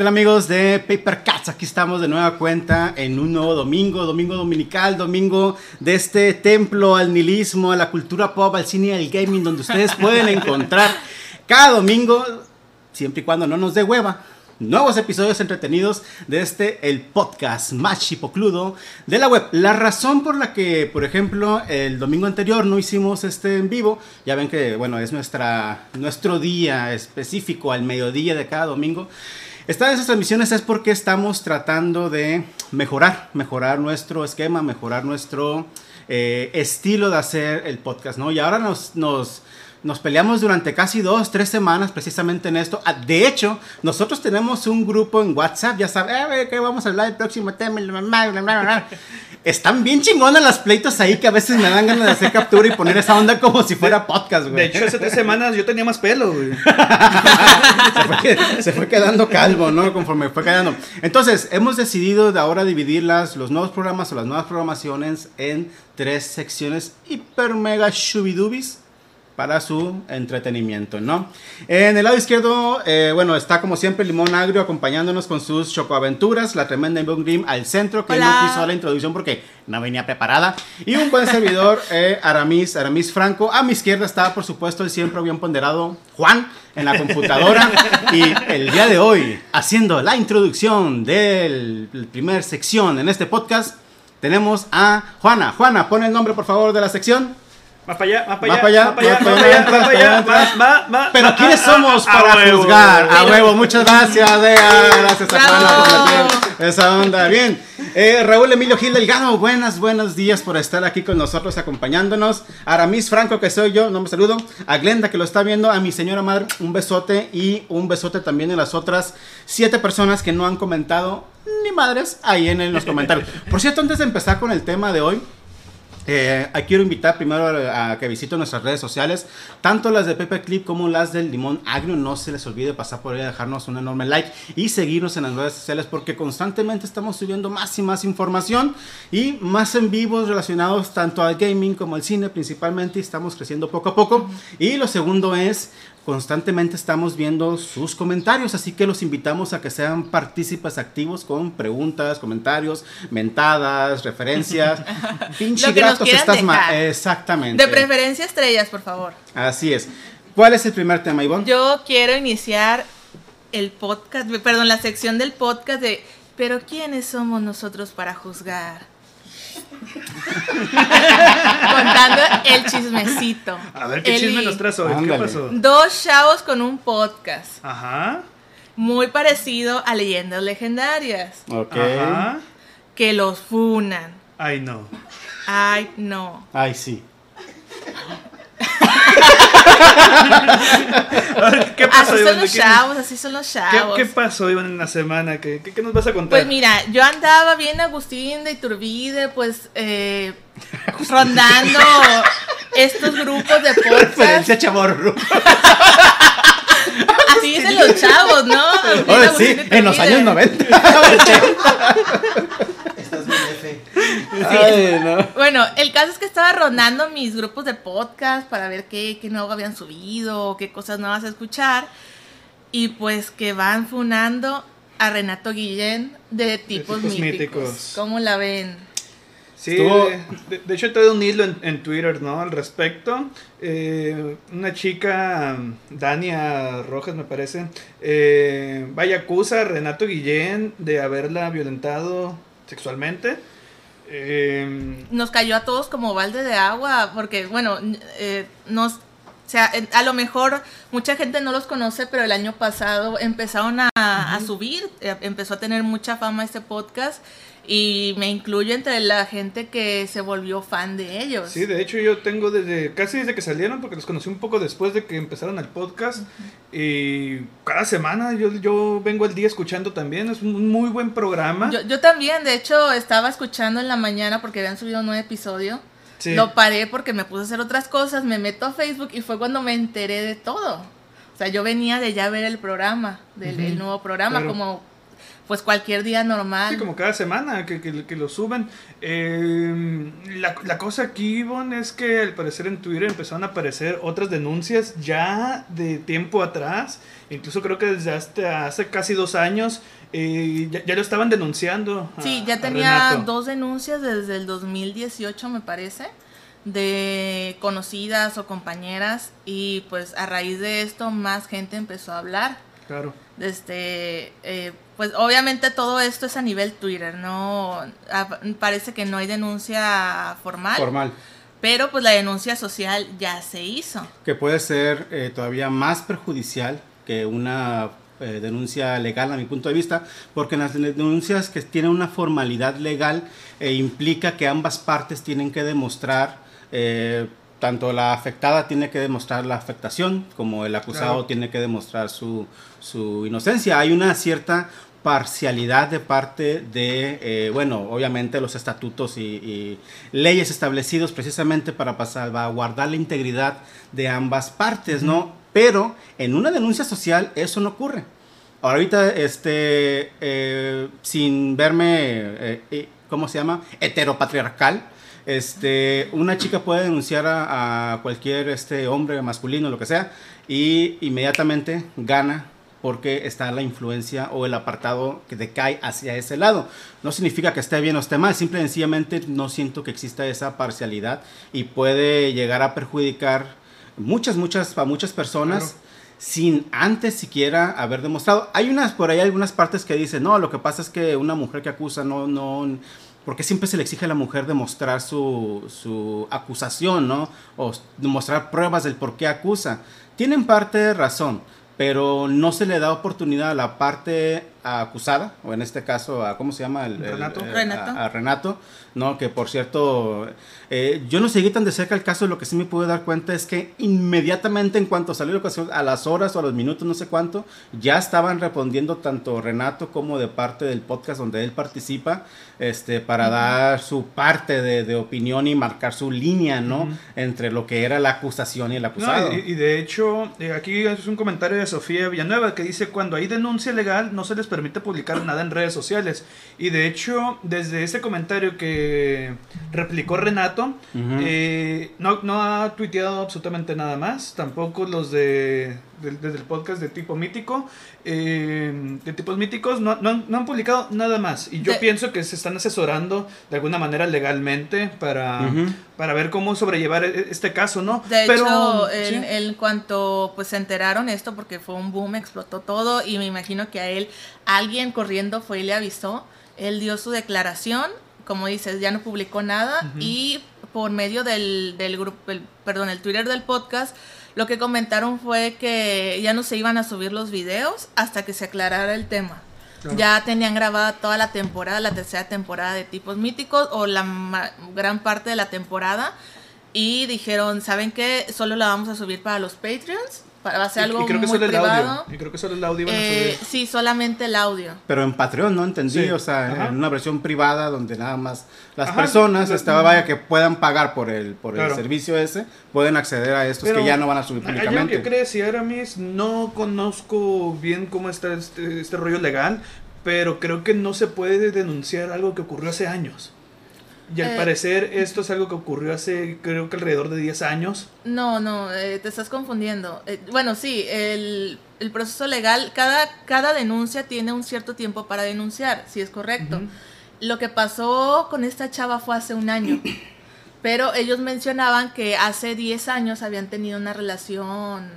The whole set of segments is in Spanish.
tal amigos de Paper Cats? Aquí estamos de nueva cuenta en un nuevo domingo, domingo dominical, domingo de este templo al nihilismo, a la cultura pop, al cine al gaming, donde ustedes pueden encontrar cada domingo, siempre y cuando no nos dé hueva, nuevos episodios entretenidos de este, el podcast más chipocludo de la web. La razón por la que, por ejemplo, el domingo anterior no hicimos este en vivo, ya ven que, bueno, es nuestra, nuestro día específico al mediodía de cada domingo. Esta de esas transmisiones es porque estamos tratando de mejorar, mejorar nuestro esquema, mejorar nuestro eh, estilo de hacer el podcast, ¿no? Y ahora nos, nos nos peleamos durante casi dos, tres semanas precisamente en esto. Ah, de hecho, nosotros tenemos un grupo en WhatsApp, ya saben, eh, que vamos a hablar del próximo tema. Están bien chingonas las pleitos ahí que a veces me dan ganas de hacer captura y poner esa onda como si fuera podcast, güey. De hecho, hace tres semanas yo tenía más pelo, güey. se, fue, quedando calvo, ¿no? Conforme fue quedando. Entonces, hemos decidido de ahora dividir las, los nuevos programas o las nuevas programaciones en tres secciones hiper mega shubidubis para su entretenimiento, ¿no? En el lado izquierdo, eh, bueno, está como siempre Limón Agrio acompañándonos con sus chocoaventuras, la tremenda Invon Dream al centro, que no quiso la introducción porque no venía preparada, y un buen servidor, eh, Aramis, Aramis Franco. A mi izquierda está, por supuesto, el siempre bien ponderado Juan en la computadora, y el día de hoy, haciendo la introducción de la primera sección en este podcast, tenemos a Juana. Juana, pon el nombre, por favor, de la sección. Más para allá, más para allá, más para allá, más para allá, Pero ¿quiénes somos para juzgar? A huevo, muchas gracias, Dea. Gracias a Juana por esa onda. Bien. Eh, Raúl Emilio Gil Delgado, buenas, buenos días por estar aquí con nosotros acompañándonos. Aramis Franco, que soy yo, no me saludo. A Glenda, que lo está viendo. A mi señora madre, un besote. Y un besote también en las otras siete personas que no han comentado ni madres ahí en los comentarios. Por cierto, antes de empezar con el tema de hoy, eh, quiero invitar primero a, que visiten nuestras redes sociales, tanto las de Pepe Clip como las del Limón Agrio. No se les olvide pasar por ahí, dejarnos un enorme like y seguirnos en las redes sociales porque constantemente estamos subiendo más y más información y más en vivos relacionados tanto al gaming como al cine principalmente. Estamos creciendo poco a poco. Y lo segundo es constantemente estamos viendo sus comentarios, así que los invitamos a que sean partícipes activos con preguntas, comentarios, mentadas, referencias. Pinche gratos estás Exactamente. De preferencia estrellas, por favor. Así es. ¿Cuál es el primer tema, Ivonne? Yo quiero iniciar el podcast, perdón, la sección del podcast de pero quiénes somos nosotros para juzgar. Contando el chismecito. A ver, ¿qué chisme nos traes hoy? ¿Qué pasó? Dos chavos con un podcast. Ajá. Muy parecido a leyendas legendarias. Ok. Ajá. Que los funan. Ay, no. Ay, no. Ay, sí. ¿Qué pasó, así son los chavos, así son los chavos. ¿Qué, pasó, Iván, en la semana? ¿Qué, ¿Qué, nos vas a contar? Pues mira, yo andaba bien Agustín de Iturbide, pues eh, rondando estos grupos de podcast. Referencia chavorro. Así dicen los chavos, ¿no? Ahora sí, en los años 90. Bueno, el caso es que estaba rondando mis grupos de podcast para ver qué, qué nuevo habían subido, qué cosas nuevas a escuchar. Y pues que van funando a Renato Guillén de tipos, míticos. ¿Cómo la ven? Sí, de, hecho te doy un hilo en, Twitter, ¿no? Al respecto. Eh, una chica, Dania Rojas me parece, eh, vaya acusa a Renato Guillén de haberla violentado sexualmente. Em, nos cayó a todos como balde de agua, porque, bueno, eh, nos, o sea, a lo mejor mucha gente no los conoce, pero el año pasado empezaron a, a subir, eh, empezó a tener mucha fama este podcast y me incluyo entre la gente que se volvió fan de ellos. Sí, de hecho yo tengo desde casi desde que salieron, porque los conocí un poco después de que empezaron el podcast. Y cada semana yo, yo vengo el día escuchando también, es un muy buen programa. Yo, yo también, de hecho estaba escuchando en la mañana porque habían subido un nuevo episodio. Lo paré porque me puse a hacer otras cosas, me meto a Facebook y fue cuando me enteré de todo. O sea, yo venía de ya ver el programa, del nuevo programa, como pues cualquier día normal. Sí, como cada semana que, que, lo suben. Eh, la, la, cosa aquí, Ivonne, es que al parecer en Twitter empezaron a aparecer otras denuncias ya de tiempo atrás. Incluso creo que desde hasta hace casi dos años eh, ya, lo estaban denunciando. sí, ya tenía dos denuncias desde el 2018, me parece de conocidas o compañeras y pues a raíz de esto más gente empezó a hablar. Claro. Este, eh, pues obviamente todo esto es a nivel Twitter, no parece que no hay denuncia formal. Formal. Pero pues la denuncia social ya se hizo. Que puede ser eh, todavía más perjudicial que una eh, denuncia legal a mi punto de vista, porque las denuncias que tienen una formalidad legal implica que ambas partes tienen que demostrar tanto la afectada tiene que demostrar la afectación como el acusado tiene que demostrar su, su, inocencia. Hay una cierta parcialidad de parte de, eh, bueno, obviamente los estatutos y, leyes establecidos precisamente para salvaguardar la integridad de ambas partes, ¿no? Pero en una denuncia social eso no ocurre. Ahorita, este, eh, sin verme, eh, ¿cómo se llama? Heteropatriarcal, este, una chica puede denunciar a, cualquier este, hombre masculino, lo que sea, y inmediatamente gana porque está la influencia o el apartado que decae hacia ese lado. No significa que esté bien o esté mal, simple y sencillamente no siento que exista esa parcialidad y puede llegar a perjudicar muchas, muchas, a muchas personas. sin antes siquiera haber demostrado. Hay unas, por ahí algunas partes que dicen, no, lo que pasa es que una mujer que acusa no, no, porque siempre se le exige a la mujer demostrar su, su acusación, ¿no? O demostrar pruebas del por qué acusa. Tienen parte de razón, pero no se le da oportunidad a la parte acusada, o en este caso a, ¿cómo se llama? El, Renato. A, Renato, ¿no? Que por cierto, eh, yo no seguí tan de cerca el caso, lo que sí me pude dar cuenta es que inmediatamente en cuanto salió la ocasión, a las horas o a los minutos, no sé cuánto, ya estaban respondiendo tanto Renato como de parte del podcast donde él participa, este, para dar su parte de, opinión y marcar su línea, ¿no? Entre lo que era la acusación y el acusado. y, de hecho, eh, aquí es un comentario de Sofía Villanueva que dice, cuando hay denuncia legal no se les permite publicar nada en redes sociales. Y de hecho, desde ese comentario que replicó Renato, eh, no, no ha tuiteado absolutamente nada más. Tampoco los de desde el podcast de tipo mítico, eh, de tipos míticos, no, no, han publicado nada más. Y yo pienso que se están asesorando de alguna manera legalmente para, para ver cómo sobrellevar e, este caso, ¿no? De Pero, hecho, en, cuanto pues se enteraron esto, porque fue un boom, explotó todo, y me imagino que a él alguien corriendo fue y le avisó, él dio su declaración, como dices, ya no publicó nada, y por medio del, del grupo, el, perdón, el Twitter del podcast, lo que comentaron fue que ya no se iban a subir los videos hasta que se aclarara el tema. Ya tenían grabada toda la temporada, la tercera temporada de tipos míticos o la gran parte de la temporada y dijeron, ¿saben qué? Solo la vamos a subir para los Patreons va a ser algo creo que muy privado. Y creo que solo el audio eh, Sí, solamente el audio. Pero en Patreon, ¿no? Entendí, o sea, en una versión privada donde nada más las personas, estaba vaya, que puedan pagar por el, por el servicio ese, pueden acceder a estos que ya no van a subir públicamente. ¿Qué crees? Si Aramis no conozco bien cómo está este, este rollo legal, pero creo que no se puede denunciar algo que ocurrió hace años. Y al eh, parecer esto es algo que ocurrió hace creo que alrededor de 10 años. No, no, eh, te estás confundiendo. Eh, bueno, sí, el, proceso legal, cada, cada denuncia tiene un cierto tiempo para denunciar, si es correcto. Lo que pasó con esta chava fue hace un año. pero ellos mencionaban que hace 10 años habían tenido una relación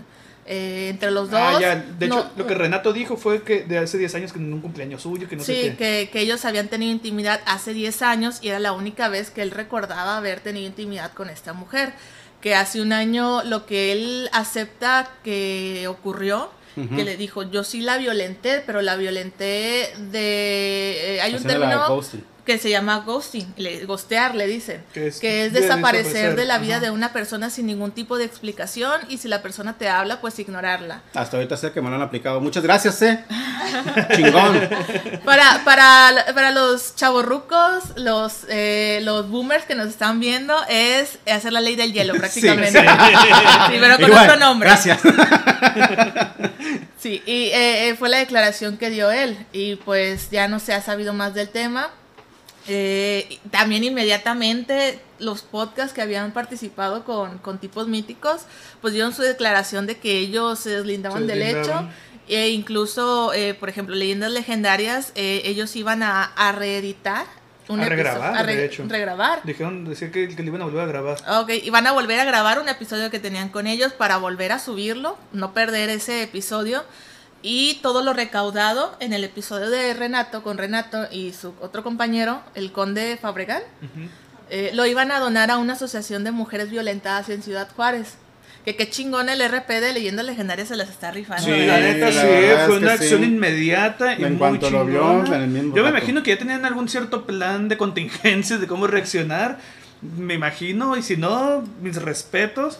eh, entre los ah, dos. De hecho, lo que Renato dijo fue que de hace 10 años que en un cumpleaños suyo, que no sí, sé qué. Que, ellos habían tenido intimidad hace 10 años y era la única vez que él recordaba haber tenido intimidad con esta mujer. Que hace un año lo que él acepta que ocurrió, que le dijo, yo sí la violenté, pero la violenté de... Eh, hay un término que se llama ghosting, le, ghostear le dicen, que es, desaparecer, de la vida de una persona sin ningún tipo de explicación y si la persona te habla, pues ignorarla. Hasta ahorita sé que me lo han aplicado. Muchas gracias, eh. Chingón. Para, para, para los chavorrucos, los, eh, los boomers que nos están viendo, es hacer la ley del hielo prácticamente. Sí, pero con otro nombre. Gracias. Sí, y eh, eh, fue la declaración que dio él y pues ya no se ha sabido más del tema eh, también inmediatamente los podcasts que habían participado con, tipos míticos, pues dieron su declaración de que ellos se deslindaban del hecho. E incluso, eh, por ejemplo, leyendas legendarias, eh, ellos iban a, reeditar. Un a regrabar, de hecho. regrabar. Dijeron decir que, que, iban a volver a grabar. Ok, iban a volver a grabar un episodio que tenían con ellos para volver a subirlo, no perder ese episodio. Y todo lo recaudado en el episodio de Renato, con Renato y su otro compañero, el conde Fabregal, eh, lo iban a donar a una asociación de mujeres violentadas en Ciudad Juárez. Que qué chingón el RP de Leyendas Legendarias se las está rifando. Sí, la neta sí, fue una acción inmediata y en cuanto lo vio, en el mismo Yo me imagino que ya tenían algún cierto plan de contingencia de cómo reaccionar. Me imagino, y si no, mis respetos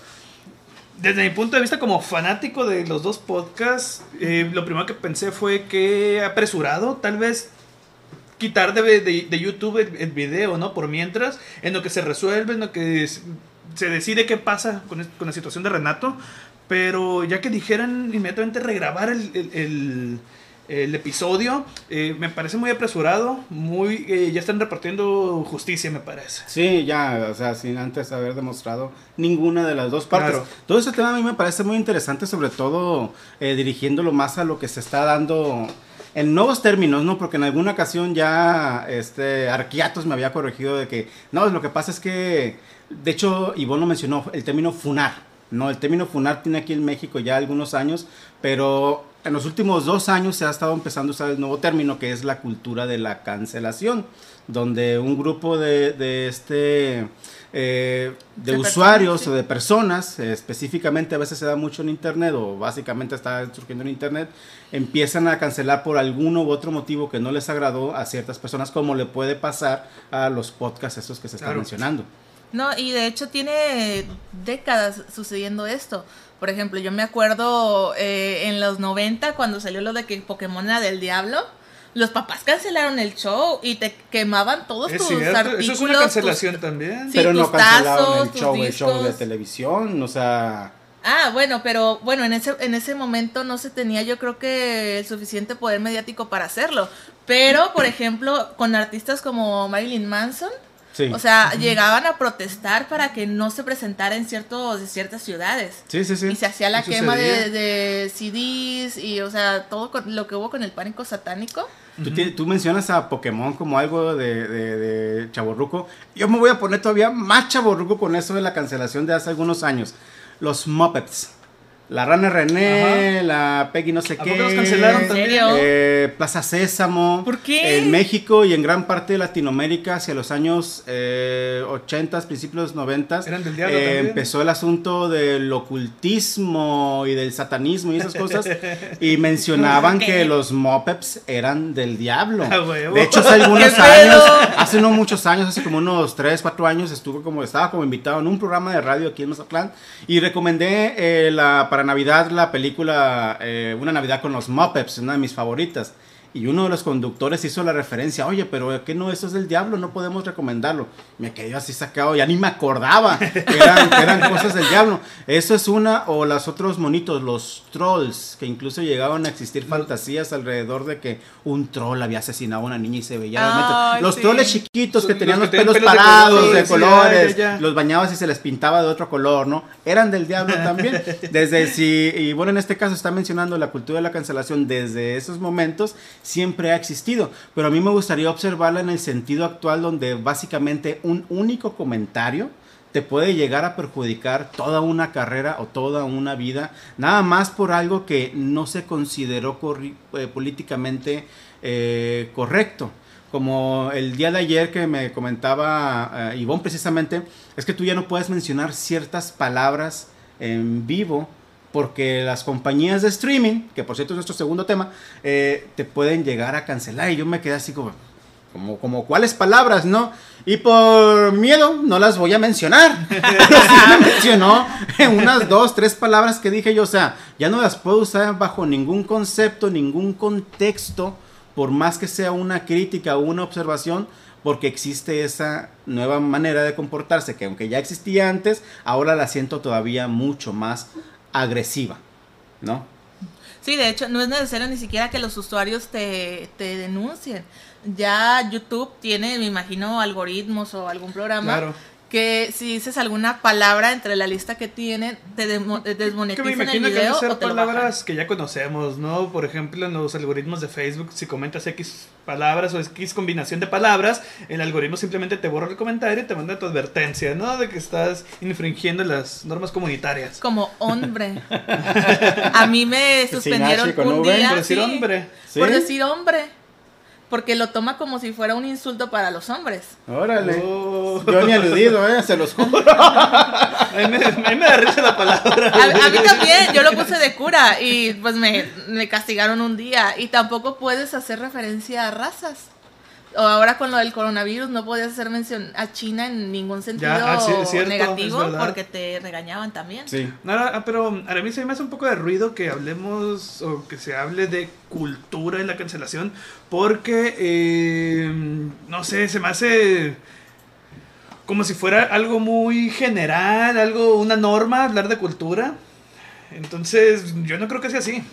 desde mi punto de vista como fanático de los dos podcasts, eh, lo primero que pensé fue que apresurado, tal vez quitar de, de, YouTube el, video, ¿no? Por mientras, en lo que se resuelve, en lo que se decide qué pasa con, con la situación de Renato, pero ya que dijeran inmediatamente regrabar el el episodio. Eh, me parece muy apresurado, muy eh, ya están repartiendo justicia, me parece. Sí, ya, o sea, sin antes haber demostrado ninguna de las dos partes. Todo ese tema a mí me parece muy interesante, sobre todo eh, dirigiéndolo más a lo que se está dando en nuevos términos, ¿no? Porque en alguna ocasión ya este Arquiatos me había corregido de que, no, lo que pasa es que, de hecho, Ivonne lo mencionó, el término funar. No, el término funar tiene aquí en México ya algunos años, pero en los últimos dos años se ha estado empezando a usar el nuevo término que es la cultura de la cancelación, donde un grupo de, este eh, de, usuarios o de personas, específicamente a veces se da mucho en internet o básicamente está surgiendo en internet, empiezan a cancelar por algún u otro motivo que no les agradó a ciertas personas, como le puede pasar a los podcasts estos que se están mencionando. No, y de hecho tiene décadas sucediendo esto. Por ejemplo, yo me acuerdo eh, en los 90 cuando salió lo de que Pokémon era del diablo. Los papás cancelaron el show y te quemaban todos tus artículos. Eso es una cancelación también. pero no cancelaron el show, el show de televisión, o sea... Ah, bueno, pero bueno, en ese, en ese momento no se tenía yo creo que el suficiente poder mediático para hacerlo. Pero, por ejemplo, con artistas como Marilyn Manson, o sea, llegaban a protestar para que no se presentara en ciertos, ciertas ciudades. Sí, sí, sí. Y se hacía la quema de, de, CDs y, o sea, todo lo que hubo con el pánico satánico. Tú, mencionas a Pokémon como algo de, de, de chaborruco. Yo me voy a poner todavía más chaborruco con eso de la cancelación de hace algunos años. Los Muppets. La Rana René, la Peggy no sé qué. los cancelaron también? Eh, Plaza Sésamo. ¿Por qué? En México y en gran parte de Latinoamérica hacia los años eh, 80, principios 90. Eran del diablo eh, Empezó el asunto del ocultismo y del satanismo y esas cosas. y mencionaban que los Mopeps eran del diablo. Ah, de hecho, hace algunos años, hace no muchos años, hace como unos 3, 4 años, estuve como, estaba como invitado en un programa de radio aquí en Mazatlán y recomendé eh, la, para Navidad la película eh, Una Navidad con los Muppets, una de mis favoritas. Y uno de los conductores hizo la referencia, oye, pero ¿qué no? Eso es del diablo, no podemos recomendarlo. Me quedé así sacado, ya ni me acordaba que eran, cosas del diablo. Eso es una, o los otros monitos, los trolls, que incluso llegaban a existir fantasías alrededor de que un troll había asesinado a una niña y se veía. los trolls chiquitos que tenían los, pelos, parados de colores, los bañabas y se les pintaba de otro color, ¿no? Eran del diablo también. Desde si, y bueno, en este caso está mencionando la cultura de la cancelación desde esos momentos siempre ha existido, pero a mí me gustaría observarla en el sentido actual donde básicamente un único comentario te puede llegar a perjudicar toda una carrera o toda una vida, nada más por algo que no se consideró eh, políticamente eh, correcto. Como el día de ayer que me comentaba uh, Ivonne precisamente, es que tú ya no puedes mencionar ciertas palabras en vivo porque las compañías de streaming, que por cierto es nuestro segundo tema, eh, te pueden llegar a cancelar. Y yo me quedé así como, como, como cuáles palabras, ¿no? Y por miedo no las voy a mencionar. Sí me mencionó en unas dos, tres palabras que dije yo, o sea, ya no las puedo usar bajo ningún concepto, ningún contexto, por más que sea una crítica o una observación, porque existe esa nueva manera de comportarse que aunque ya existía antes, ahora la siento todavía mucho más agresiva, ¿no? Sí, de hecho, no es necesario ni siquiera que los usuarios te, te denuncien. Ya YouTube tiene, me imagino, algoritmos o algún programa claro que si dices alguna palabra entre la lista que tienen, te desmonetizan que me imagino el video que ser palabras que ya conocemos, ¿no? Por ejemplo, en los algoritmos de Facebook, si comentas X palabras o X combinación de palabras, el algoritmo simplemente te borra el comentario y te manda tu advertencia, ¿no? De que estás infringiendo las normas comunitarias. Como hombre. A mí me suspendieron un día. Por decir hombre. Por decir hombre porque lo toma como si fuera un insulto para los hombres. Órale. Oh. Yo ni aludido, ¿eh? Se los juro. a, mí me, da risa la palabra. A, mí también, yo lo puse de cura y pues me, me castigaron un día. Y tampoco puedes hacer referencia a razas ahora con lo del coronavirus no podías hacer mención a China en ningún sentido ah, negativo porque te regañaban también. Sí. Ah, pero a mí se me hace un poco de ruido que hablemos o que se hable de cultura en la cancelación porque, eh, no sé, se me hace como si fuera algo muy general, algo, una norma hablar de cultura. Entonces, yo no creo que sea así.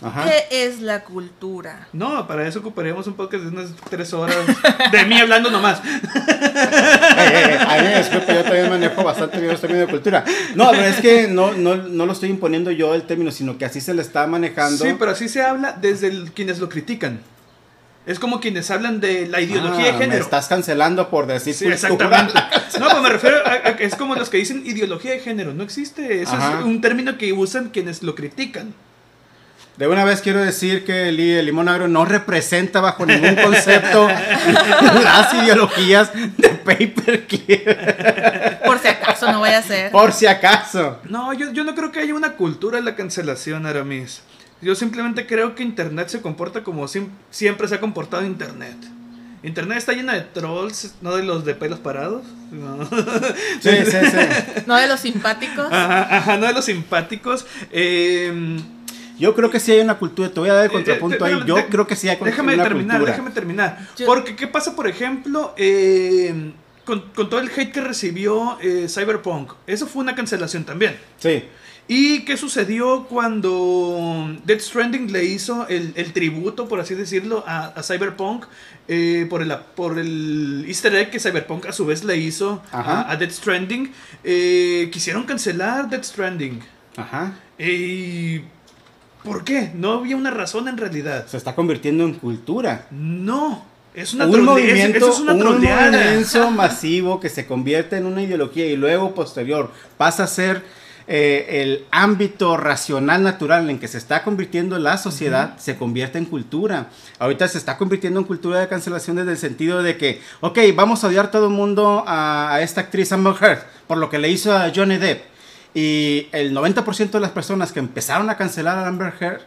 ¿Qué es la cultura? No, para eso ocuparíamos un podcast de unas tres horas de mí hablando nomás. a mí disculpa, yo también manejo bastante bien los términos de cultura. No, pero es que no, no, no lo estoy imponiendo yo el término, sino que así se le está manejando. Sí, pero así se habla desde quienes lo critican. Es como quienes hablan de la ideología de ah, género. Me estás cancelando por decir sí, exactamente. No, pues me refiero a, que es como los que dicen ideología de género. No existe. Eso es un término que usan quienes lo critican. De una vez quiero decir que el, limón agro no representa bajo ningún concepto las ideologías de Paperclip. Por si acaso no vaya a ser. Por si acaso. No, yo, yo no creo que haya una cultura de la cancelación, Aramis. Yo simplemente creo que Internet se comporta como siempre se ha comportado Internet. Internet está llena de trolls, no de los de pelos parados. No. Sí, sí, sí. No de los simpáticos. Ajá, ajá no de los simpáticos. Eh, yo creo que sí hay una cultura, te voy a dar el eh, contrapunto ahí. Yo creo que sí hay déjame terminar, Déjame terminar, Porque, ¿qué pasa, por ejemplo, eh, con, todo el hate que recibió eh, Cyberpunk? Eso fue una cancelación también. Sí. ¿Y qué sucedió cuando Death Stranding le hizo el, tributo, por así decirlo, a, Cyberpunk por, el, por el easter egg que Cyberpunk a su vez le hizo a, a, Death Stranding? quisieron cancelar Death Stranding. Ajá. Y ¿Por qué? No había una razón en realidad. Se está convirtiendo en cultura. No. Es una un movimiento, es una un movimiento masivo que se convierte en una ideología y luego posterior pasa a ser eh, el ámbito racional natural en que se está convirtiendo la sociedad, se convierte en cultura. Ahorita se está convirtiendo en cultura de cancelación desde el sentido de que, ok, vamos a odiar todo el mundo a, a esta actriz Amber Heard por lo que le hizo a Johnny Depp y el 90% de las personas que empezaron a cancelar a Amber Heard,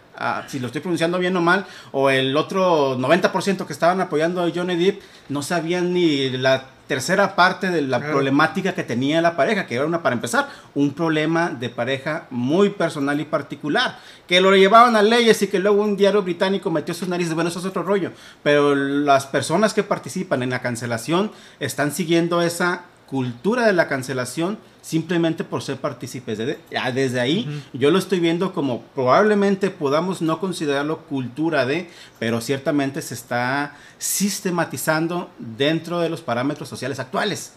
si lo estoy pronunciando bien o mal, o el otro 90% que estaban apoyando a Johnny Depp, no sabían ni la tercera parte de la problemática que tenía la pareja, que era una, para empezar, un problema de pareja muy personal y particular, que lo llevaban a leyes y que luego un diario británico metió sus narices, bueno, eso es otro rollo, pero las personas que participan en la cancelación están siguiendo esa cultura de la cancelación simplemente por ser partícipes. desde ahí yo lo estoy viendo como probablemente podamos no considerarlo cultura de, pero ciertamente se está sistematizando dentro de los parámetros sociales actuales.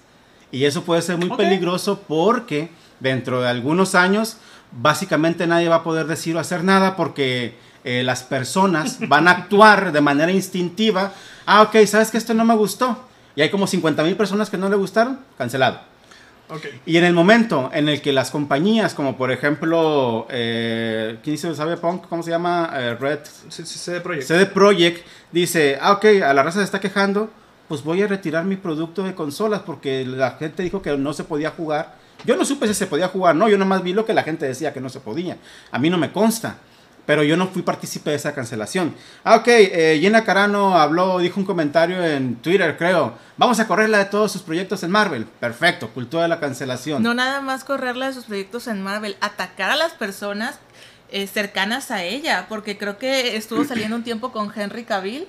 Y eso puede ser muy peligroso porque dentro de algunos años básicamente nadie va a poder decir o hacer nada porque eh, las personas van a actuar de manera instintiva. Ah, ok, ¿sabes que esto no me gustó? Y hay como 50 mil personas que no le gustaron, cancelado. Y en el momento en el que las compañías, como por ejemplo, eh, ¿quién hizo Cyberpunk? ¿Cómo se llama? Eh, Red. CD Projekt. CD Projekt dice, ah, ok, a la raza se está quejando, pues voy a retirar mi producto de consolas porque la gente dijo que no se podía jugar. Yo no supe si se podía jugar, no, yo nomás vi lo que la gente decía que no se podía. A mí no me consta. Pero yo no fui partícipe de esa cancelación. Ah, ok, eh, Gina Carano habló, dijo un comentario en Twitter, creo. Vamos a correrla de todos sus proyectos en Marvel. Perfecto, cultura de la cancelación. No nada más correrla de sus proyectos en Marvel, atacar a las personas eh, cercanas a ella, porque creo que estuvo saliendo un tiempo con Henry Cavill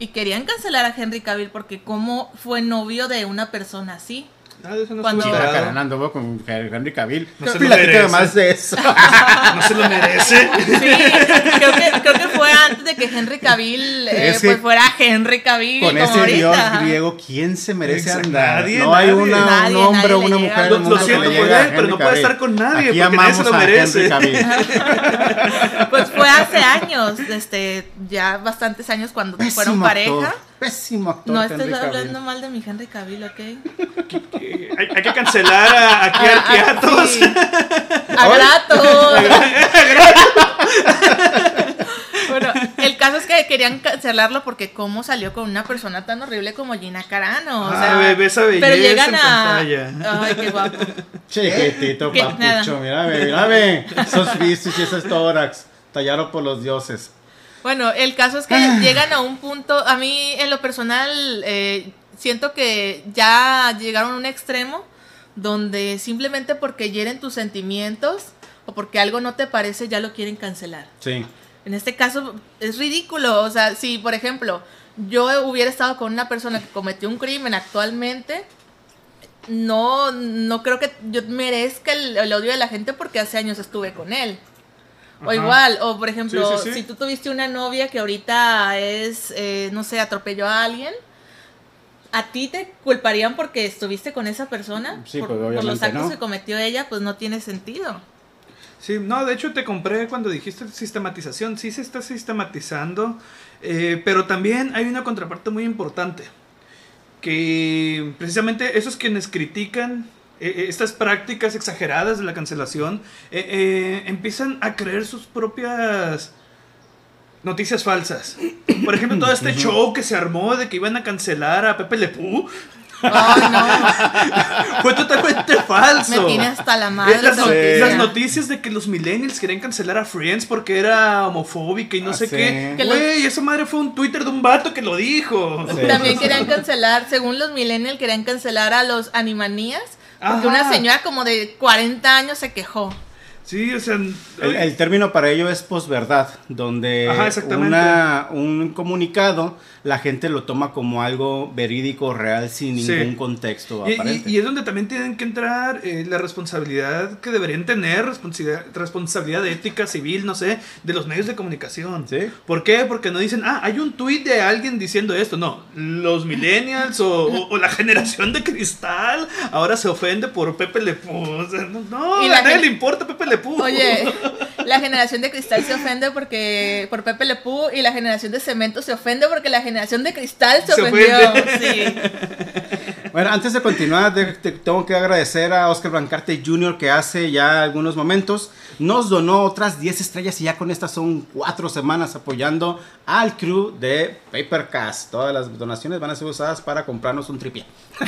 y querían cancelar a Henry Cavill porque como fue novio de una persona así. Ah, eso no Cuando Carando con Henry Cavill. No se lo merece. más de eso. no se lo merece. Sí, creo que, creo que fue antes de que Henry Cavill eh, pues fuera Henry Cavill. Con ese dios griego, ¿quién se merece andar? Nadie, no hay una, un hombre o una mujer. Lo, lo siento por él, pero no puede estar con nadie Aquí porque nadie se lo merece. pues fue hace años, este, ya bastantes años cuando fueron pareja pésimo actor. No estés hablando mal de mi Henry Cavill, ¿ok? hay, hay, que cancelar a, aquí a Arqueatos. Sí. A bueno, el caso es que querían cancelarlo porque cómo salió con una persona tan horrible como Gina Carano. O ah, sea, ah, esa belleza pero llegan a. Ay, qué guapo. Chiquitito, papucho, mírame, mírame. Esos bíceps y esos tórax. Tallaron por los dioses. Bueno, el caso es que ah. llegan a un punto, a mí en lo personal eh, siento que ya llegaron a un extremo donde simplemente porque hieren tus sentimientos o porque algo no te parece ya lo quieren cancelar. Sí. En este caso es ridículo, o sea, si por ejemplo yo hubiera estado con una persona que cometió un crimen actualmente, no, no creo que yo merezca el odio de la gente porque hace años estuve con él. O igual, o por ejemplo, si tú tuviste una novia que ahorita es, eh, no sé, atropelló a alguien, ¿a ti te culparían porque estuviste con esa persona? Sí, por, pues por los actos que cometió ella, pues no tiene sentido. Sí, no, de hecho te compré cuando dijiste sistematización, sí se está sistematizando, eh, pero también hay una contraparte muy importante, que precisamente esos quienes critican eh, eh, estas prácticas exageradas de la cancelación eh, empiezan a creer sus propias noticias falsas. Por ejemplo, todo este show que se armó de que iban a cancelar a Pepe Le Pew. Fue totalmente falso. Me tiene hasta la madre. Las, noticias de que los millennials querían cancelar a Friends porque era homofóbica y no ah, sé qué. Güey, esa madre fue un Twitter de un vato que lo dijo. También querían cancelar, según los millennials, querían cancelar a los animanías porque una señora como de 40 años se quejó. Sí, o sea... El, término para ello es posverdad, donde una, un comunicado la gente lo toma como algo verídico, real, sin ningún contexto y, aparente. Y, es donde también tienen que entrar eh, la responsabilidad que deberían tener, responsabilidad, responsabilidad ética, civil, no sé, de los medios de comunicación. ¿Sí? ¿Por qué? Porque no dicen, ah, hay un tuit de alguien diciendo esto. No, los millennials o, la generación de cristal ahora se ofende por Pepe Le no, a nadie le importa Pepe Le Oye, la generación de cristal se ofende porque por Pepe Le y la generación de cemento se ofende porque la generación de cristal se, ofendió. Bueno, antes de continuar, tengo que agradecer a Oscar Blancarte Jr. que hace ya algunos momentos nos donó otras 10 estrellas y ya con estas son 4 semanas apoyando al crew de Papercast. Todas las donaciones van a ser usadas para comprarnos un tripié.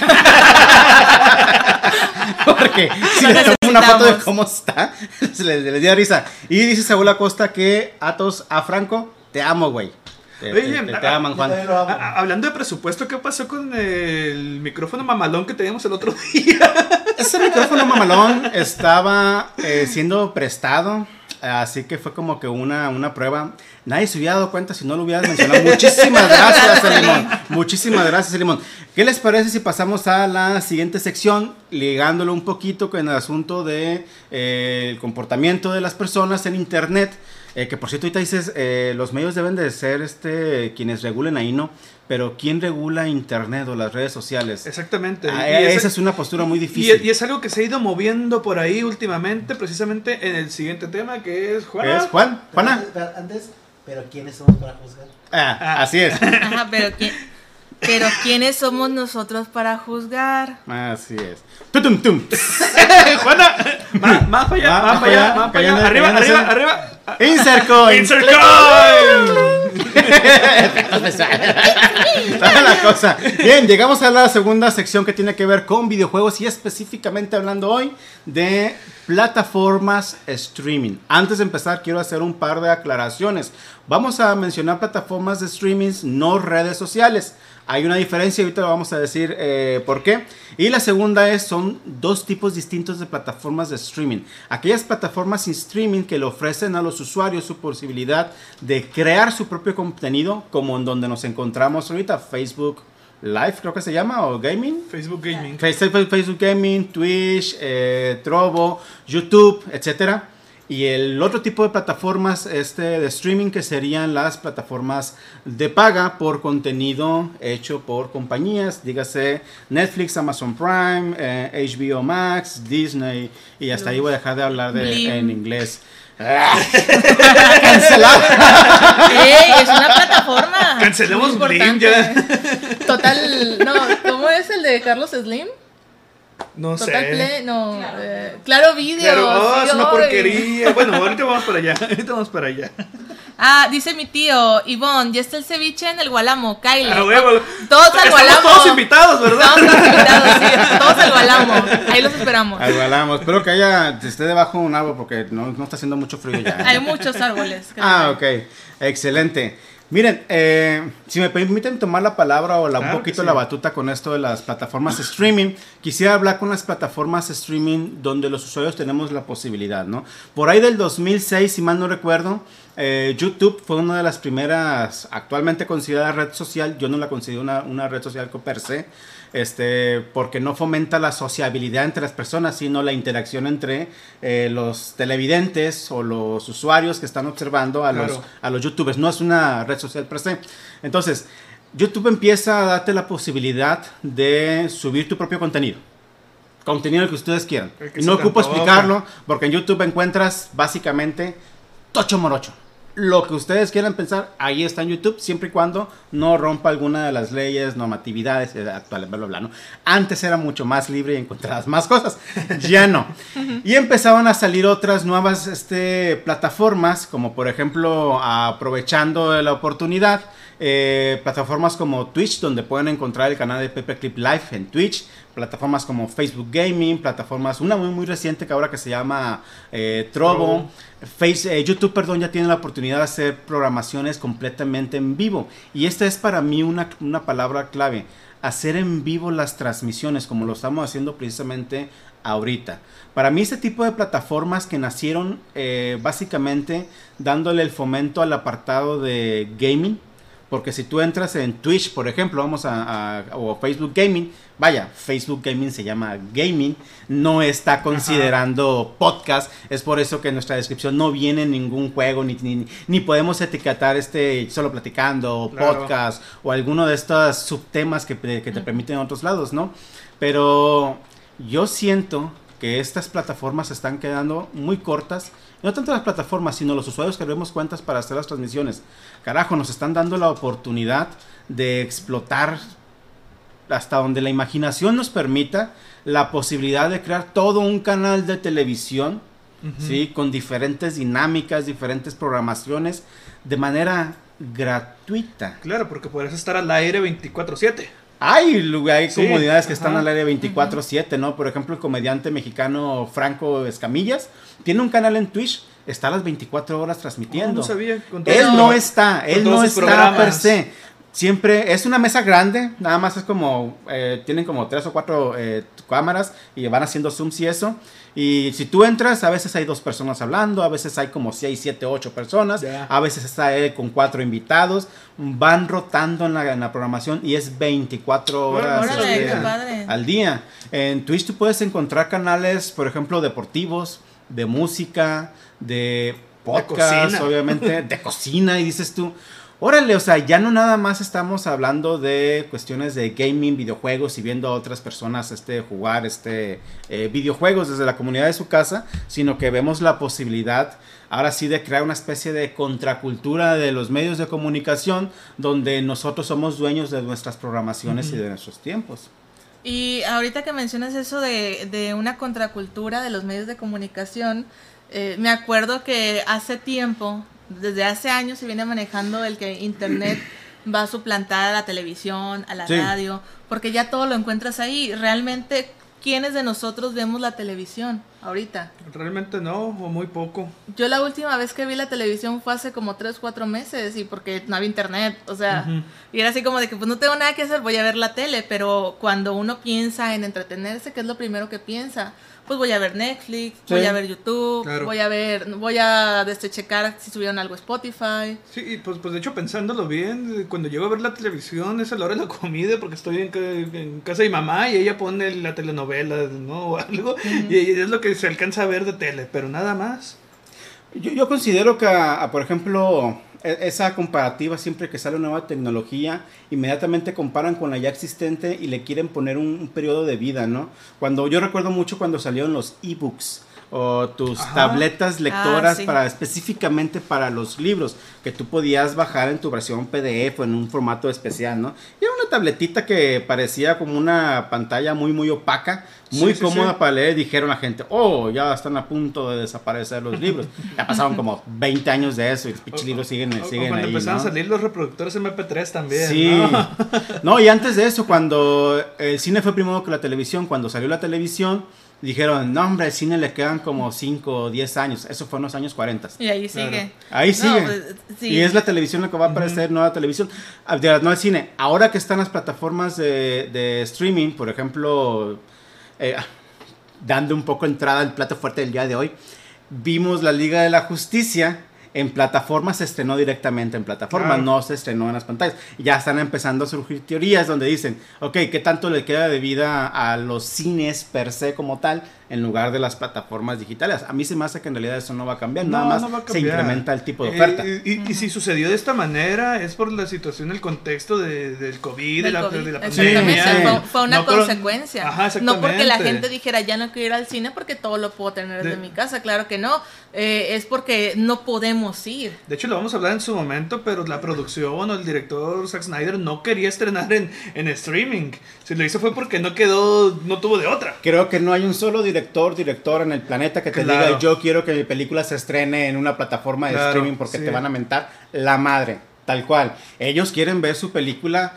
Porque si le tomo una foto de cómo está, se les, les dio risa. Y dice Saúl Acosta que Atos a Franco, te amo, güey. Oye, te, aman, Juan. hablando de presupuesto, ¿qué pasó con el micrófono mamalón que teníamos el otro día? Ese micrófono mamalón estaba eh, siendo prestado, así que fue como que una, una prueba. Nadie se hubiera dado cuenta si no lo hubieras mencionado. Muchísimas gracias, Limón. Muchísimas gracias, Limón. ¿Qué les parece si pasamos a la siguiente sección, ligándolo un poquito con el asunto del de, eh, comportamiento de las personas en Internet? Eh, que por cierto, ahorita dices, eh, los medios deben de ser este quienes regulen ahí, ¿no? Pero ¿quién regula Internet o las redes sociales? Exactamente. Ah, esa es, una postura muy difícil. Y, es algo que se ha ido moviendo por ahí últimamente, precisamente en el siguiente tema, que es Juana. ¿Es Juan? ¿Juana? Antes, pero ¿quiénes somos para juzgar? Ah, ah. así es. Ajá, pero ¿quién? Pero ¿quiénes somos nosotros para juzgar? Así es. ¡Tum, tum! Juana, más, más para allá, más, para allá, más para allá. Arriba, arriba, arriba. Insert coin. Insert coin. la cosa. Bien, llegamos a la segunda sección que tiene que ver con videojuegos y específicamente hablando hoy de plataformas streaming. Antes de empezar, quiero hacer un par de aclaraciones. Vamos a mencionar plataformas de streaming, no redes sociales. Hay una diferencia, ahorita vamos a decir eh, por qué. Y la segunda es, son dos tipos distintos de plataformas de streaming. Aquellas plataformas sin streaming que le ofrecen a los usuarios su posibilidad de crear su propio contenido, como en donde nos encontramos ahorita, Facebook Live creo que se llama, o Gaming. Facebook Gaming. Facebook, Facebook Gaming, Twitch, eh, Trovo, YouTube, etcétera. Y el otro tipo de plataformas este, de streaming que serían las plataformas de paga por contenido hecho por compañías, dígase Netflix, Amazon Prime, HBO eh, Max, Disney, y hasta ahí voy a dejar de hablar de, en inglés. Cancelado. es una plataforma. Cancelemos Blim ya. Total, no, ¿cómo es el de Carlos Slim? No Total sé. Play, no. Eh, claro Video. Claro, oh, es una porquería. Bueno, ahorita vamos para allá. Ahorita vamos para allá. Ah, dice mi tío, Ivonne, ya está el ceviche en el Gualamo, Kyle. Ah, huevo. Todos al Gualamo. todos invitados, ¿verdad? Todos invitados, sí. Todos al Gualamo. Ahí los esperamos. Al Gualamo. Espero que haya, esté debajo de un árbol porque no, no está haciendo mucho frío ya. Hay muchos árboles. Ah, ok. Excelente. Miren, eh, si me permiten tomar la palabra o la, un poquito la batuta con esto de las plataformas streaming, quisiera hablar con las plataformas streaming donde los usuarios tenemos la posibilidad, ¿no? Por ahí del 2006, si mal no recuerdo, eh, YouTube fue una de las primeras actualmente considerada red social. Yo no la considero una, una red social per se este, porque no fomenta la sociabilidad entre las personas, sino la interacción entre eh, los televidentes o los usuarios que están observando a, los, a los youtubers. No es una red social per se. Entonces, YouTube empieza a darte la posibilidad de subir tu propio contenido. Contenido que ustedes quieran. no ocupo explicarlo, porque en YouTube encuentras básicamente tocho morocho lo que ustedes quieran pensar, ahí está en YouTube, siempre y cuando no rompa alguna de las leyes, normatividades eh, actuales, bla, bla, bla, ¿no? Antes era mucho más libre y encontrabas más cosas, ya no. Y empezaban a salir otras nuevas este, plataformas, como por ejemplo, aprovechando la oportunidad, eh, plataformas como Twitch, donde pueden encontrar el canal de Pepe Clip Live en Twitch, plataformas como Facebook Gaming, plataformas, una muy muy reciente que ahora que se llama eh, Trovo, Face, eh, YouTube, perdón, ya tiene la oportunidad de hacer programaciones completamente en vivo. Y esta es para mí una, una palabra clave, hacer en vivo las transmisiones, como lo estamos haciendo precisamente ahorita. Para mí este tipo de plataformas que nacieron básicamente dándole el fomento al apartado de gaming, porque si tú entras en Twitch, por ejemplo, vamos a, o Facebook Gaming, vaya, Facebook Gaming se llama gaming, no está considerando podcast, es por eso que en nuestra descripción no viene ningún juego, ni, ni, podemos etiquetar este solo platicando, podcast, o alguno de estos subtemas que, que te permiten en otros lados, ¿no? Pero yo siento que estas plataformas están quedando muy cortas no tanto las plataformas, sino los usuarios que vemos cuentas para hacer las transmisiones. Carajo, nos están dando la oportunidad de explotar hasta donde la imaginación nos permita la posibilidad de crear todo un canal de televisión, ¿sí? Con diferentes dinámicas, diferentes programaciones, de manera gratuita. Claro, porque puedes estar al aire 24/7. Hay, hay comunidades que están al aire 24/7, ¿no? Por ejemplo, el comediante mexicano Franco Escamillas tiene un canal en Twitch, está a las 24 horas transmitiendo. no sabía. él no está, él no está per se. Siempre es una mesa grande, nada más es como, eh, tienen como tres o cuatro eh, cámaras y van haciendo zooms y eso. Y si tú entras, a veces hay dos personas hablando, a veces hay como seis, siete, ocho personas, a veces está él con cuatro invitados, van rotando en la, en la programación y es 24 horas al día. En Twitch tú puedes encontrar canales, por ejemplo, deportivos, de música, de podcast, obviamente, de cocina, y dices tú, órale, o sea, ya no nada más estamos hablando de cuestiones de gaming, videojuegos y viendo a otras personas este, jugar este, eh, videojuegos desde la comunidad de su casa, sino que vemos la posibilidad ahora sí de crear una especie de contracultura de los medios de comunicación donde nosotros somos dueños de nuestras programaciones y de nuestros tiempos. Y ahorita que mencionas eso de, de una contracultura de los medios de comunicación, eh, me acuerdo que hace tiempo Desde hace años se viene manejando el que Internet va a suplantar a la televisión, a la radio, porque ya todo lo encuentras ahí. Realmente, ¿quiénes de nosotros vemos la televisión ahorita? Realmente no, o muy poco. Yo la última vez que vi la televisión fue hace como 3, 4 meses y porque no había internet, o sea, y era así como de que pues no tengo nada que hacer, voy a ver la tele, pero cuando uno piensa en entretenerse, ¿qué es lo primero que piensa? Pues voy a ver Netflix, voy a ver YouTube, voy a ver, voy a este, checar si subieron algo Spotify. Sí, pues, pues de hecho pensándolo bien, cuando llego a ver la televisión es a la hora de la comida porque estoy en, casa de mi mamá y ella pone la telenovela, ¿no? O algo, y es lo que se alcanza a ver de tele, pero nada más. Yo, yo considero que, por ejemplo, esa comparativa siempre que sale una nueva tecnología, inmediatamente comparan con la ya existente y le quieren poner un, periodo de vida, ¿no? Cuando yo recuerdo mucho cuando salieron los ebooks o tus tabletas lectoras ah, para específicamente para los libros que tú podías bajar en tu versión PDF o en un formato especial, ¿no? Y era una tabletita que parecía como una pantalla muy muy opaca, muy cómoda para leer. Dijeron la gente, oh, ya están a punto de desaparecer los libros. ya pasaron como 20 años de eso y los pinches libros siguen, siguen cuando empezaron a salir los reproductores MP3 también. Sí. ¿no? y antes de eso, cuando el cine fue primero que la televisión, cuando salió la televisión dijeron, no hombre, al cine le quedan como 5 o 10 años. Eso fue en los años 40. Y ahí sigue. Ahí sigue. Pues, y es la televisión la que va a aparecer, nueva televisión. Ah, no el cine. Ahora que están las plataformas de, streaming, por ejemplo, eh, dando un poco entrada al plato fuerte del día de hoy, vimos la Liga de la Justicia en plataformas se estrenó directamente en plataformas, no se estrenó en las pantallas. Ya están empezando a surgir teorías donde dicen, ok, ¿qué tanto le queda de vida a los cines per se como tal en lugar de las plataformas digitales? A mí se me hace que en realidad eso no va a cambiar, nada más se incrementa el tipo de eh, oferta. y, si sucedió de esta manera es por la situación, el contexto del COVID, de la, pandemia. Fue, una consecuencia. no porque la gente dijera, ya no quiero ir al cine porque todo lo puedo tener desde mi casa, claro que no. Eh, es porque no podemos ir. De hecho, lo vamos a hablar en su momento, pero la producción o el director Zack Snyder no quería estrenar en, en streaming. Si lo hizo fue porque no quedó, no tuvo de otra. Creo que no hay un solo director, director en el planeta que te diga yo quiero que mi película se estrene en una plataforma de streaming porque te van a mentar la madre. Tal cual. Ellos quieren ver su película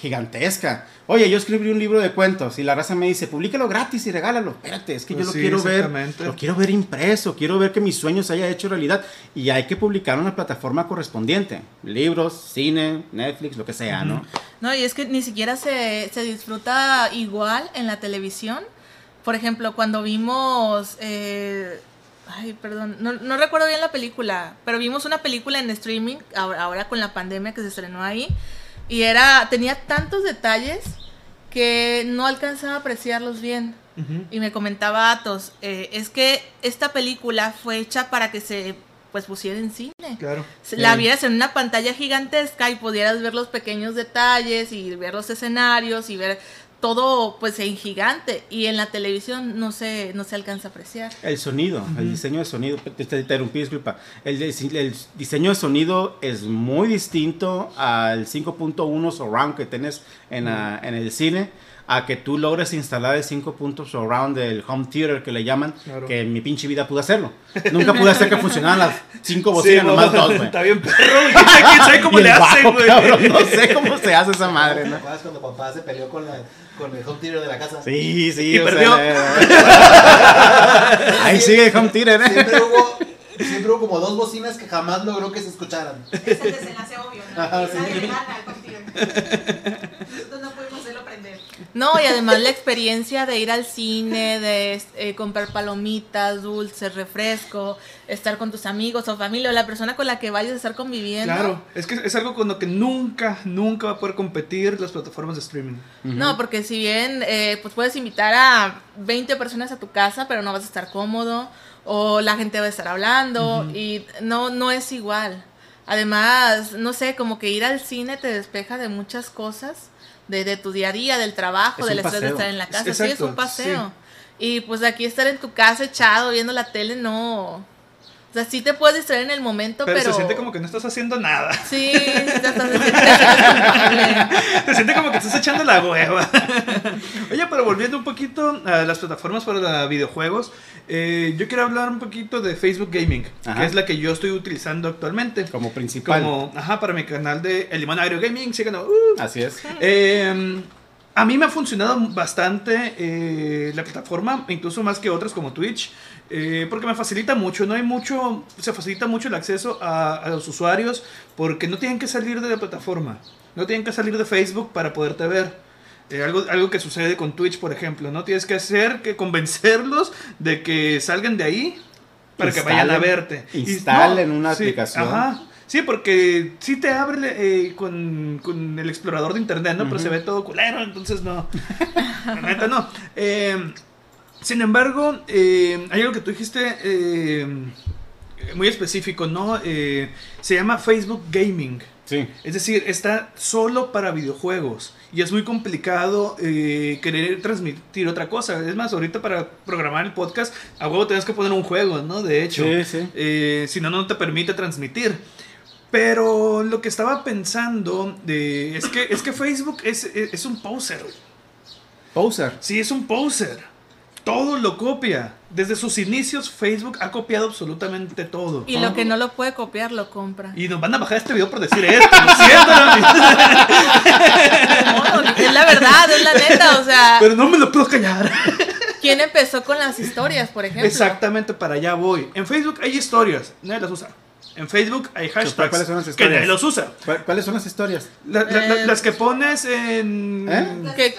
gigantesca. Oye, yo escribí un libro de cuentos y la raza me dice, publícalo gratis y regálalo. Espérate, es que yo lo quiero ver, lo quiero ver impreso, quiero ver que mis sueños se haya hecho realidad y hay que publicar en una plataforma correspondiente. Libros, cine, Netflix, lo que sea, ¿no? No, y es que ni siquiera se, se disfruta igual en la televisión. Por ejemplo, cuando vimos... Eh, ay, perdón, no, no, recuerdo bien la película, pero vimos una película en streaming, ahora, ahora con la pandemia que se estrenó ahí, y era, tenía tantos detalles que no alcanzaba a apreciarlos bien. Y me comentaba Atos, eh, es que esta película fue hecha para que se pues pusiera en cine. Claro. La vieras en una pantalla gigantesca y pudieras ver los pequeños detalles y ver los escenarios y ver todo pues en gigante y en la televisión no se, no se alcanza a apreciar. El sonido, el diseño de sonido, te, interrumpí, disculpa. El, el, diseño de sonido es muy distinto al 5.1 surround que tienes en, en el cine a que tú logres instalar el 5 puntos surround del home theater que le llaman, que en mi pinche vida pude hacerlo. Nunca pude hacer que funcionaran las 5 bocinas, nomás dos, güey. Está bien perro, ¿quién sabe cómo le hacen, güey? no sé cómo se hace esa madre, ¿no? ¿Te cuando papá se peleó con, la, con el home theater de la casa? Sí, sí. Y perdió. ahí sigue el home theater, ¿eh? Siempre hubo siempre hubo como dos bocinas que jamás logró que se escucharan. Es el desenlace obvio, ¿no? Ajá, sí. Nosotros no pudimos hacerlo aprender. No, y además la experiencia de ir al cine, de eh, comprar palomitas, dulces, refresco, estar con tus amigos o familia o la persona con la que vayas a estar conviviendo. Claro, es que es algo con lo que nunca, nunca va a poder competir las plataformas de streaming. No, porque si bien eh, pues puedes invitar a 20 personas a tu casa, pero no vas a estar cómodo o la gente va a estar hablando y no, no es igual. Además, no sé, como que ir al cine te despeja de muchas cosas, de, tu día a día, del trabajo, del estrés de estar en la casa. sí, es un paseo. Y pues aquí estar en tu casa echado viendo la tele no O sea, sí te puedes distraer en el momento, pero. Pero se siente como que no estás haciendo nada. Sí, estás te Se siente como que estás echando la hueva. Oye, pero volviendo un poquito a las plataformas para videojuegos, eh, yo quiero hablar un poquito de Facebook Gaming, que es la que yo estoy utilizando actualmente. Como principal. Como, ajá, para mi canal de El Limón Agrio Gaming. Uh. Así es. Eh, a mí me ha funcionado bastante eh, la plataforma, incluso más que otras como Twitch, eh, porque me facilita mucho, no hay mucho, se facilita mucho el acceso a, los usuarios porque no tienen que salir de la plataforma, no tienen que salir de Facebook para poderte ver. Eh, algo, algo que sucede con Twitch, por ejemplo, no tienes que hacer que convencerlos de que salgan de ahí para que vayan a verte. Instalen una aplicación. Ajá. Sí, porque sí te abre eh, con, el explorador de internet, ¿no? Pero se ve todo culero, entonces no. La neta no. Eh, sin embargo, eh, hay algo que tú dijiste muy específico, ¿no? se llama Facebook Gaming. Sí. Es decir, está solo para videojuegos. Y es muy complicado querer transmitir otra cosa. Es más, ahorita para programar el podcast, a huevo tienes que poner un juego, ¿no? De hecho. Sí, sí. si no, no te permite transmitir. Pero lo que estaba pensando de, es, que, es que Facebook es, es, un poser. ¿Poser? Sí, es un poser. Todo lo copia. Desde sus inicios, Facebook ha copiado absolutamente todo. Y lo que no lo puede copiar, lo compra. Y nos van a bajar este video por decir esto, lo siento. es la verdad, es la neta, o sea. Pero no me lo puedo callar. ¿Quién empezó con las historias, por ejemplo? Exactamente, para allá voy. En Facebook hay historias, nadie las usa. En Facebook hay hashtags ¿Cuáles son las que nadie los usa. ¿Cuáles son las historias? Eh, las que pones en... ¿Eh? Que,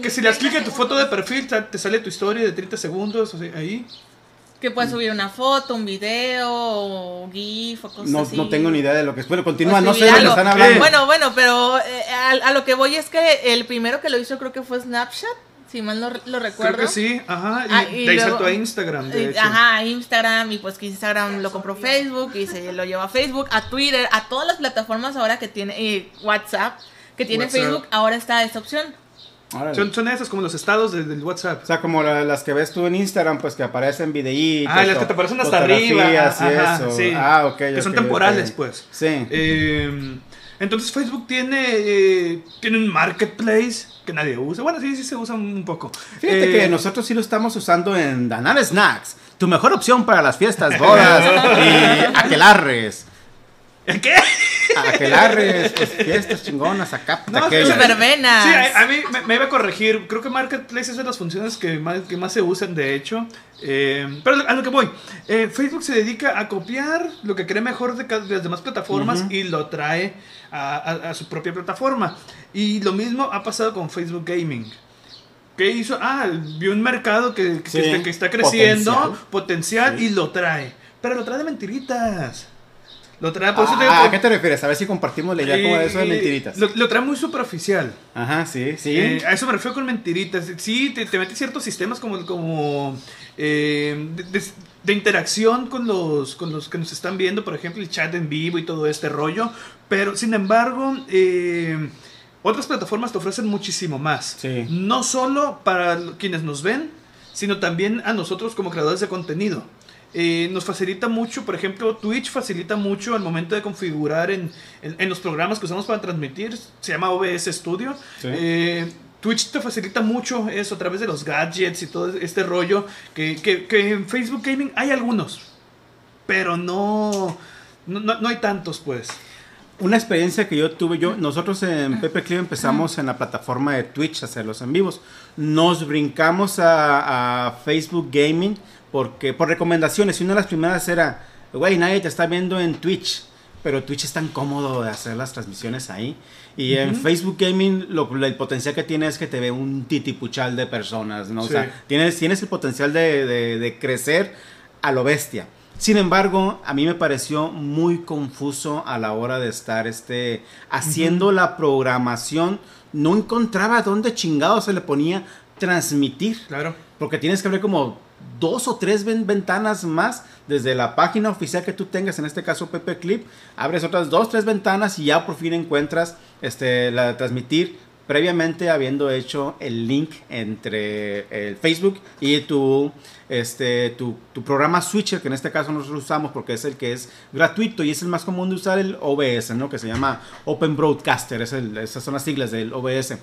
que si le das clic en tu foto de perfil, te sale tu historia de 30 segundos, o sea, ahí. Que puedes subir una foto, un video, o GIF o cosas no, así. No tengo ni idea de lo que es. Bueno, continúa, no sé de lo que están hablando. Bueno, bueno, pero eh, a, lo que voy es que el primero que lo hizo creo que fue Snapchat si mal no lo recuerdo. Creo que sí, ajá. Y, ah, saltó a Instagram, de hecho. Ajá, Instagram, y pues que Instagram lo compró Facebook, y se lo llevó a Facebook, a Twitter, a todas las plataformas ahora que tiene, y WhatsApp, que tiene Facebook, ahora está esta opción. Son, son esas como los estados del, WhatsApp. O sea, como las que ves tú en Instagram, pues que aparecen videitos. Ah, las que te aparecen hasta arriba. Ajá, eso. Sí. Ah, ok. Que son temporales, pues. Sí. Eh, entonces Facebook tiene, eh, tiene un marketplace que nadie usa. Bueno, sí, sí se usa un poco. Fíjate que eh, nosotros sí lo estamos usando en Danar Snacks. Tu mejor opción para las fiestas, bodas y aquelarres. ¿Qué? Aquelarres, pues, fiestas chingonas acá. No, verbenas. Sí, a, mí me, iba a corregir. Creo que Marketplace es de las funciones que más, que más se usan, de hecho. Eh, pero a lo que voy. Facebook se dedica a copiar lo que cree mejor de, de las demás plataformas y lo trae a, su propia plataforma. Y lo mismo ha pasado con Facebook Gaming. ¿Qué hizo? Ah, vio un mercado que, que, está, creciendo, potencial, y lo trae. Pero lo trae de mentiritas. Lo trae, por ah, ¿A qué te refieres? A ver si compartimos la idea como de eso de mentiritas. Lo, trae muy superficial. Ajá, sí, sí. Eh, a eso me refiero con mentiritas. Sí, te, te mete ciertos sistemas como, como eh, de, interacción con los, con los que nos están viendo, por ejemplo, el chat en vivo y todo este rollo. Pero, sin embargo, eh, otras plataformas te ofrecen muchísimo más. No solo para quienes nos ven, sino también a nosotros como creadores de contenido. Eh, nos facilita mucho, por ejemplo, Twitch facilita mucho al momento de configurar en, los programas que usamos para transmitir, se llama OBS Studio. Twitch te facilita mucho eso a través de los gadgets y todo este rollo. Que, en Facebook Gaming hay algunos, pero no, no, hay tantos, pues. Una experiencia que yo tuve, yo, nosotros en Pepe Clip empezamos en la plataforma de Twitch a hacer los en vivos. Nos brincamos a, Facebook Gaming porque por recomendaciones. Y una de las primeras era, güey, nadie te está viendo en Twitch pero Twitch es tan cómodo de hacer las transmisiones ahí. Y en Facebook Gaming lo, el potencial que tiene es que te ve un titipuchal de personas, ¿no? O sea, tienes, tienes el potencial de, de, crecer a lo bestia. Sin embargo, a mí me pareció muy confuso a la hora de estar este, haciendo la programación. No encontraba dónde chingado se le ponía transmitir. Claro. Porque tienes que ver como dos o tres ventanas más desde la página oficial que tú tengas, en este caso Pepe Clip, abres otras dos, tres ventanas y ya por fin encuentras este, la de transmitir previamente habiendo hecho el link entre el Facebook y tu este, tu, tu, programa Switcher, que en este caso nosotros usamos porque es el que es gratuito y es el más común de usar el OBS, ¿no? que se llama Open Broadcaster, es esas son las siglas del OBS.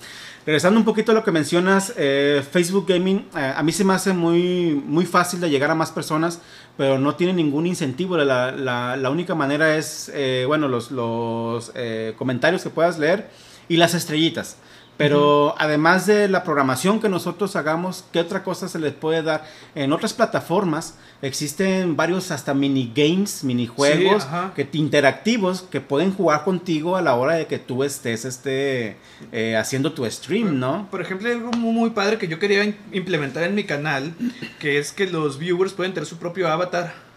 Regresando un poquito a lo que mencionas, eh, Facebook Gaming eh, a mí se me hace muy, muy fácil de llegar a más personas, pero no tiene ningún incentivo. La, la, la única manera es, eh, bueno, los, los comentarios que puedas leer y las estrellitas. Pero además de la programación que nosotros hagamos, ¿qué otra cosa se les puede dar? En otras plataformas existen varios hasta minigames, minijuegos que, interactivos que pueden jugar contigo a la hora de que tú estés este, eh, haciendo tu stream, ¿no? Por ejemplo, algo muy padre que yo quería implementar en mi canal, que es que los viewers pueden tener su propio avatar.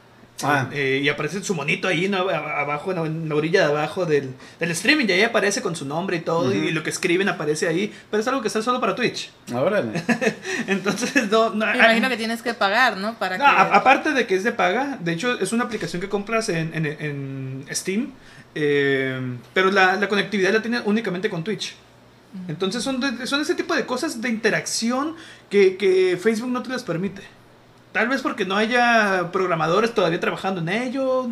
Ah. Eh, y aparece su monito ahí abajo, en la orilla de abajo del, streaming. Y ahí aparece con su nombre y todo. Y lo que escriben aparece ahí. Pero es algo que está solo para Twitch. Ahora. Entonces, no. Me ah, imagino que tienes que pagar, ¿no? Para aparte de que es de paga. De hecho, es una aplicación que compras en, en, Steam. Eh, pero la, la, conectividad la tiene únicamente con Twitch. Entonces, son, son ese tipo de cosas de interacción que, que Facebook no te las permite. Tal vez porque no haya programadores todavía trabajando en ello.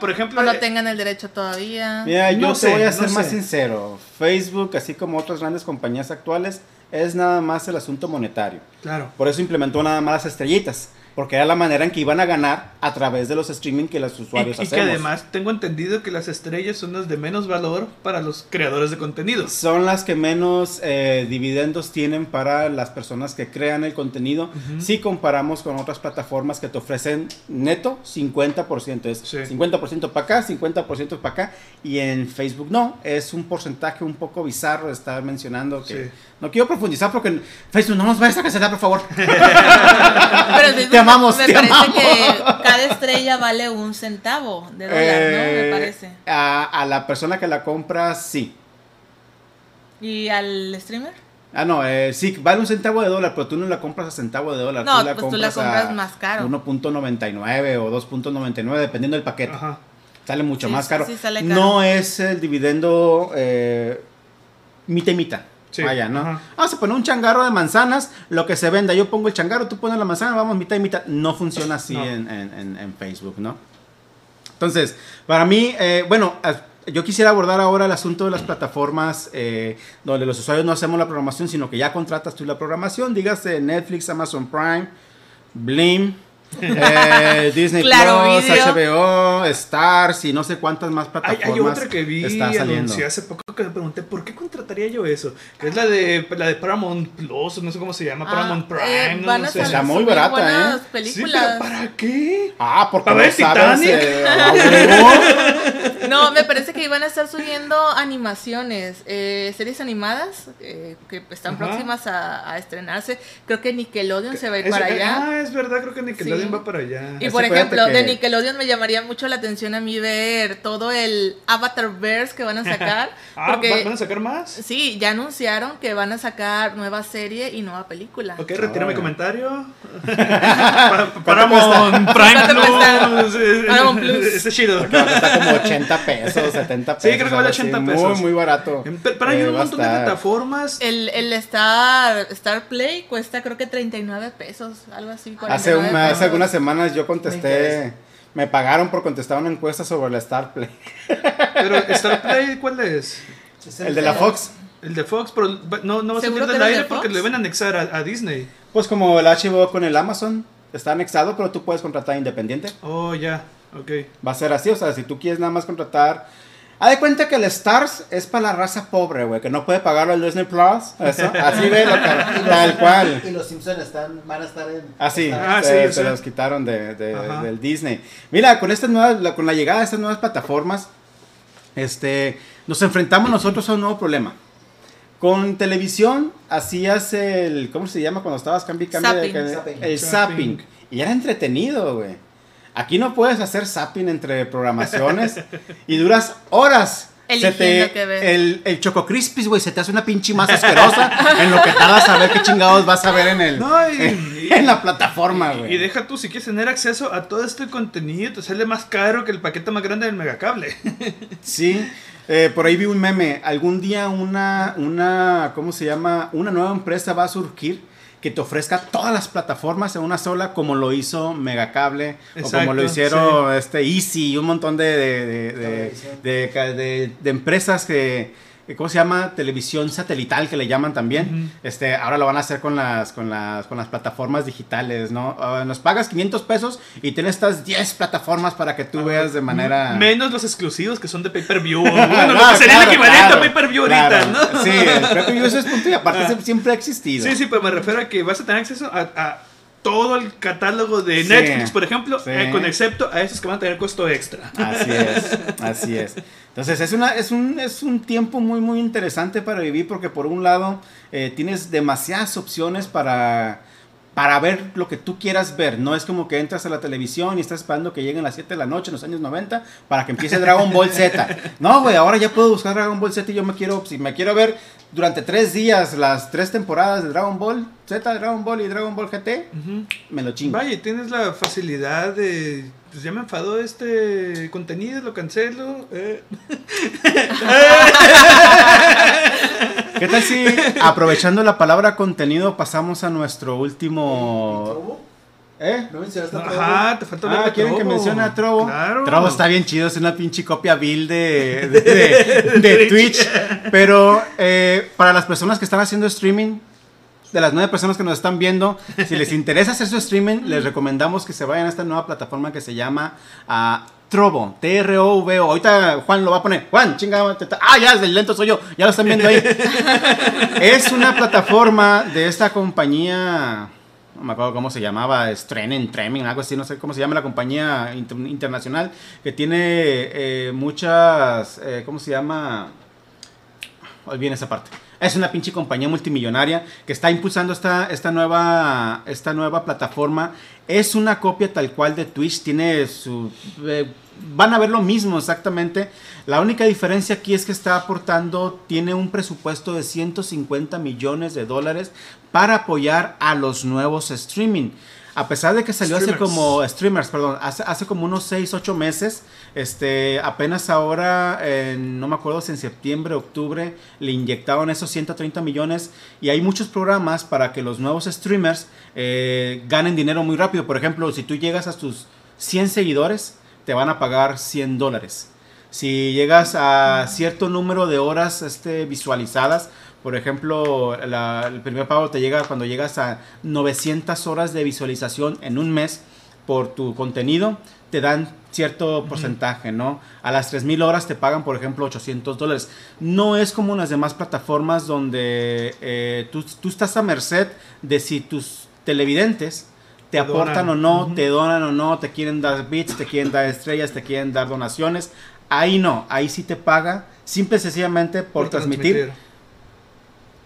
por ejemplo. O no eh, tengan el derecho todavía. Mira, yo te voy a ser más sincero. Facebook, así como otras grandes compañías actuales, es nada más el asunto monetario. Claro. Por eso implementó nada más las estrellitas porque era la manera en que iban a ganar a través de los streaming que los usuarios y, y que además tengo entendido que las estrellas son las de menos valor para los creadores de contenido. Son las que menos eh, dividendos tienen para las personas que crean el contenido. Si comparamos con otras plataformas que te ofrecen neto 50%, es 50% para acá, 50% para acá. Y en Facebook no, es un porcentaje un poco bizarro de estar mencionando que... No quiero profundizar porque Facebook no nos vayas a cancelar, por favor. Pero te amamos, me parece que cada estrella vale un centavo de dólar, ¿no? Me eh, parece. A, la persona que la compra, sí. ¿Y al streamer? Ah, no, eh, sí, vale un centavo de dólar, pero tú no la compras a centavo de dólar. No, tú la pues tú la compras más caro. 1.99 o 2.99, dependiendo del paquete. Sale mucho más caro. Sí, sale caro. No es el dividendo eh, mitad y mitad. Vaya, ¿no? Vamos a poner un changarro de manzanas, lo que se venda. Yo pongo el changarro, tú pones la manzana, vamos mitad y mitad. No funciona así En, Facebook, ¿no? Entonces, para mí, eh, bueno, yo quisiera abordar ahora el asunto de las plataformas eh, donde los usuarios no hacemos la programación, sino que ya contratas tú la programación, dígase Netflix, Amazon Prime, Blim, eh, Disney Plus, HBO, Stars y no sé cuántas más plataformas. Hay, otra que vi está saliendo. hace poco que me pregunté por qué contrataría yo eso. Que es la de la de Paramount Plus, no sé cómo se llama, ah, Paramount eh, Prime. no, no sé. Está muy barata, ¿eh? Películas. ¿Para qué? Ah, porque ¿Para no sabes, eh, No, me parece que iban a estar subiendo animaciones, eh, series animadas eh, que están próximas a, estrenarse. Creo que Nickelodeon se va a ir para allá. Ah, es verdad, creo que Nickelodeon va para allá. Y por ejemplo, de Nickelodeon me llamaría mucho la atención a mí ver todo el Avatar Verse que van a sacar. ah, porque, ¿van a sacar más? Sí, ya anunciaron que van a sacar nueva serie y nueva película. Ok, retiro mi comentario. Paramount Prime Paramount Plus. Ese chido. Está como 80 pesos, 70 pesos. Sí, creo que vale 80 pesos. Muy, muy barato. Pero hay eh, un montón de plataformas. El, el Star, Star Play cuesta creo que 39 pesos, algo así. Hace, hace algunas semanas yo contesté. Me pagaron por contestar una encuesta sobre el Star Play. Pero Star Play, ¿cuál es? el, de la Fox. El de Fox, pero no, no va a salir del aire porque le van a anexar a, Disney. Pues como el HBO con el Amazon. Está anexado, pero tú puedes contratar independiente. Oh, ya. Ok. Va a ser así, o sea, si tú quieres nada más contratar Haz de cuenta que el Stars es para la raza pobre, güey, que no puede pagarlo el Disney Plus. Eso, así ve lo que, tal cual. Y los Simpsons están, van a estar en. Así, ah, se, sí, se los quitaron de, de del Disney. Mira, con estas nuevas, la, con la llegada de estas nuevas plataformas, este, nos enfrentamos nosotros a un nuevo problema. Con televisión hacías el, ¿cómo se llama cuando estabas cambiando? El zapping. Y era entretenido, güey. Aquí no puedes hacer zapping entre programaciones y duras horas. Que ves. El, el Choco Crispis, güey, se te hace una pinche más asquerosa en lo que tardas a ver qué chingados vas a ver en el en, la plataforma, güey. Y, deja tú, si quieres tener acceso a todo este contenido, te sale más caro que el paquete más grande del megacable. sí. Eh, por ahí vi un meme. Algún día una, una, ¿cómo se llama? Una nueva empresa va a surgir que te ofrezca todas las plataformas en una sola, como lo hizo Megacable, o como lo hicieron este Easy y un montón de, de, de empresas que ¿cómo se llama? Televisión satelital que le llaman también. Este, ahora lo van a hacer con las, con las, con las plataformas digitales, ¿no? Ah, nos pagas 500 pesos y tienes estas 10 plataformas para que tú veas de manera... Menos los exclusivos que son de pay-per-view. bueno, lo que sería el equivalente a pay-per-view ahorita, ¿no? Sí, el pay-per-view es punto y aparte siempre ha existido. Sí, sí, pero me refiero a que vas a tener acceso a, todo el catálogo de Netflix, por ejemplo, eh, con excepto a esos que van a tener costo extra. Así es, así es. Entonces es, una, es, un, es un tiempo muy, muy interesante para vivir porque por un lado eh, tienes demasiadas opciones para, para ver lo que tú quieras ver. No es como que entras a la televisión y estás esperando que lleguen las 7 de la noche en los años 90 para que empiece Dragon Ball Z. No, güey, ahora ya puedo buscar Dragon Ball Z y yo me quiero, si me quiero ver durante tres días las tres temporadas de Dragon Ball Z, Dragon Ball y Dragon Ball GT, me lo chingo. Vaya, tienes la facilidad de pues ya me enfadó este contenido, lo cancelo. Eh. ¿Qué tal si, aprovechando la palabra contenido, pasamos a nuestro último... ¿Eh? ¿No mencionaste a Trovo? Ajá, te faltó Ah, ¿quieren que mencione a Trovo? Claro. Trovo está bien chido, es una pinche copia vil de, de, Twitch. Pero eh, para las personas que están haciendo streaming, de las nueve personas que nos están viendo, si les interesa hacer su streaming, les recomendamos que se vayan a esta nueva plataforma que se llama uh, Trovo, T-R-O-V-O. Ahorita Juan lo va a poner. Juan, chingada. Ah, ya, el lento soy yo. Ya lo están viendo ahí. es una plataforma de esta compañía. No me acuerdo cómo se llamaba, Strenen, Treming, algo así, no sé cómo se llama la compañía internacional, que tiene eh, muchas, eh, ¿cómo se llama? Olviden esa parte. Es una pinche compañía multimillonaria que está impulsando esta, esta, nueva, esta nueva plataforma. Es una copia tal cual de Twitch. Tiene su... Eh, van a ver lo mismo exactamente. La única diferencia aquí es que está aportando, tiene un presupuesto de 150 millones de dólares para apoyar a los nuevos streaming. A pesar de que salió hace como streamers, perdón, hace, hace como unos 6, 8 meses, este, apenas ahora, no me acuerdo si en septiembre, octubre, le inyectaron esos 130 millones y hay muchos programas para que los nuevos streamers eh, ganen dinero muy rápido. Por ejemplo, si tú llegas a tus 100 seguidores, te van a pagar 100 dólares. Si llegas a cierto número de horas este, visualizadas, por ejemplo, el primer pago te llega cuando llegas a 900 horas de visualización en un mes por tu contenido, te dan cierto porcentaje, ¿no? A las 3.000 horas te pagan, por ejemplo, 800 dólares. No es como las demás plataformas donde eh, tú, estás a merced de si tus televidentes te, aportan o no, te donan o no, te quieren dar bits, te quieren dar estrellas, te quieren dar donaciones. Ahí no, ahí sí te paga, simple y sencillamente por, transmitir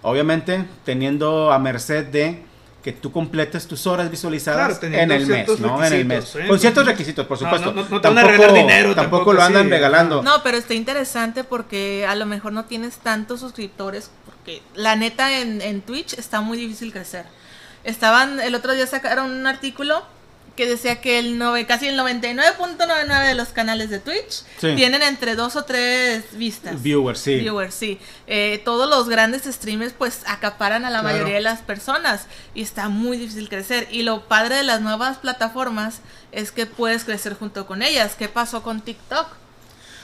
Obviamente teniendo a merced de que tú completes tus horas visualizadas en el mes, ¿no? En el mes. ¿eh? Con ciertos requisitos, por supuesto. No, no, te van a regalar dinero. Tampoco, lo andan regalando. No, pero está interesante porque a lo mejor no tienes tantos suscriptores. Porque la neta en, en Twitch está muy difícil crecer. Estaban, el otro día sacaron un artículo que decía que el casi el 99.99 de los canales de Twitch tienen entre dos o tres vistas. Viewers, sí. Viewers, sí. Eh, todos los grandes streamers pues acaparan a la mayoría de las personas y está muy difícil crecer. Y lo padre de las nuevas plataformas es que puedes crecer junto con ellas. ¿Qué pasó con TikTok?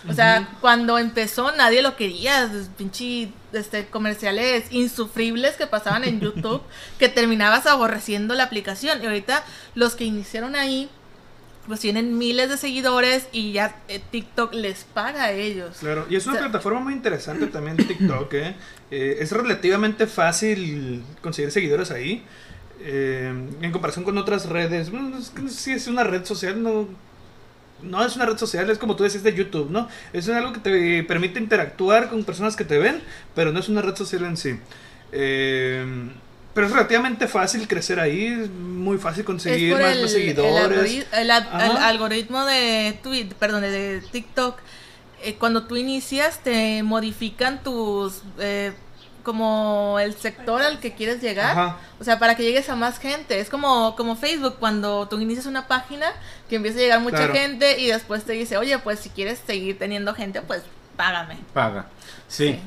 O sea, cuando empezó nadie lo quería, pinche este, comerciales insufribles que pasaban en YouTube, que terminabas aborreciendo la aplicación. Y ahorita los que iniciaron ahí, pues tienen miles de seguidores y ya eh, TikTok les paga a ellos. Claro, y es una plataforma muy interesante también TikTok, ¿eh? ¿eh? es relativamente fácil conseguir seguidores ahí. Eh, en comparación con otras redes, bueno, es que si es una red social, no no es una red social, es como tú decís de YouTube, ¿no? Es algo que te permite interactuar con personas que te ven, pero no es una red social en sí. Eh, pero es relativamente fácil crecer ahí, es muy fácil conseguir más, seguidores. El, algoritmo de Twitter, perdón, de TikTok, eh, cuando tú inicias te modifican tus eh, como el sector al que quieres llegar. O sea, para que llegues a más gente. Es como, como Facebook, cuando tú inicias una página que empieza a llegar mucha gente y después te dice, oye, pues si quieres seguir teniendo gente, pues págame. Paga, sí.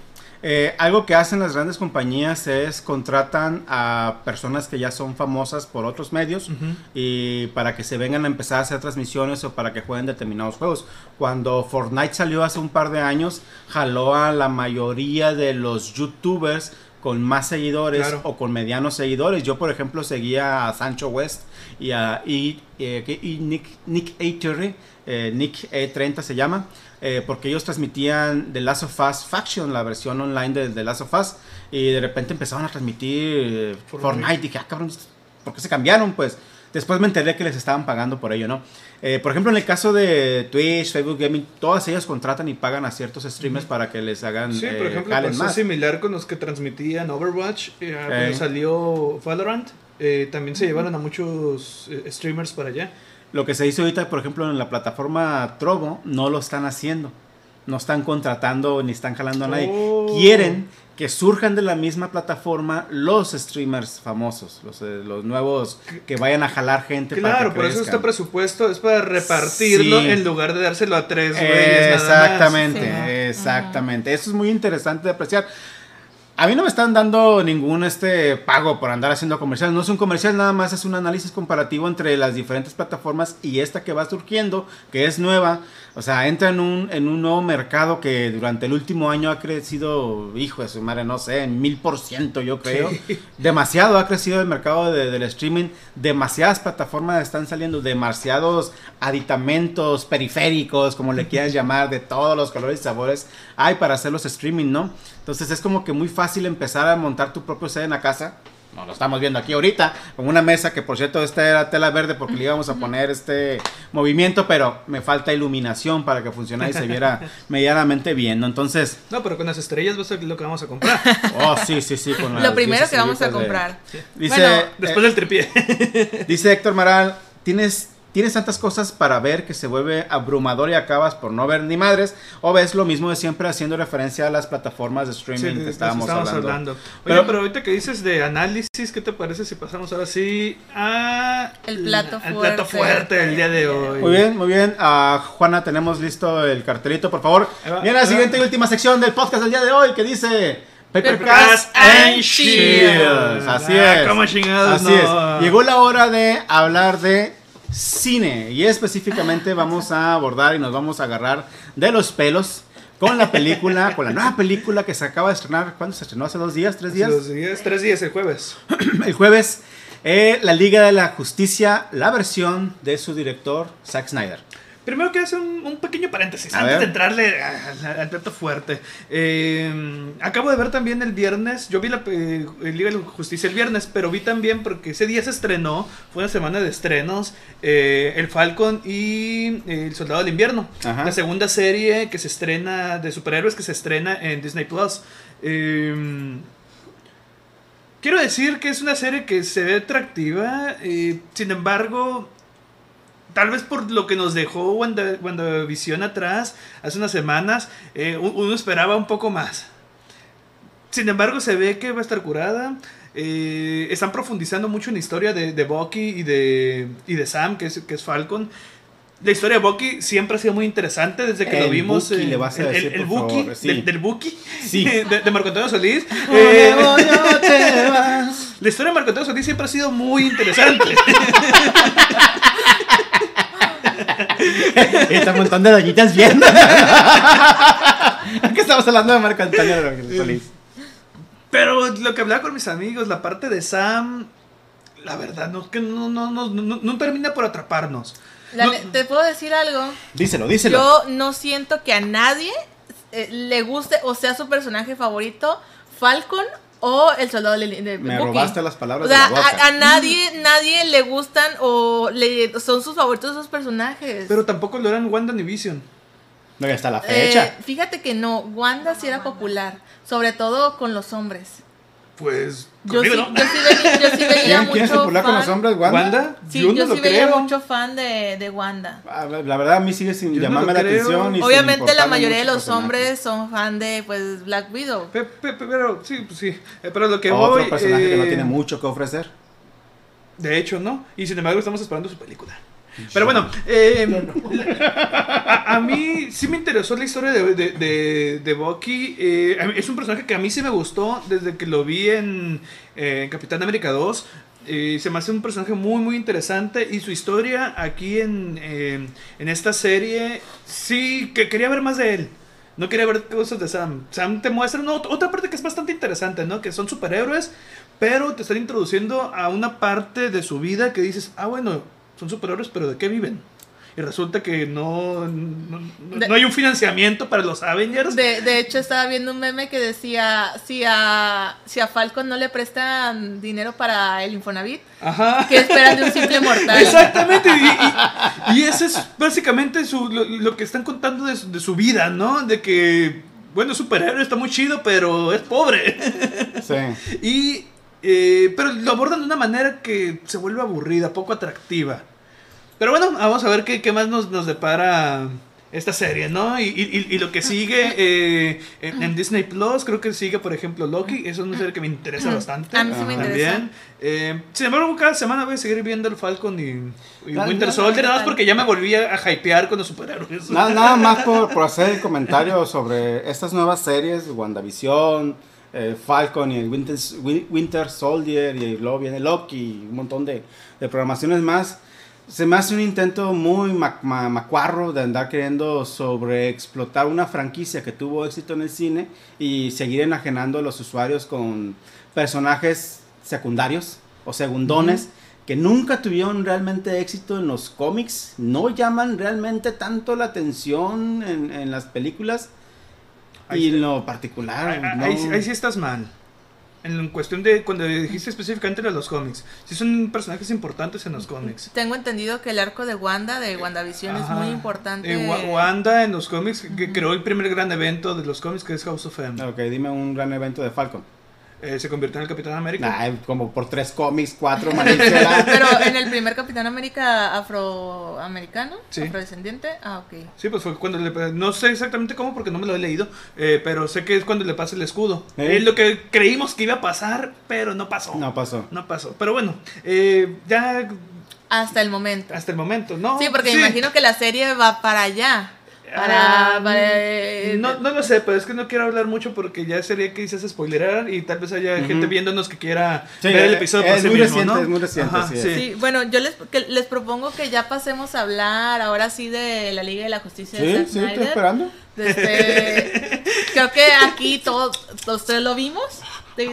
Eh, algo que hacen las grandes compañías es contratan a personas que ya son famosas por otros medios y para que se vengan a empezar a hacer transmisiones o para que jueguen determinados juegos. Cuando Fortnite salió hace un par de años, jaló a la mayoría de los youtubers con más seguidores o con medianos seguidores. Yo, por ejemplo, seguía a Sancho West y a y, eh, Nick, Nick eh, Nick E30 se llama. Eh, porque ellos transmitían The Last of Us Faction, la versión online de The Last of Us, y de repente empezaron a transmitir eh, Fortnite. Y dije, ah, cabrón, ¿por qué se cambiaron? Pues después me enteré que les estaban pagando por ello, ¿no? Eh, por ejemplo, en el caso de Twitch, Facebook Gaming, todas ellas contratan y pagan a ciertos streamers para que les hagan. Sí, por ejemplo, pasó similar con los que transmitían Overwatch. cuando salió Valorant, también se llevaron a muchos streamers para allá. Lo que se hizo ahorita, por ejemplo, en la plataforma Trovo, no lo están haciendo. No están contratando ni están jalando a nadie. Oh. Quieren que surjan de la misma plataforma los streamers famosos, los, eh, los nuevos que vayan a jalar gente. Claro, por eso este presupuesto es para repartirlo en lugar de dárselo a tres güeyes. Exactamente, exactamente. Eso es muy interesante de apreciar. A mí no me están dando ningún este pago por andar haciendo comercial. No es un comercial, nada más es un análisis comparativo entre las diferentes plataformas y esta que va surgiendo, que es nueva. O sea, entra en un, en un nuevo mercado que durante el último año ha crecido, hijo de su madre, no sé, en mil por ciento yo creo. Demasiado ha crecido el mercado del streaming. Demasiadas plataformas están saliendo, demasiados aditamentos periféricos, como le quieras llamar, de todos los colores y sabores hay para hacer los streaming, ¿no? Entonces es como que muy fácil empezar a montar tu propio set en la casa. No, lo estamos viendo aquí ahorita, con una mesa que por cierto esta era tela verde porque le íbamos a poner este movimiento, pero me falta iluminación para que funcionara y se viera medianamente bien, ¿no? Entonces... No, pero con las estrellas va a ser lo que vamos a comprar. Oh, sí, sí, sí. Con lo primero que vamos a comprar. Dice, después del tripié. dice Héctor Maral, tienes tienes tantas cosas para ver que se vuelve abrumador y acabas por no ver ni madres, o ves lo mismo de siempre haciendo referencia a las plataformas de streaming que estábamos, hablando. pero, pero ahorita que dices de análisis, ¿qué te parece si pasamos ahora sí a el plato fuerte, plato fuerte del día de hoy? Muy bien, muy bien. a Juana, tenemos listo el cartelito, por favor. Viene la siguiente y última sección del podcast del día de hoy que dice... Papercast and Shields. Así ah, es. Así es. Llegó la hora de hablar de cine. Y específicamente vamos a abordar y nos vamos a agarrar de los pelos con la película, con la nueva película que se acaba de estrenar. ¿Cuándo se estrenó? ¿Hace dos días? ¿Tres días? Dos días, tres días, el jueves. el jueves, eh, La Liga de la Justicia, la versión de su director, Zack Snyder. Primero quiero hacer un, pequeño paréntesis antes de entrarle al plato fuerte. Eh, acabo de ver también el viernes, yo vi la eh, Liga de Justicia el viernes, pero vi también porque ese día se estrenó, fue una semana de estrenos, eh, El Falcon y El Soldado del Invierno. La segunda serie que se estrena de superhéroes que se estrena en Disney Plus. Quiero decir que es una serie que se ve atractiva, sin embargo, tal vez por lo que nos dejó cuando Visión atrás, hace unas semanas, eh, uno esperaba un poco más. Sin embargo, se ve que va a estar curada. Eh, están profundizando mucho en la historia de, de Bucky y de, y de Sam, que es, que es Falcon. La historia de Bucky siempre ha sido muy interesante desde que lo vimos. Bucky, le vas a decir, el, Bucky, del, Bucky, sí. de, de, Marco Antonio Solís. Eh, la historia de Marco Antonio Solís siempre ha sido muy interesante. Está un montón de doñitas viendo. qué estamos hablando de Marco Antonio Solís. Pero lo que hablaba con mis amigos, la parte de Sam, la verdad, no, que no, no, no, no, termina por atraparnos. ¿Te puedo decir algo? Díselo, díselo. Yo no siento que a nadie eh, le guste o sea su personaje favorito Falcon o el soldado de, Me robaste las palabras. O sea, A, nadie, nadie le gustan o le, son sus favoritos esos personajes. Pero tampoco lo eran Wanda ni Vision. No, ya está la fecha. Eh, fíjate que no, Wanda sí era popular, sobre todo con los hombres. Pues yo sí, yo sí, veía, yo sí veía mucho ¿Quién es popular con los hombres? ¿Wanda? Sí, yo, yo sí veía mucho fan de, de, Wanda. Ah, la verdad a mí sigue sin llamarme la atención. Y Obviamente la mayoría de los hombres son fan de pues Black Widow. pero sí, pues sí. Eh, pero lo que Otro voy, personaje que no tiene mucho que ofrecer. De hecho, ¿no? Y sin embargo estamos esperando su película. Pero bueno, eh, a, mí sí me interesó la historia de, de, de, Bucky. Eh, es un personaje que a mí sí me gustó desde que lo vi en eh, Capitán América 2. se me hace un personaje muy, muy interesante. Y su historia aquí en, en esta serie, sí, que quería ver más de él. No quería ver cosas de Sam. Sam te muestra otra parte que es bastante interesante, ¿no? Que son superhéroes, pero te están introduciendo a una parte de su vida que dices, ah, bueno, son superhéroes, pero ¿de qué viven? y resulta que no, no, hay un financiamiento para los Avengers. De, de, hecho, estaba viendo un meme que decía, si a, si a Falcon no le prestan dinero para el Infonavit, Ajá. ¿qué esperan de un simple mortal? Exactamente, y, y, eso es básicamente su, lo, que están contando de su, de su vida, ¿no? De que, bueno, superhéroe está muy chido, pero es pobre. Sí. Y eh, pero lo abordan de una manera que se vuelve aburrida, poco atractiva. Pero bueno, vamos a ver qué, qué más nos, nos depara esta serie, ¿no? Y, y, y lo que sigue eh, en, Disney Plus, creo que sigue, por ejemplo, Loki. Eso es una serie que me interesa bastante. A mí sí me interesa. Eh, sin embargo, cada semana voy a seguir viendo el Falcon y, Winter Soldier, nada más porque ya me volví a, hypear con los superhéroes. Nada, nada más por, por hacer el comentario sobre estas nuevas series, WandaVision eh, Falcon y el Winter, Winter, Soldier y luego viene Loki y un montón de, de, programaciones más. Se me hace un intento muy macuarro de andar queriendo sobre explotar una franquicia que tuvo éxito en el cine y seguir enajenando a los usuarios con personajes secundarios o segundones que nunca tuvieron realmente éxito en los cómics, no llaman realmente tanto la atención en, en las películas y en lo particular. Ahí, sí estás mal. En cuestión de cuando dijiste específicamente de los cómics. Sí son personajes importantes en los cómics. Tengo entendido que el arco de Wanda, de WandaVision, es muy importante. Eh, Wanda en los cómics, que creó el primer gran evento de los cómics que es House of M. Ok, dime un gran evento de Falcon. Eh, se convirtió en el Capitán América. como por tres cómics, cuatro, Pero en el primer Capitán América afroamericano, afrodescendiente. Ah, ok. Sí, pues fue cuando le. No sé exactamente cómo porque no me lo he leído, eh, pero sé que es cuando le pasa el escudo. Es lo que creímos que iba a pasar, pero no pasó. No pasó. No pasó. Pero bueno, eh, ya. Hasta el momento. Hasta el momento, ¿no? Sí, porque me imagino que la serie va para allá. Para, ah, eh, no, no lo sé, pero es que no quiero hablar mucho porque ya sería que quizás spoilerar y tal vez haya gente viéndonos que quiera ver el episodio es, muy reciente, es muy reciente, sí. bueno, yo les, les propongo que ya pasemos a hablar ahora sí de la Liga de la Justicia de Zack Sí, estoy esperando. Este, creo que aquí todos, ustedes lo vimos. sí,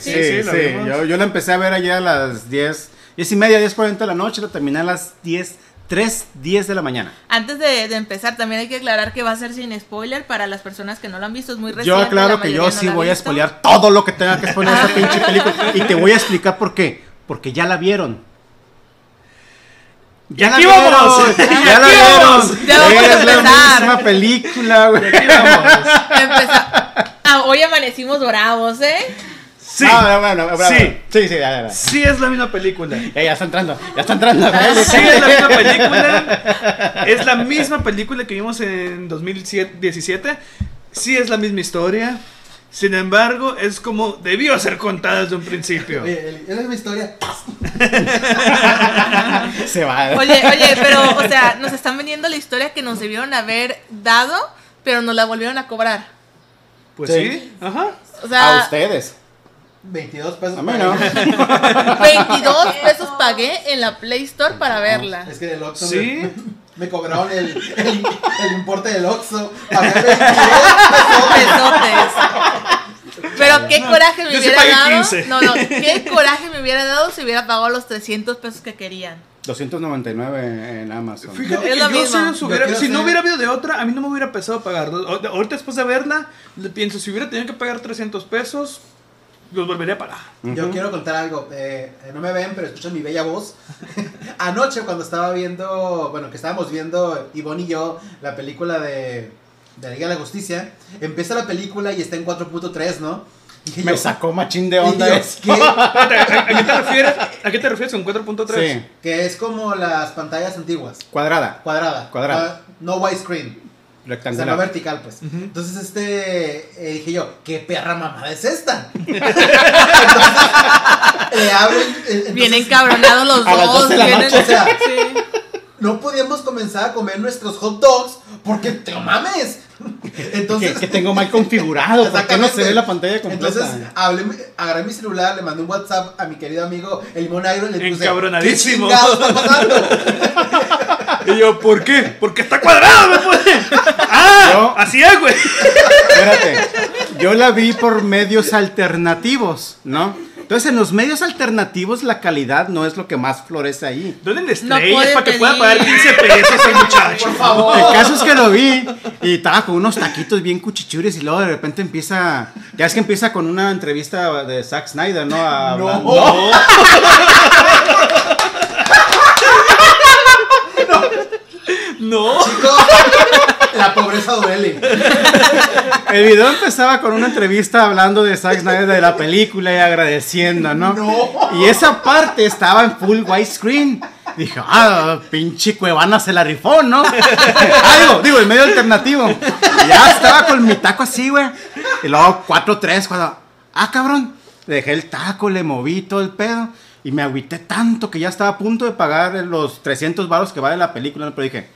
sí, sí, Yo, yo la empecé a ver allá a las 10, 10 y media, 10, 40 de la noche, la terminé a las 10 3, 10 de la mañana. Antes de, empezar, también hay que aclarar que va a ser sin spoiler para las personas que no lo han visto, es muy reciente. Yo aclaro que yo sí voy a spoilear todo lo que tenga que exponer esta pinche película y te voy a explicar por qué. Porque ya la vieron. Ya la vieron. Ya la vieron. Ya vamos es a empezar. la misma película, güey. Ah, hoy amanecimos dorados, ¿eh? Sí. Ah, bueno, sí. Sí, sí, ya, ya, Sí es la misma película. ya está entrando, ya está entrando. Sí es la misma película. Es la misma película que vimos en 2017. Sí es la misma historia. Sin embargo, es como debió ser contada desde un principio. Oye, es la misma historia. Se va. Oye, oye, pero, o sea, nos están vendiendo la historia que nos debieron haber dado, pero nos la volvieron a cobrar. Pues sí. sí. Ajá. O sea, a ustedes. 22 pesos. A mí no. 22 pesos pagué en la Play Store para verla. Es que del Oxxo ¿Sí? me, cobraron el, el, importe del Oxxo. Pagué 22 pesos. Pero qué coraje me hubiera dado. No, no, qué coraje me hubiera dado si hubiera pagado los 300 pesos que querían. 299 en Amazon. Fíjate que yo si, no hubiera habido de otra, a mí no me hubiera pesado pagar. Ahorita después de verla, pienso, si hubiera tenido que pagar 300 pesos, los volveré a pagar. Yo quiero contar algo. Eh, no me ven, pero escuchan mi bella voz. Anoche, cuando estaba viendo, bueno, que estábamos viendo Ivonne y yo la película de, de la Liga de la Justicia, empieza la película y está en 4.3, ¿no? me sacó machín de onda. ¿A, qué te refieres, ¿A qué te refieres con 4.3? Sí. Que es como las pantallas antiguas. Cuadrada. Cuadrada. Cuadrada. Uh, no widescreen rectangular. vertical, pues. Entonces, este, eh, dije yo, ¿qué perra mamada es esta? entonces, eh, Vienen cabronados los dos. vienen, o sea, sí. no podíamos comenzar a comer nuestros hot dogs porque te mames. Entonces, que, tengo mal configurado, porque no se ve la pantalla completa. Entonces, hablé, agarré mi celular, le mandé un WhatsApp a mi querido amigo el Limón y le puse. ¿qué está pasando? y yo, ¿por qué? Porque está cuadrado, me puede. Ah, así es, güey. Espérate, yo la vi por medios alternativos, ¿no? Entonces, en los medios alternativos, la calidad no es lo que más florece ahí. ¿Dónde le estrellas para que pueda pagar 15 pesos el muchacho? Por favor. El caso es que lo vi y estaba con unos taquitos bien cuchichures y luego de repente empieza. Ya es que empieza con una entrevista de Zack Snyder, ¿no? A no. no. Chicos, la pobreza duele. El video empezaba con una entrevista hablando de Zack Snyder de la película y agradeciendo, ¿no? No. Y esa parte estaba en full widescreen. Dije, ah, pinche Cuevana se la rifó, ¿no? ah, digo, digo, el medio alternativo. ya estaba con mi taco así, güey. Y luego 4-3, cuando, ah, cabrón. Le dejé el taco, le moví todo el pedo. Y me agüité tanto que ya estaba a punto de pagar los 300 baros que vale la película. Pero dije,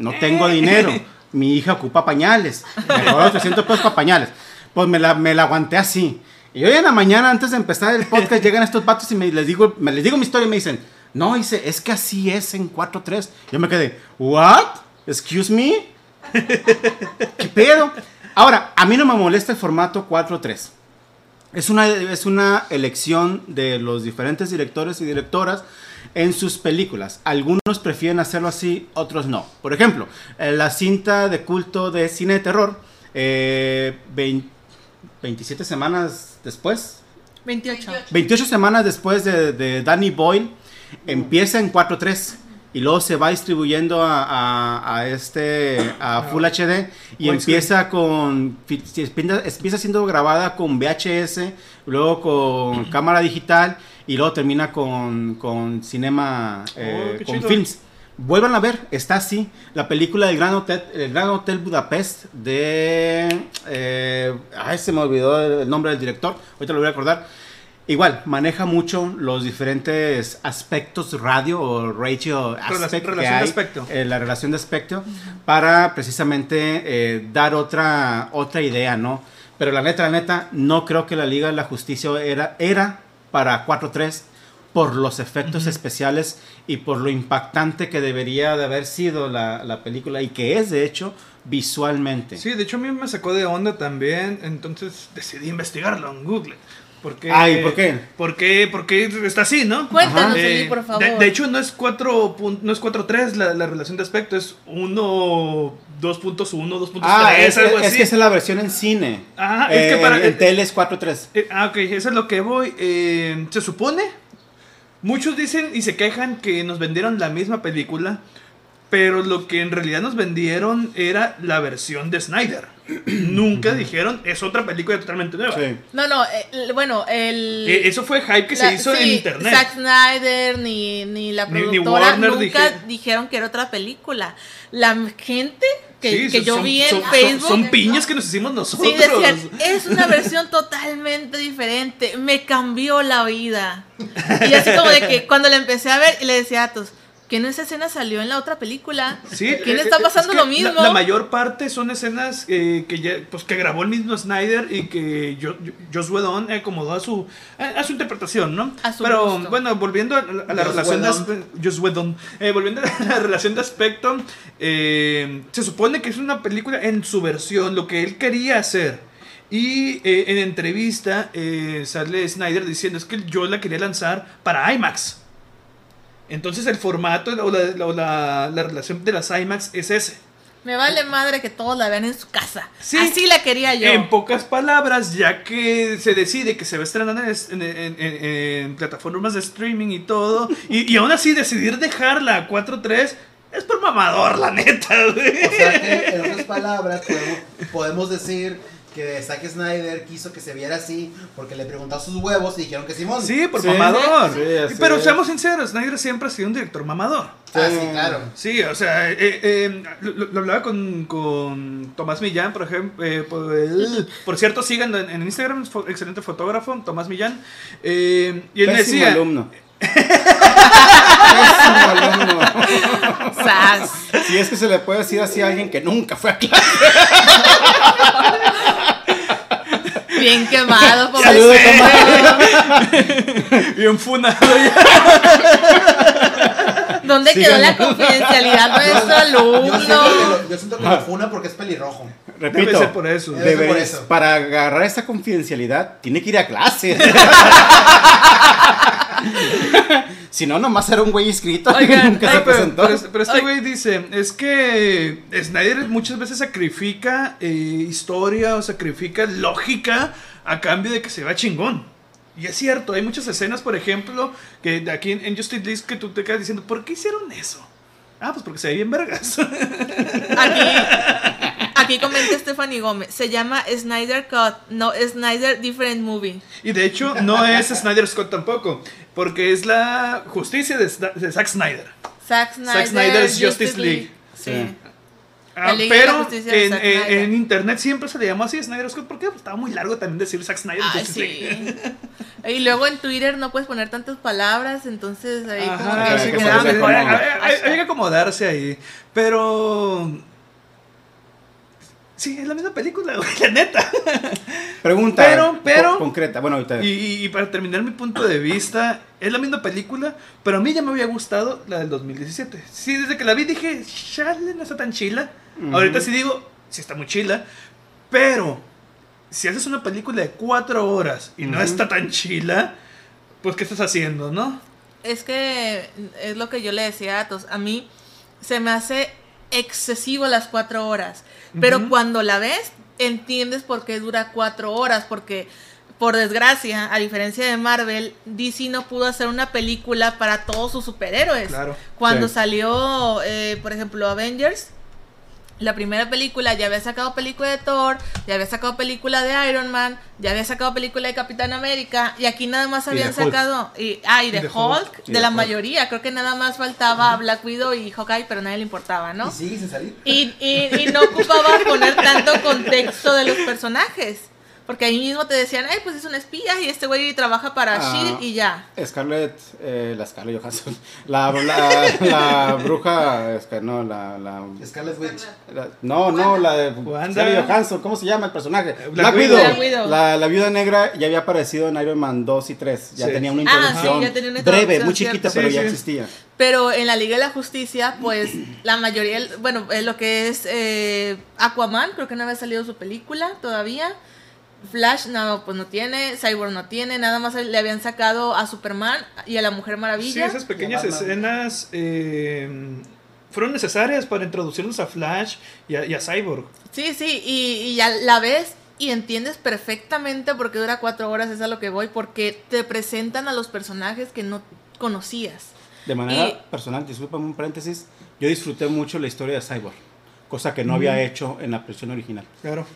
no tengo dinero. Mi hija ocupa pañales. Me 300 pesos para pañales. Pues me la, me la aguanté así. Y hoy en la mañana, antes de empezar el podcast, llegan estos patos y me les digo, me les digo mi historia y me dicen, no, dice, es que así es en 4.3. Yo me quedé, ¿what? ¿Excuse me? ¿Qué pedo? Ahora, a mí no me molesta el formato 4.3. Es una, es una elección de los diferentes directores y directoras en sus películas. Algunos prefieren hacerlo así, otros no. Por ejemplo, eh, la cinta de culto de cine de terror, 27 eh, semanas después. 28. 28 semanas después de, Danny Boyle, empieza en 4.3 y luego se va distribuyendo a, este a Full HD y empieza con empieza siendo grabada con VHS luego con cámara digital y luego termina con, con cinema, oh, eh, con films. Vuelvan a ver, está así. La película del Gran Hotel, el Gran Hotel Budapest de... Eh, ay, se me olvidó el nombre del director, ahorita lo voy a acordar. Igual, maneja mucho los diferentes aspectos radio o ratio aspect que hay, aspecto. Eh, la relación de aspecto, para precisamente eh, dar otra, otra idea, ¿no? Pero la neta, la neta, no creo que la Liga de la Justicia era, era para 4-3 por los efectos especiales y por lo impactante que debería de haber sido la, la, película y que es de hecho visualmente. Sí, de hecho a mí me sacó de onda también, entonces decidí investigarlo en Google. Porque, Ay, ¿por qué? Porque, porque está así, ¿no? Cuéntanos, eh, por favor. De, hecho, no es 4 no es 4.3 la, la relación de aspecto, es 1 2.1, 2.3, ah, es, algo así. Es que esa es la versión en cine. Ah, es que para. En, en tele es 4.3. Eh, ah, ok, eso es lo que voy. Eh, se supone. Muchos dicen y se quejan que nos vendieron la misma película. Pero lo que en realidad nos vendieron era la versión de Snyder. Nunca dijeron, es otra película totalmente nueva. No, no, eh, bueno, el... E, eso fue hype que se hizo en internet. Zack Snyder ni, ni la productora nunca dijeron que era otra película. La gente que, yo vi en Facebook... Son, piñas que nos hicimos nosotros. Sí, decían, es una versión totalmente diferente. Me cambió la vida. Y así como de que cuando la empecé a ver, y le decía a todos que en esa escena salió en la otra película. Sí, ¿Quién eh, está eh, pasando lo mismo? La, mayor parte son escenas eh, que ya, pues que grabó el mismo Snyder y que Joss Whedon acomodó a su a, su interpretación, ¿no? Pero bueno, volviendo a, la relación de Joss Whedon, volviendo a la relación de aspecto, se supone que es una película en su versión, lo que él quería hacer. Y en entrevista sale Snyder diciendo es que yo la quería lanzar para IMAX. Entonces el formato o la, relación de las IMAX es ese. Me vale madre que todos la vean en su casa. Así la quería yo. En pocas palabras, ya que se decide que se va a estrenar en, plataformas de streaming y todo, y, aún así decidir dejarla a 4.3 es por mamador, la neta, O sea que, en otras palabras, podemos decir que Zack Snyder quiso que se viera así porque le preguntó sus huevos y dijeron que Simón. Sí, por mamador. Pero seamos sinceros, Snyder siempre ha sido un director mamador. Ah, sí, claro. Sí, o sea, eh, eh, lo, hablaba con, con, Tomás Millán, por ejemplo. Eh, por, cierto, síganlo en, Instagram, excelente fotógrafo, Tomás Millán. y él me decía. alumno. Si es que se le puede decir así a alguien que nunca fue a clase. Bien quemado, Saludos, Bien funado. ¿Dónde quedó la confidencialidad de nuestro alumno? Yo siento, que lo, funa porque es pelirrojo. Repito, por eso. Para agarrar esa confidencialidad, tiene que ir a clase. si no, nomás era un güey inscrito. pero, este güey dice: es que Snyder muchas veces sacrifica eh, historia o sacrifica lógica a cambio de que se va chingón. Y es cierto, hay muchas escenas, por ejemplo, que aquí en, Justice League que tú te quedas diciendo, ¿por qué hicieron eso? Ah, pues porque se ve bien vergas. Aquí, aquí comenta Stephanie Gómez. Se llama Snyder Cut, no Snyder Different Movie. Y de hecho, no es Snyder Scott tampoco, porque es la justicia de, Zack Snyder. Zack Snyder, Zack Snyder's Justice, League. Sí. Ah, pero en, en, internet siempre se le llamó así Snyder Scott porque pues, estaba muy largo también decir Zack Snyder. Ah, sí. y luego en Twitter no puedes poner tantas palabras, entonces ahí como que se queda mejor. Hay, que acomodarse ahí. Pero Sí, es la misma película, güey, la neta. Pregunta pero, pero, concreta. Bueno, ahorita. Y, y, para terminar mi punto de vista, es la misma película, pero a mí ya me había gustado la del 2017. Sí, desde que la vi dije, chale, no está tan chila. Ahorita sí digo, sí está muy chila, pero si haces una película de cuatro horas y no está tan chila, pues ¿qué estás haciendo, no? Es que es lo que yo le decía a todos. A mí se me hace excesivo las cuatro horas, pero cuando la ves entiendes por qué dura cuatro horas, porque por desgracia, a diferencia de Marvel, DC no pudo hacer una película para todos sus superhéroes. Claro. Cuando salió, eh, por ejemplo, Avengers, la primera película ya había sacado película de Thor, ya había sacado película de Iron Man, ya había sacado película de Capitán América y aquí nada más habían sacado y ah y de, Hulk, de, la mayoría, creo que nada más faltaba Black Widow y Hawkeye, pero a nadie le importaba, ¿no? Y salir. Y, y, y no ocupaba poner tanto contexto de los personajes. Porque ahí mismo te decían, ay, pues es un espía y este güey trabaja para ah, Shield y ya. Scarlett, eh, la Scarlett Johansson, la, la, la bruja, es que no, la, la Scarlett Witch. no, no, la de Scarlett Johansson, ¿cómo se llama el personaje? Black, Widow. La, la, viuda negra ya había aparecido en Iron Man 2 y 3, ya tenía una introducción, ah, sí, breve, muy chiquita, pero ya existía. Pero en la Liga de la Justicia, pues la mayoría, bueno, lo que es eh, Aquaman, creo que no había salido su película todavía. Flash no, pues no tiene, Cyborg no tiene, nada más le habían sacado a Superman y a la Mujer Maravilla. Sí, esas pequeñas escenas eh, fueron necesarias para introducirnos a Flash y a, Cyborg. Sí, sí, y, ya la ves y entiendes perfectamente por qué dura cuatro horas, es a lo que voy, porque te presentan a los personajes que no conocías. De manera personal, disculpame un paréntesis, yo disfruté mucho la historia de Cyborg, cosa que no había hecho en la versión original. Claro.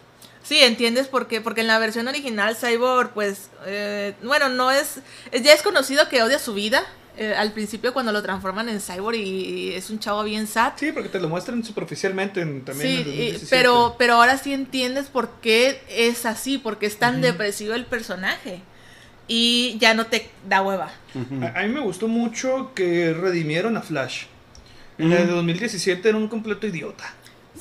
Sí, entiendes por qué, porque en la versión original Cyborg, pues, eh, bueno, no es, ya es conocido que odia su vida. Eh, al principio cuando lo transforman en Cyborg y, es un chavo bien sad. Sí, porque te lo muestran superficialmente en, también. Sí, pero, pero ahora sí entiendes por qué es así, porque es tan depresivo el personaje. Y ya no te da hueva. a, mí me gustó mucho que redimieron a Flash. En el de 2017 era un completo idiota.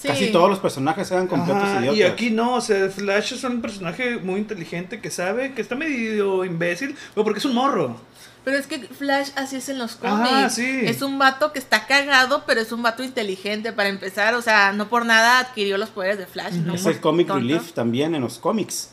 Casi todos los personajes eran completos idiotas. Y aquí no, o sea, Flash es un personaje muy inteligente que sabe que está medio imbécil, pero porque es un morro. Pero es que Flash así es en los cómics. Es un vato que está cagado, pero es un vato inteligente para empezar. O sea, no por nada adquirió los poderes de Flash. es el comic relief también en los cómics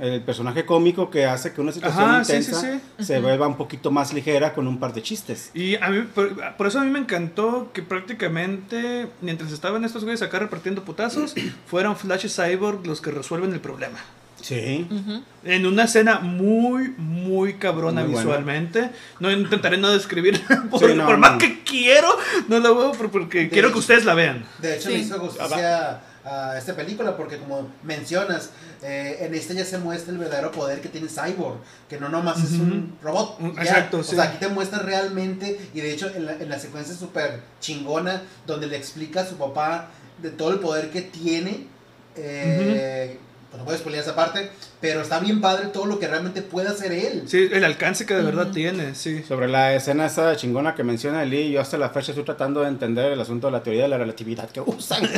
el personaje cómico que hace que una situación intensa se vuelva un poquito más ligera con un par de chistes. Y a mí, por, eso a mí me encantó que prácticamente, mientras estaban estos güeyes acá repartiendo putazos, fueran Flash y Cyborg los que resuelven el problema. Sí. En una escena muy, muy cabrona visualmente. No intentaré no describir por, más que quiero, no la veo porque quiero que ustedes la vean. De hecho, me hizo justicia a esta película porque como mencionas, eh, en esta ya se muestra el verdadero poder que tiene Cyborg, que no nomás es un robot. Exacto, O sea, aquí te muestra realmente, y de hecho en la, en la secuencia súper chingona, donde le explica a su papá de todo el poder que tiene, eh, pues no puedo spoilear esa parte, pero está bien padre todo lo que realmente puede hacer él. Sí, el alcance que de verdad tiene, sí. Sobre la escena esa chingona que menciona Lee, yo hasta la fecha estoy tratando de entender el asunto de la teoría de la relatividad que usan.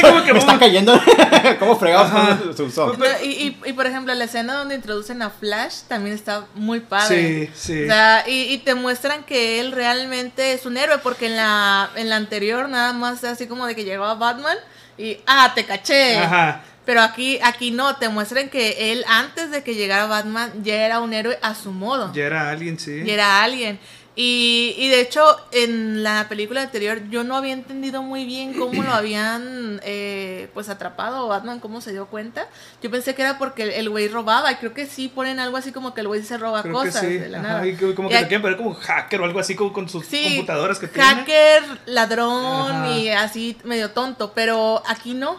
como que... Me están cayendo como fregados su son. Y, y, y, por ejemplo, la escena donde introducen a Flash también está muy padre. Sí, sí. O sea, y, y te muestran que él realmente es un héroe, porque en la, en la anterior nada más así como de que llegó a Batman y, ah, te caché. Ajá. Pero aquí, aquí no, te muestran que él antes de que llegara Batman ya era un héroe a su modo. Ya era alguien, sí. Ya era alguien. Y, y, de hecho, en la película anterior yo no había entendido muy bien cómo lo habían eh, pues atrapado Batman, cómo se dio cuenta. Yo pensé que era porque el güey robaba, y creo que sí ponen algo así como que el güey se roba cosas de la nada. Y como que lo quieren poner como hacker o algo así como con sus computadoras que tiene. Hacker, ladrón y así medio tonto, pero aquí no.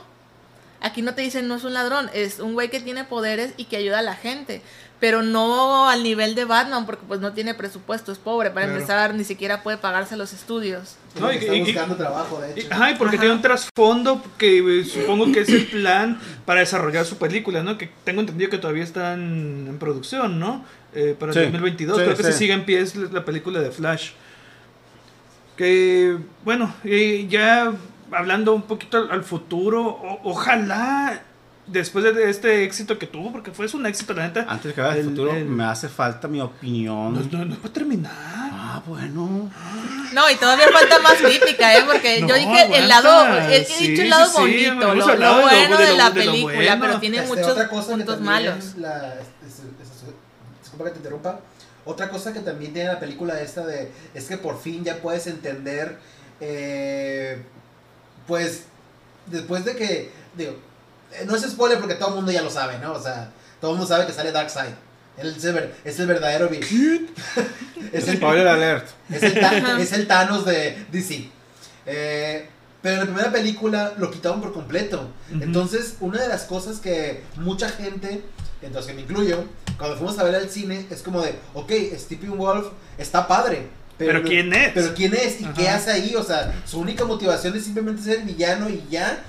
Aquí no te dicen no es un ladrón, es un güey que tiene poderes y que ayuda a la gente. Pero no al nivel de Batman, porque pues no tiene presupuesto, es pobre. Para empezar, ni siquiera puede pagarse los estudios. No, y, está buscando trabajo, de hecho. Ajá, y porque tiene un trasfondo que eh, supongo que es el plan para desarrollar su película, ¿no? Que tengo entendido que todavía están en producción, ¿no? Eh, para el 2022. Creo que se sigue en pie la película de Flash. Que, bueno, eh, ya hablando un poquito al, futuro, ojalá después de este éxito que tuvo, porque fue un éxito, la neta. Antes de que el, futuro, me hace falta mi opinión. No, no, no puede terminar. Ah, bueno. No, y todavía falta más crítica, ¿eh? Porque yo dije el lado, he dicho el lado bonito, lo, bueno de, la película, pero tiene este, muchos puntos malos. La, disculpa que te interrumpa. Otra cosa que también tiene la película esta de es que por fin ya puedes entender eh, pues después de que, digo, no es spoiler porque todo el mundo ya lo sabe, ¿no? O sea, todo el mundo sabe que sale Darkseid. Él es el, es el verdadero es el, spoiler alert. Es el, es el Thanos de DC. Eh, pero en la primera película lo quitaron por completo. Entonces, una de las cosas que mucha gente, entonces que me incluyo, cuando fuimos a ver al cine, es como de, ok, Stephen Wolf está padre, pero, ¿quién es? Pero ¿quién es? ¿Y qué hace ahí? O sea, su única motivación es simplemente ser villano y ya.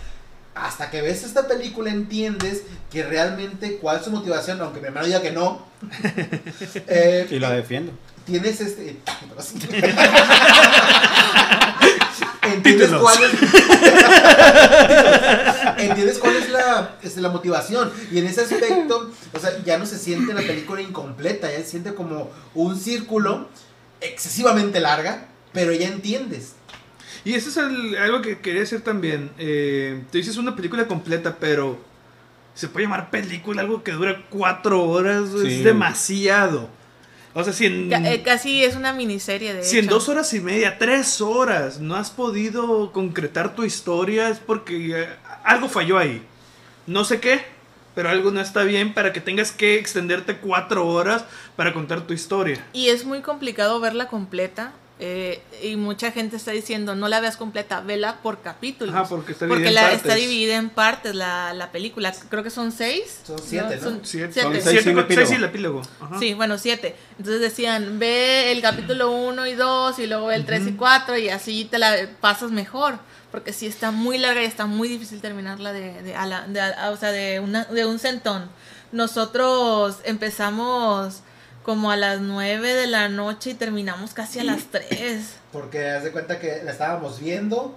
Hasta que ves esta película entiendes que realmente cuál es su motivación, aunque hermano diga que no. eh, y la defiendo. Tienes este... ¿Entiendes cuál, es, ¿Entiendes cuál es la, es la motivación? Y en ese aspecto, o sea, ya no se siente la película incompleta, ya se siente como un círculo excesivamente larga, pero ya entiendes. Y eso es algo que quería decir también. Eh, te dices una película completa, pero se puede llamar película algo que dura cuatro horas. Es demasiado. O sea, si en, eh, Casi es una miniserie de Si en dos horas y media, tres horas, no has podido concretar tu historia, es porque eh, algo falló ahí. No sé qué, pero algo no está bien para que tengas que extenderte cuatro horas para contar tu historia. Y es muy complicado verla completa. Eh, y mucha gente está diciendo, no la veas completa, vela por capítulos. porque está dividida, en, la, partes. está dividida en partes la, la, película. Creo que son seis. Son siete, ¿no? Son siete. Son seis, y el epílogo. Sí, bueno, siete. Entonces decían, ve el capítulo uno y dos, y luego el tres y cuatro, y así te la pasas mejor porque sí está muy larga y está muy difícil terminarla de, de, a la, de o sea, de, una, de un centón. Nosotros empezamos como a las 9 de la noche y terminamos casi a las 3. Porque haz de cuenta que la estábamos viendo,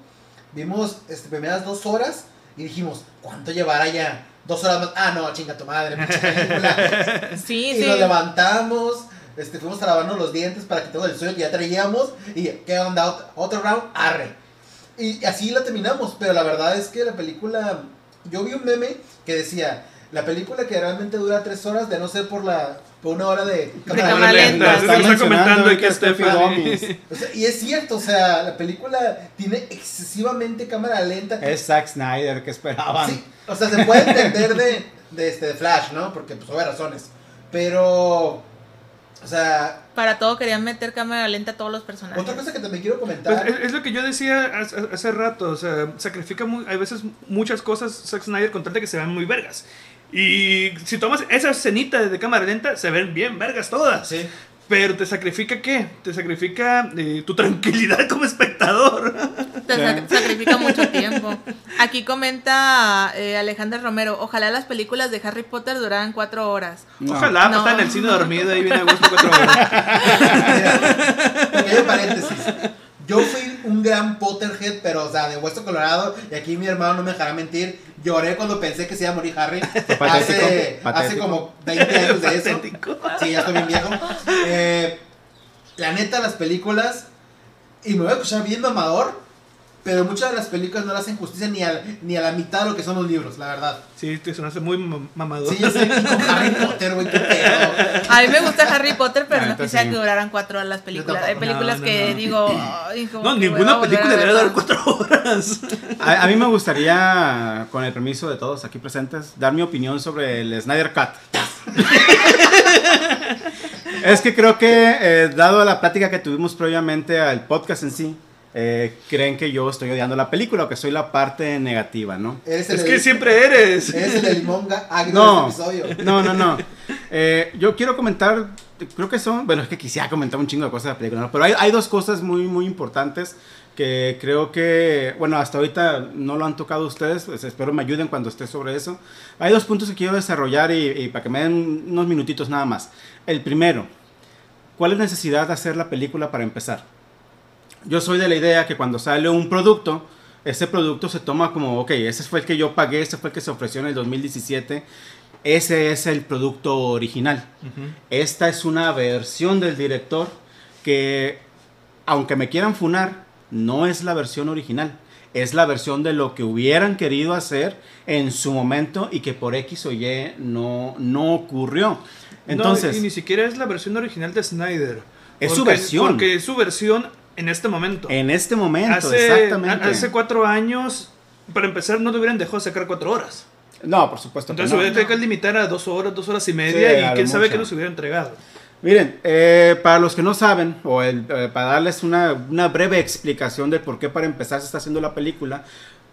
vimos este, primeras dos horas y dijimos, ¿cuánto llevará ya? Dos horas más. Ah, no, chinga tu madre, sí, y nos levantamos, este, fuimos a lavarnos los dientes para que todo el sueño que ya traíamos. Y, ¿qué onda? Otro round, arre. Y así la terminamos, pero la verdad es que la película, yo vi un meme que decía, la película que realmente dura tres horas, de no ser por la por una hora de cámara, lenta. Está comentando y que y es cierto, o sea, la película tiene excesivamente cámara lenta. Es Zack Snyder que esperaban. Sí, o sea, se puede entender de, de, este, de Flash, ¿no? Porque pues hay razones. Pero o sea. Para todo querían meter cámara lenta a todos los personajes. Otra cosa que también quiero comentar. Pues, es, lo que yo decía hace, rato. O sea, sacrifica muy, hay veces muchas cosas Zack Snyder con tal de que se ven muy vergas. Y si tomas esa escenita de cámara lenta, se ven bien vergas todas. Sí. Pero te sacrifica qué? Te sacrifica eh, tu tranquilidad como espectador. Te sacrifica mucho tiempo. Aquí comenta eh, Alejandro Romero, ojalá las películas de Harry Potter duraran cuatro horas. Ojalá, no. en el cine dormido ahí viene a gusto cuatro horas. Pequeño paréntesis. Yo fui un gran Potterhead, pero, o sea, de hueso colorado. Y aquí mi hermano no me dejará mentir. Lloré cuando pensé que se iba a morir Harry. Hace, hace como 20 años de eso. Sí, ya estoy bien viejo. Eh, la neta, las películas. Y me voy a escuchar bien mamador. Pero muchas de las películas no le hacen justicia ni a, ni a la mitad de lo que son los libros, la verdad. Sí, te hace muy mamador. Sí, yo sé, con Harry Potter, güey, qué pedo. A mí me gusta Harry Potter, pero no quisiera que duraran cuatro horas las películas. Hay películas que digo. no, ninguna película debe dar cuatro horas. A, a, mí me gustaría, con el permiso de todos aquí presentes, dar mi opinión sobre el Snyder Cut. es que creo que, eh, dado la plática que tuvimos previamente al podcast en sí, eh, creen que yo estoy odiando la película o que soy la parte negativa, ¿no? es que siempre eres. Eres el limón agrio no, este episodio. No, no, no. Eh, yo quiero comentar, creo que son, bueno, es que quisiera comentar un chingo de cosas de la película, ¿no? pero hay, hay dos cosas muy, muy importantes que creo que, bueno, hasta ahorita no lo han tocado ustedes, pues espero me ayuden cuando esté sobre eso. Hay dos puntos que quiero desarrollar y, y para que me den unos minutitos nada más. El primero, ¿cuál es la necesidad de hacer la película para empezar? Yo soy de la idea que cuando sale un producto, ese producto se toma como, ok, ese fue el que yo pagué, ese fue el que se ofreció en el 2017, ese es el producto original. Esta es una versión del director que, aunque me quieran funar, no es la versión original. Es la versión de lo que hubieran querido hacer en su momento y que por X o Y no, no ocurrió. Entonces, y ni siquiera es la versión original de Snyder. Es su versión. Porque su versión en este momento. En este momento, exactamente. Hace cuatro años, para empezar, no le hubieran dejado sacar cuatro horas. No, por supuesto. Entonces hubiera tenido que limitar a dos horas, dos horas y media, y quién sabe qué nos hubiera entregado. Miren, eh, para los que no saben, o eh, para darles una, una, breve explicación de por qué para empezar se está haciendo la película,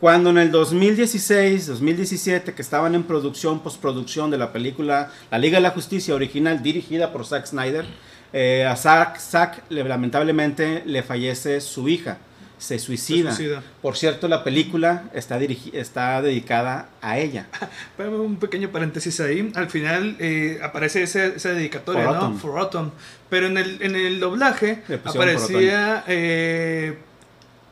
cuando en el 2016, 2017, que estaban en producción, postproducción de la película La Liga de la Justicia original, dirigida por Zack Snyder, eh, a Zack, lamentablemente le fallece su hija, se suicida. Por cierto, la película está, está dedicada a ella. un pequeño paréntesis ahí. Al final eh, aparece esa, dedicatoria, ¿no? For Autumn. Pero en el, en el doblaje aparecía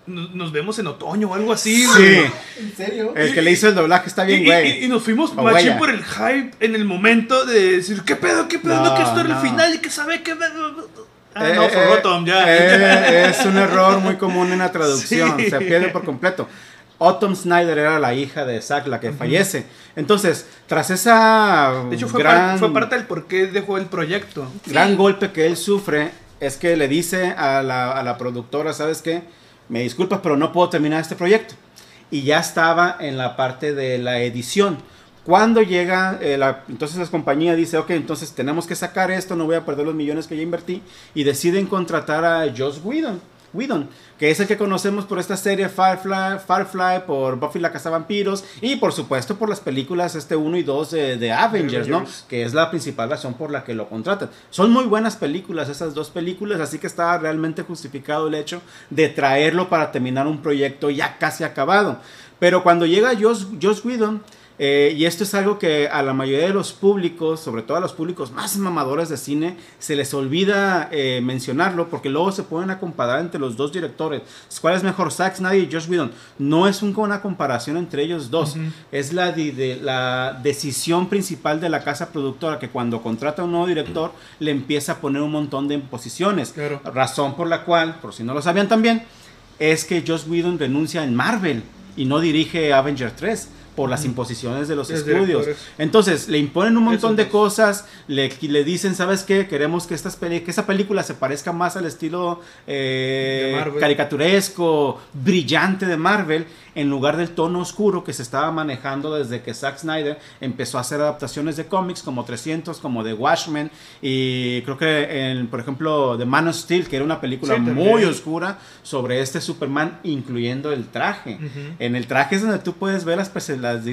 nos vemos en otoño o algo así, Sí. ¿En serio? El que le hizo el doblaje está bien, güey. Y, nos fuimos machín por el hype en el momento de decir, ¿qué pedo, qué pedo? No, que esto era el final y que sabe que... Ah, no, eh, for ya. Eh, es un error muy común en la traducción, se pierde por completo. Autumn Snyder era la hija de Zack, la que fallece. Entonces, tras esa. De hecho, fue, gran, fue parte del por qué dejó el proyecto. Gran golpe que él sufre es que le dice a la, a la productora: ¿Sabes qué? Me disculpas, pero no puedo terminar este proyecto. Y ya estaba en la parte de la edición. Cuando llega, eh, la, entonces la compañía dice, ok, entonces tenemos que sacar esto, no voy a perder los millones que ya invertí. Y deciden contratar a Joss Whedon Whedon, que es el que conocemos por esta serie Firefly, Firefly por Buffy la Vampiros y por supuesto por las películas este 1 y 2 de, Avengers, ¿no? Que es la principal razón por la que lo contratan. Son muy buenas películas esas dos películas, así que está realmente justificado el hecho de traerlo para terminar un proyecto ya casi acabado. Pero cuando llega Joss, Joss Whedon eh, y esto es algo que a la mayoría de los públicos, sobre todo a los públicos más mamadores de cine, se les olvida eh, mencionarlo porque luego se pueden a comparar entre los dos directores. ¿Cuál es mejor, Zack Snyder y Josh Whedon? No es una comparación entre ellos dos. Es la, de, la decisión principal de la casa productora que cuando contrata a un nuevo director le empieza a poner un montón de imposiciones. Razón por la cual, por si no lo sabían también, es que Josh Whedon renuncia en Marvel y no dirige Avenger 3 por las imposiciones de los estudios. Entonces, le imponen un montón de cosas, le, le dicen, ¿sabes qué? Queremos que, estas que esta película se parezca más al estilo eh, caricaturesco, brillante de Marvel, en lugar del tono oscuro que se estaba manejando desde que Zack Snyder empezó a hacer adaptaciones de cómics como 300, como The Watchmen, y creo que, en, por ejemplo, The Man of Steel, que era una película muy oscura sobre este Superman, incluyendo el traje. En el traje es donde tú puedes ver las,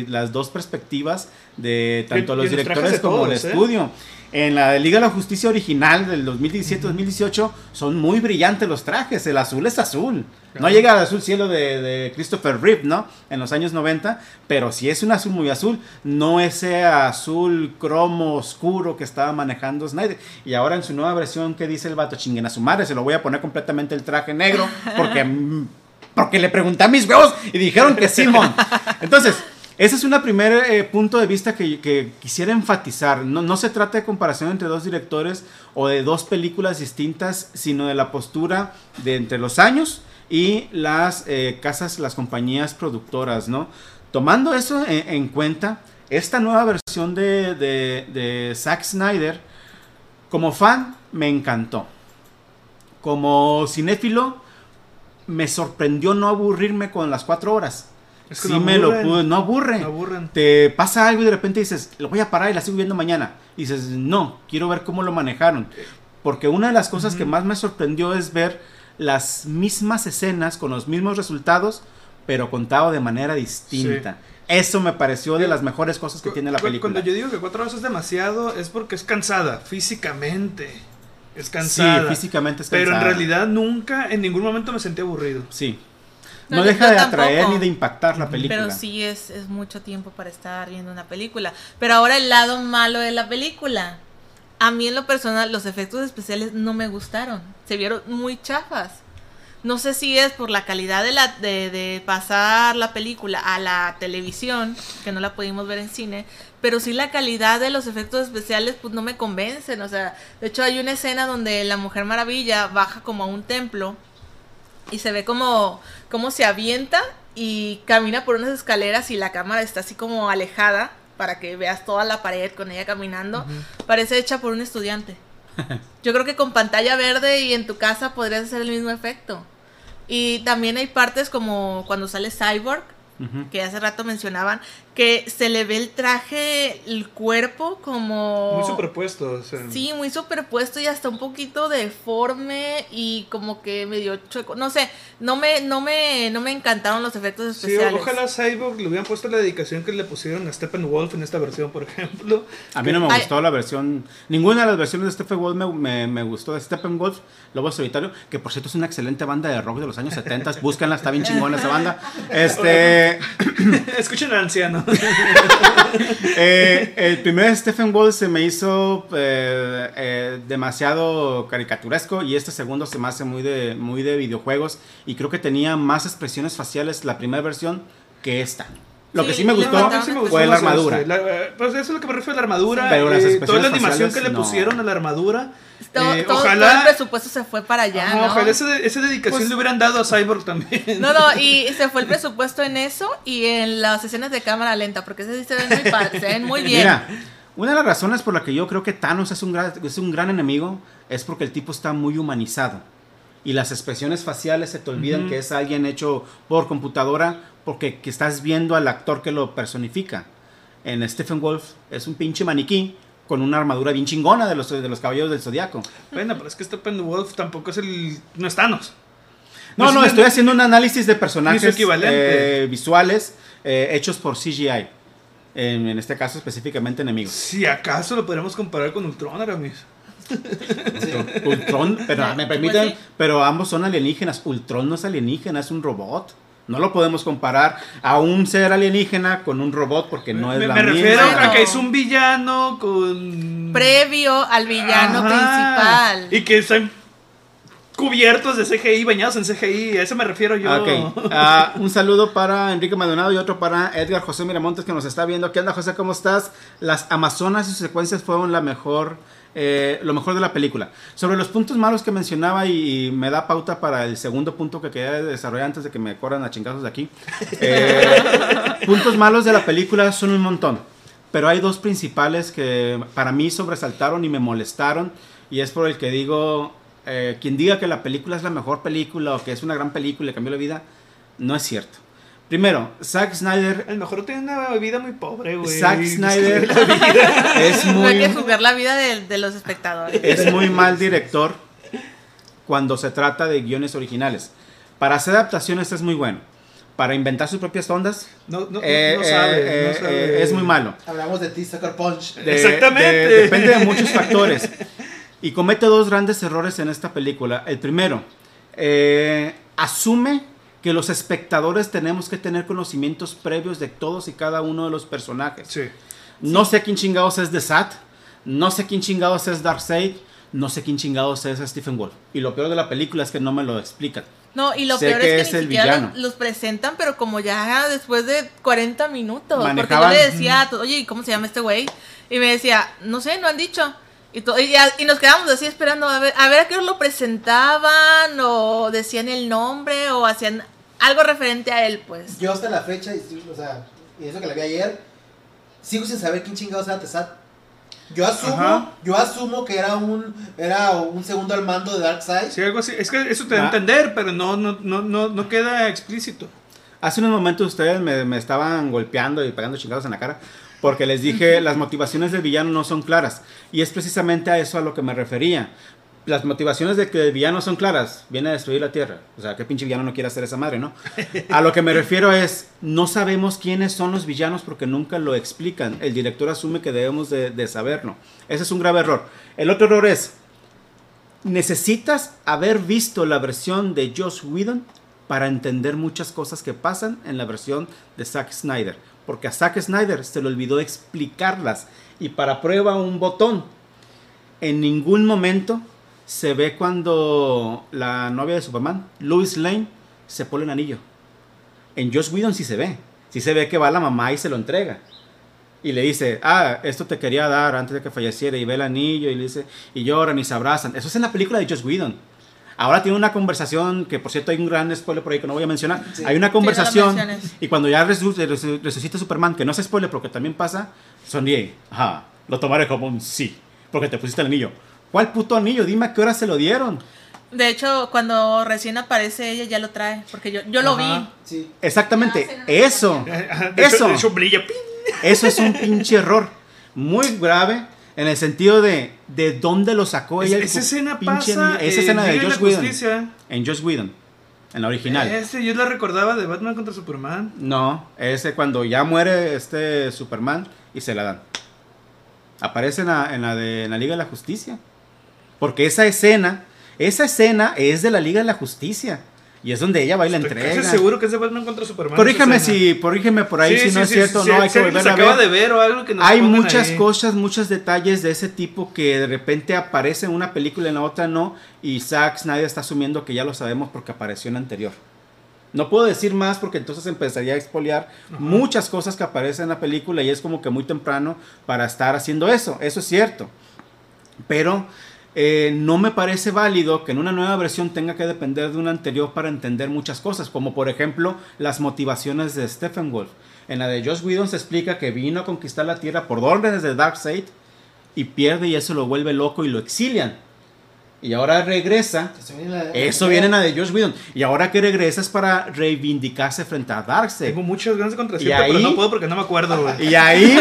las, dos perspectivas de tanto los directores como el ¿eh? estudio. En la Liga de la Justicia original del 2017-2018 son muy brillantes los trajes. El azul es azul. No llega al azul cielo de, Christopher Reeve, ¿no? En los años 90. Pero si es un azul muy azul. No ese azul cromo oscuro que estaba manejando Snyder. Y ahora en su nueva versión, ¿qué dice el vato? Chinguen a su madre. Se lo voy a poner completamente el traje negro. Porque, porque le pregunté a mis huevos y dijeron que Simón. Entonces ese es un primer eh, punto de vista que, quisiera enfatizar. No, se trata de comparación entre dos directores o de dos películas distintas, sino de la postura de entre los años y las eh, casas, las compañías productoras, ¿no? Tomando eso en, cuenta, esta nueva versión de, de, de Zack Snyder, como fan, me encantó. Como cinéfilo, me sorprendió no aburrirme con las cuatro horas sí me lo pude, no aburre. Te pasa algo y de repente dices, lo voy a parar y la sigo viendo mañana. Y dices, no, quiero ver cómo lo manejaron. Porque una de las cosas que más me sorprendió es ver las mismas escenas con los mismos resultados, pero contado de manera distinta. Eso me pareció de las mejores cosas que tiene la película. Cuando yo digo que cuatro horas es demasiado, es porque es cansada, físicamente. Es cansada. Sí, físicamente es cansada. Pero en realidad nunca, en ningún momento me sentí aburrido. Sí. No, deja de atraer ni de impactar la película. Pero sí es, es mucho tiempo para estar viendo una película. Pero ahora el lado malo de la película. A mí en lo personal los efectos especiales no me gustaron. Se vieron muy chafas. No sé si es por la calidad de, la, de, de, pasar la película a la televisión, que no la pudimos ver en cine, pero sí la calidad de los efectos especiales pues no me convencen. O sea, de hecho hay una escena donde la Mujer Maravilla baja como a un templo y se ve como, como se avienta y camina por unas escaleras y la cámara está así como alejada para que veas toda la pared con ella caminando. Parece hecha por un estudiante. Yo creo que con pantalla verde y en tu casa podrías hacer el mismo efecto. Y también hay partes como cuando sale Cyborg, que hace rato mencionaban, que se le ve el traje, el cuerpo como... Muy superpuesto. Sí, muy superpuesto y hasta un poquito deforme y como que medio chueco. No sé, no me, no me, no me encantaron los efectos especiales. Sí, ojalá Cyborg le hubieran puesto la dedicación que le pusieron a Steppenwolf en esta versión, por ejemplo. A mí no me gustó la versión, ninguna de las versiones de Steppenwolf me, me, me gustó. De Steppenwolf, Lobo Solitario, que por cierto es una excelente banda de rock de los años 70, búsquenla, está bien chingona esa banda. Este... Escuchen al anciano. Eh, el primer Stephen Wall se me hizo eh, eh, demasiado caricaturesco y este segundo se me hace muy de, muy de videojuegos y creo que tenía más expresiones faciales la primera versión que esta. Lo que sí me gustó fue la armadura. pues eso es lo que me refiero a la armadura. Pero toda la animación que le pusieron a la armadura todo, eh, ojalá, el presupuesto se fue para allá. ¿no? Ojalá esa, dedicación pues le hubieran dado a Cyborg también. No, no, y se fue el presupuesto en eso y en las escenas de cámara lenta, porque se ven muy, se ven muy bien. Mira, una de las razones por la que yo creo que Thanos es un, gran, es un gran enemigo es porque el tipo está muy humanizado. Y las expresiones faciales se te olvidan que es alguien hecho por computadora porque que estás viendo al actor que lo personifica. En Stephen Wolf es un pinche maniquí con una armadura bien chingona de los, de los caballeros del zodiaco. Bueno, pero es que Steppenwolf tampoco es el. No es Thanos. No, no, estoy haciendo un análisis de personajes eh, visuales eh, hechos por CGI. En, en, este caso, específicamente enemigos. Si acaso lo podríamos comparar con Ultron, Aramis. Ultron, pero me permiten, pues pero ambos son alienígenas. Ultron no es alienígena, es un robot. No lo podemos comparar a un ser alienígena con un robot porque no es la misma. Me refiero a que es un villano con... Previo al villano principal. Y que están cubiertos de CGI, bañados en CGI, a eso me refiero yo. Ah, un saludo para Enrique Maldonado y otro para Edgar José Miramontes que nos está viendo. ¿Qué onda, José? ¿Cómo estás? Las Amazonas y sus secuencias fueron la mejor eh, lo mejor de la película. Sobre los puntos malos que mencionaba y, me da pauta para el segundo punto que quería desarrollar antes de que me corran a chingazos de aquí. Eh, puntos malos de la película son un montón, pero hay dos principales que para mí sobresaltaron y me molestaron y es por el que digo, eh, quien diga que la película es la mejor película o que es una gran película y cambió la vida, no es cierto. Primero, Zack Snyder. El mejor tiene una vida muy pobre, güey. Zack Snyder es muy. No hay que jugar la vida de, los espectadores. Es muy mal director cuando se trata de guiones originales. Para hacer adaptaciones es muy bueno. para inventar sus propias ondas. No, no, eh, no eh, sabe, eh, no sabe. eh, es muy malo. Hablamos de ti, Sucker Punch. De- Exactamente. de- depende de muchos factores. Y comete dos grandes errores en esta película. El primero, eh, asume que los espectadores tenemos que tener conocimientos previos de todos y cada uno de los personajes. Sí. No sé quién chingados es The Sat, no sé quién chingados es Darkseid, no sé quién chingados es Stephen Wolf. Y lo peor de la película es que no me lo explican. No, y lo Sé peor que es es que ni el siquiera villano. los, los presentan, pero como ya después de 40 minutos. Manejaban- Porque yo le decía, oye, ¿y cómo se llama este güey? Y me decía, no sé, no han dicho. Y, y, ya- y nos quedamos así esperando a ver, a ver a qué hora lo presentaban, o decían el nombre, o hacían algo referente a él, pues. Yo hasta la fecha, o sea, y eso que la vi ayer, sigo sin saber quién chingados era Tesat. Yo asumo, Ajá. yo asumo que era un, era un segundo al mando de Darkseid. Sí, algo así. Es que eso te da a Ah. entender, pero no, no, no, no, no queda explícito. Hace unos momentos ustedes me, me estaban golpeando y pegando chingados en la cara porque les dije las motivaciones del villano no son claras. Y es precisamente a eso a lo que me refería. Las motivaciones de que el villano son claras. Viene a destruir la Tierra. O sea, ¿qué pinche villano no quiere hacer esa madre, no? A lo que me refiero es, no sabemos quiénes son los villanos porque nunca lo explican. El director asume que debemos de, de saberlo. Ese es un grave error. El otro error es, necesitas haber visto la versión de Joss Whedon para entender muchas cosas que pasan en la versión de Zack Snyder. Porque a Zack Snyder se le olvidó explicarlas. Y para prueba un botón. En ningún momento se ve cuando la novia de Superman, Lois Lane, se pone el anillo. En Joss Whedon sí se ve. Sí se ve que va la mamá y se lo entrega. Y le dice, ah, esto te quería dar antes de que falleciera. Y ve el anillo y le dice, y lloran y se abrazan. Eso es en la película de Joss Whedon. Ahora tiene una conversación, que por cierto hay un gran spoiler por ahí que no voy a mencionar. Sí. Hay una Sí, no lo conversación y cuando ya resu- resu- resucita Superman, que no se spoiler porque también pasa, sonríe. Ajá, lo tomaré como un sí, porque te pusiste el anillo. ¿Cuál puto anillo? Dime a qué hora se lo dieron. De hecho, cuando recién aparece ella ya lo trae, porque yo, yo lo Ajá. vi. Sí. Exactamente, Ah, eso. De Eso. Hecho, de hecho, brilla. ¡ping! Eso es un pinche error. Muy grave en el sentido de de dónde lo sacó ella. el esa escena pinche pasa. anillo. Esa en escena de Josh Whedon. En Josh Whedon. En la original. Este, yo la recordaba de Batman contra Superman. No, ese cuando ya muere este Superman y se la dan. Aparece en la, en la de en la Liga de la Justicia. Porque esa escena, esa escena es de la Liga de la Justicia. Y es donde ella va y la Estoy entrega. casi seguro que es de Batman contra Superman. Escena. si, corrígeme por ahí Sí, si no sí, es sí, cierto, no, hay que volver se a acaba ver. de ver o algo que nos Hay muchas ahí. cosas, muchos detalles de ese tipo que de repente aparecen en una película y en la otra no. Y Zack Snyder está asumiendo que ya lo sabemos porque apareció en la anterior. No puedo decir más porque entonces empezaría a expoliar muchas cosas que aparecen en la película y es como que muy temprano para estar haciendo eso. Eso es cierto. Pero eh, no me parece válido que en una nueva versión tenga que depender de una anterior para entender muchas cosas, como por ejemplo las motivaciones de Stephen Wolf. En la de Josh Whedon se explica que vino a conquistar la Tierra por órdenes de Darkseid y pierde y eso lo vuelve loco y lo exilian. Y ahora regresa. Eso viene en la- de Josh Whedon. Y ahora que regresa es para reivindicarse frente a Darkseid. Tengo muchas ganas de pero ahí- no puedo porque no me acuerdo, güey. Y ahí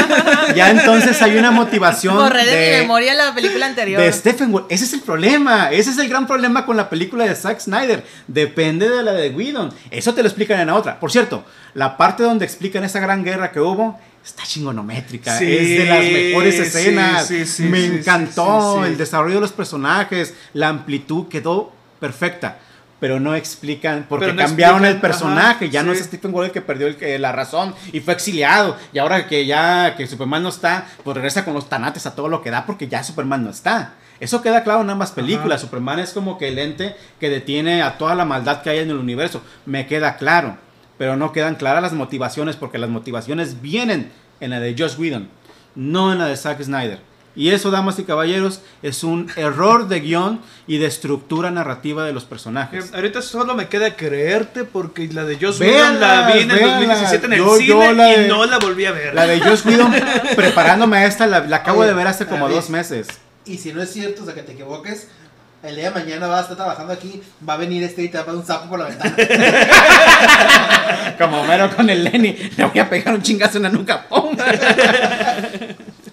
ya entonces hay una motivación Borré de, mi memoria la película anterior. de Stephen Wolf. Ese es el problema. Ese es el gran problema con la película de Zack Snyder. Depende de la de Whedon. Eso te lo explican en la otra. Por cierto, la parte donde explican esa gran guerra que hubo está chingonométrica. Sí, es de las mejores escenas. sí, sí, Me encantó el desarrollo de los personajes. La amplitud quedó perfecta. Pero no explican porque no cambiaron el personaje. ajá, ya no es Stephen Wolf el que perdió el la razón y fue exiliado. Y ahora que ya que Superman no está, pues regresa con los tanates a todo lo que da porque ya Superman no está. Eso queda claro en ambas películas. Superman es como que el ente que detiene a toda la maldad que hay en el universo. Me queda claro. Pero no quedan claras las motivaciones porque las motivaciones vienen en la de Josh Whedon, no en la de Zack Snyder. Y eso, damas y caballeros, es un error de guion y de estructura narrativa de los personajes. Eh, Ahorita solo me queda creerte porque la de Joss Whedon la vi en el véanla. 2017 en el Yo- cine yo y de- no la volví a ver. La de Josh Whedon, preparándome a esta, la, la acabo Oye, de ver hace como ver. dos meses. Y si no es cierto, o sea, que te equivoques, el día de mañana vas a estar trabajando aquí, va a venir este y te va a poner un sapo por la ventana. Como Homero con el Lenny, le voy a pegar un chingazo en la nuca. ¡pum!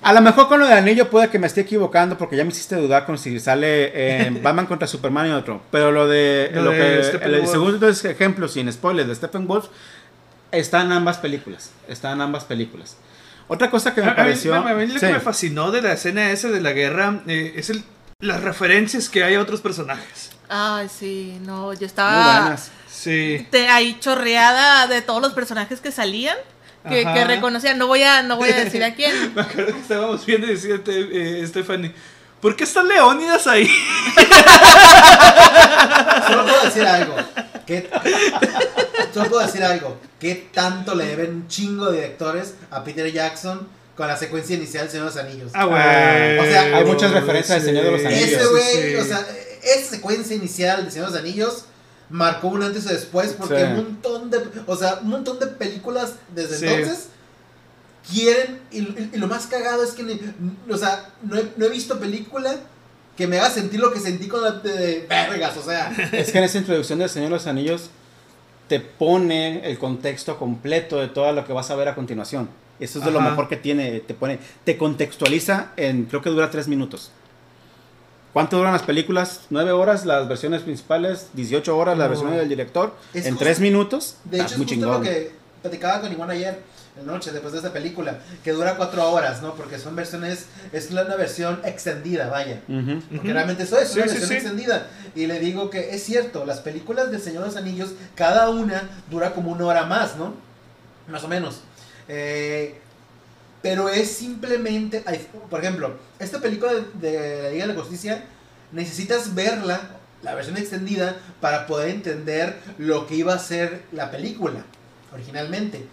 A lo mejor con lo del anillo puede que me esté equivocando porque ya me hiciste dudar con si sale eh, Batman contra Superman y otro. Pero lo de Lo lo de que- el, Wolf. segundo ejemplo sin spoilers de Stephen Wolf Están ambas películas. Están ambas películas. Otra cosa que me pareció. A mí, lo que me fascinó de la escena esa de la guerra eh, es el, las referencias que hay a otros personajes. Ay, sí, no, yo estaba. Sí. Te, ahí chorreada de todos los personajes que salían. Que, que, reconocían, no voy a, no voy a decir a quién. me acuerdo que estábamos viendo y decía eh, Stephanie, ¿por qué están Leónidas ahí? Solo puedo decir algo. ¿Qué, solo puedo decir algo. ¿Qué tanto le deben un chingo de directores a Peter Jackson con la secuencia inicial del Señor de los Anillos? Ah, güey. O sea, hay muchas referencias al Señor de los Anillos. Ese güey, o sea, esa secuencia inicial de Señor de los Anillos marcó un antes o después porque un montón de, o sea, un montón de películas desde entonces quieren y, lo más cagado es que, o sea, no he, no he visto película que me haga sentir lo que sentí con la de vergas, o sea. Es que en esa introducción del Señor de los Anillos te pone el contexto completo de todo lo que vas a ver a continuación. Eso es de lo mejor que tiene, te pone, te contextualiza en, creo que dura tres minutos. ¿Cuánto duran las películas? ¿Nueve horas las versiones principales? ¿18 horas las versiones del director? ¿En tres minutos? De hecho, es justo lo que platicaba con Iván ayer en noche después de esta película, que dura cuatro horas, ¿no? Porque son versiones, es una versión extendida, vaya. Porque realmente eso es una versión extendida. Y le digo que es cierto, las películas del Señor de los Anillos, cada una dura como una hora más, ¿no? Más o menos. Eh, pero es simplemente, por ejemplo, esta película de, la Liga de la Justicia, necesitas verla, la versión extendida, para poder entender lo que iba a ser la película originalmente.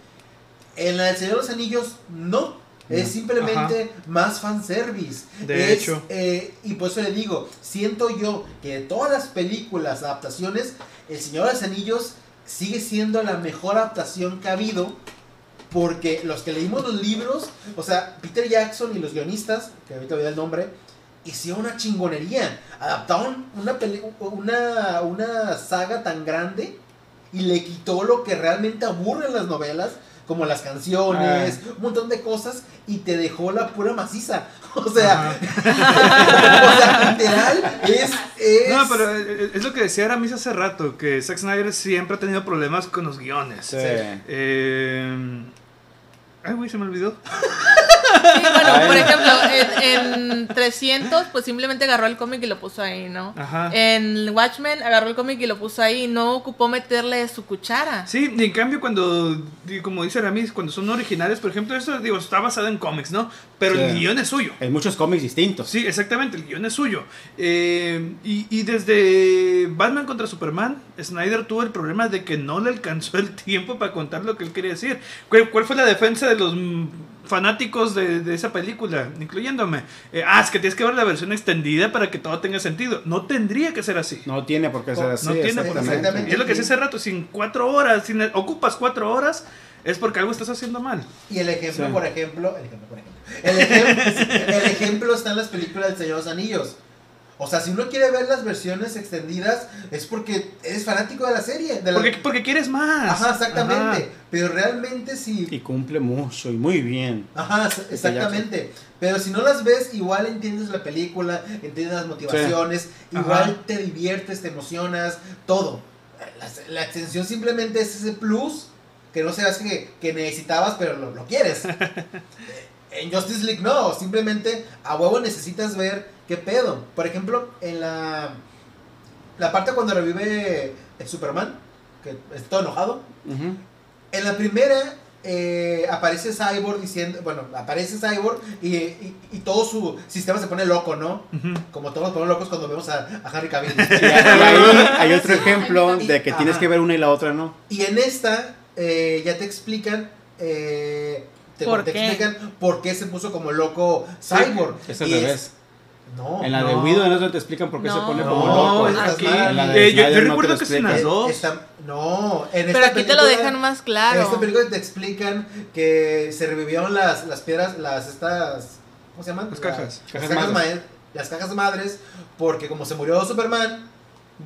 En la del Señor de los Anillos, no. Es simplemente más fanservice. De hecho. Eh, y por eso le digo, siento yo que de todas las películas, adaptaciones, El Señor de los Anillos sigue siendo la mejor adaptación que ha habido. Porque los que leímos los libros, o sea, Peter Jackson y los guionistas, que ahorita voy a el nombre, hicieron una chingonería. Adaptaron una, una, una saga tan grande y le quitó lo que realmente aburre en las novelas como las canciones, ah. un montón de cosas, y te dejó la pura maciza. O sea, o sea, literal, es, No, pero eh, es lo que decía Aramis hace rato, que Zack Snyder siempre ha tenido problemas con los guiones. Sí. Eh, ay, güey, se me olvidó. Sí, bueno, por ejemplo, en, 300, pues simplemente agarró el cómic y lo puso ahí, ¿no? Ajá. En Watchmen agarró el cómic y lo puso ahí, no ocupó meterle su cuchara. Sí, y en cambio cuando, como dice Aramis, cuando son originales, por ejemplo, eso digo, está basado en cómics, ¿no? Pero el guion es suyo. Hay muchos cómics distintos. Sí, exactamente, el guion es suyo. Eh, y, y desde Batman contra Superman, Snyder tuvo el problema de que no le alcanzó el tiempo para contar lo que él quería decir. ¿Cuál, cuál fue la defensa de los fanáticos de, esa película, incluyéndome. Eh, ah, es que tienes que ver la versión extendida para que todo tenga sentido. No tendría que ser así. No tiene por qué ser así. No tiene por qué ser es lo que decía hace rato, sin cuatro horas, si ocupas cuatro horas, es porque algo estás haciendo mal. Y el ejemplo, por ejemplo, el ejemplo, por ejemplo, el ejemplo, el ejemplo está en las películas del Señor de los Anillos. O sea, si uno quiere ver las versiones extendidas, es porque eres fanático de la serie. porque, quieres más. Ajá, exactamente. Pero realmente si... Y cumple mucho y muy bien. Ajá, exactamente. Pero si no las ves, igual entiendes la película, entiendes las motivaciones, igual te diviertes, te emocionas, todo. La, extensión simplemente es ese plus que no seas que, que necesitabas, pero lo, lo quieres. en Justice League no, simplemente a huevo necesitas ver ¿Qué pedo? Por ejemplo, en la, la parte cuando revive el Superman, que está todo enojado, en la primera eh, aparece Cyborg diciendo, bueno, aparece Cyborg y, y, todo su sistema se pone loco, ¿no? Como todos nos ponemos locos cuando vemos a, Harry Cavill. y hay otro ejemplo de que tienes que ver una y la otra, ¿no? Y en esta eh, ya te explican... Eh, te, ¿Por te qué? explican por qué se puso como loco Cyborg. es al revés. No, en la de Widow no te explican por qué se pone como loco. Aquí, eh, yo, recuerdo que es en las dos. no, en Pero aquí te lo dejan más claro. En esta película te explican que se revivieron las, las piedras, las estas. ¿Cómo se llaman? Las cajas. Las, cajas, madres. las cajas madres, porque como se murió Superman,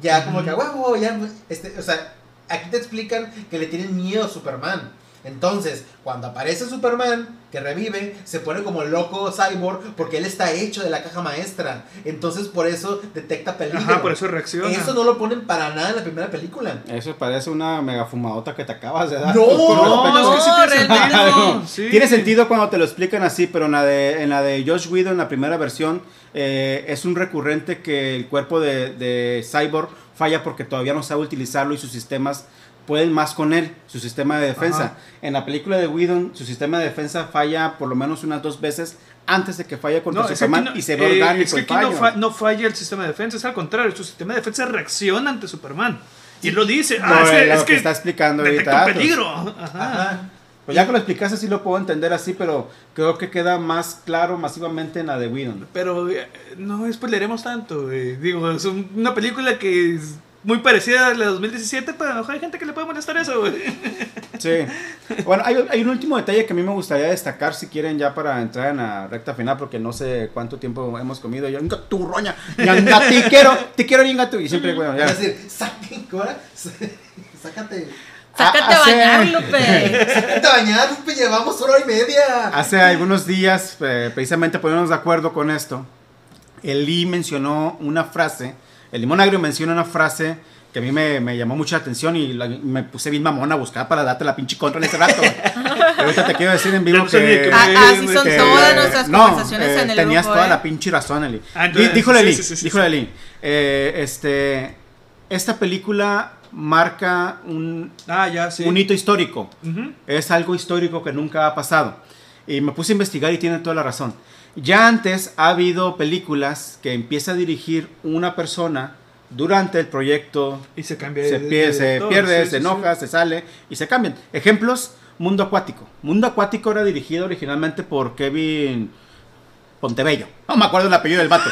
ya como que, wow, ya. Este, o sea, aquí te explican que le tienen miedo a Superman. Entonces, cuando aparece Superman, que revive, se pone como loco Cyborg porque él está hecho de la caja maestra. Entonces, por eso detecta peligro. Ajá, por eso reacciona. Eso no lo ponen para nada en la primera película. Eso parece una mega fumadota que te acabas de dar. No, no, es que sí tiene sentido. Sí. Tiene sentido cuando te lo explican así, pero en la de, en la de Josh Whedon, en la primera versión, eh, es un recurrente que el cuerpo de, de Cyborg falla porque todavía no sabe utilizarlo y sus sistemas pueden más con él, su sistema de defensa. Ajá. En la película de Whedon, su sistema de defensa falla por lo menos unas dos veces antes de que falle contra No, Superman no- y se ve eh, orgánico es que el aquí no, fallo. fa- no falla el sistema de defensa, es al contrario, su sistema de defensa reacciona ante Superman. Y él lo dice, ah, es lo es que que está explicando ahorita peligro. Ajá. Ajá. Pues ya que lo explicaste sí lo puedo entender así, pero creo que queda más claro masivamente en la de Whedon. Pero eh, no spoileremos tanto. eh. Digo, es un- una película que muy parecida a la de 2017, pero a lo mejor hay gente que le puede molestar eso. güey. Sí. Bueno, hay, hay un último detalle que a mí me gustaría destacar si quieren ya para entrar en la recta final, porque no sé cuánto tiempo hemos comido. Yo, "Inga tu roña, te quiero, te quiero, tu. Y siempre, bueno, ya. Es decir, sácate, Cora, sácate. Sácate a hace- bañar, Lupe. Sácate a bañar, Lupe, llevamos hora y media. Hace algunos días, eh, precisamente poniéndonos de acuerdo con esto, Eli mencionó una frase, el limón agrio menciona una frase que a mí me, me llamó mucha atención y la- me puse bien mamón a buscar para darte la pinche contra en ese rato. Ahorita te quiero decir en vivo no que... que Ah, así son que- todas nuestras no, conversaciones eh, en el tenías grupo, toda ¿eh? la pinche razón, Eli. Ah, entonces, Di- díjole sí, Eli, sí, sí, sí, díjole sí. Eli, eh, este, esta película marca un, Ah, ya, sí. un hito histórico. Ujú. Es algo histórico que nunca ha pasado. Y me puse a investigar y tiene toda la razón. Ya antes ha habido películas que empieza a dirigir una persona durante el proyecto, Y se cambia se, de- pie- de se pierde, sí, se sí, enoja, se sale y se cambian. Ejemplos, Mundo Acuático. Mundo Acuático era dirigido originalmente por Kevin Pontebello. No me acuerdo el apellido del vato.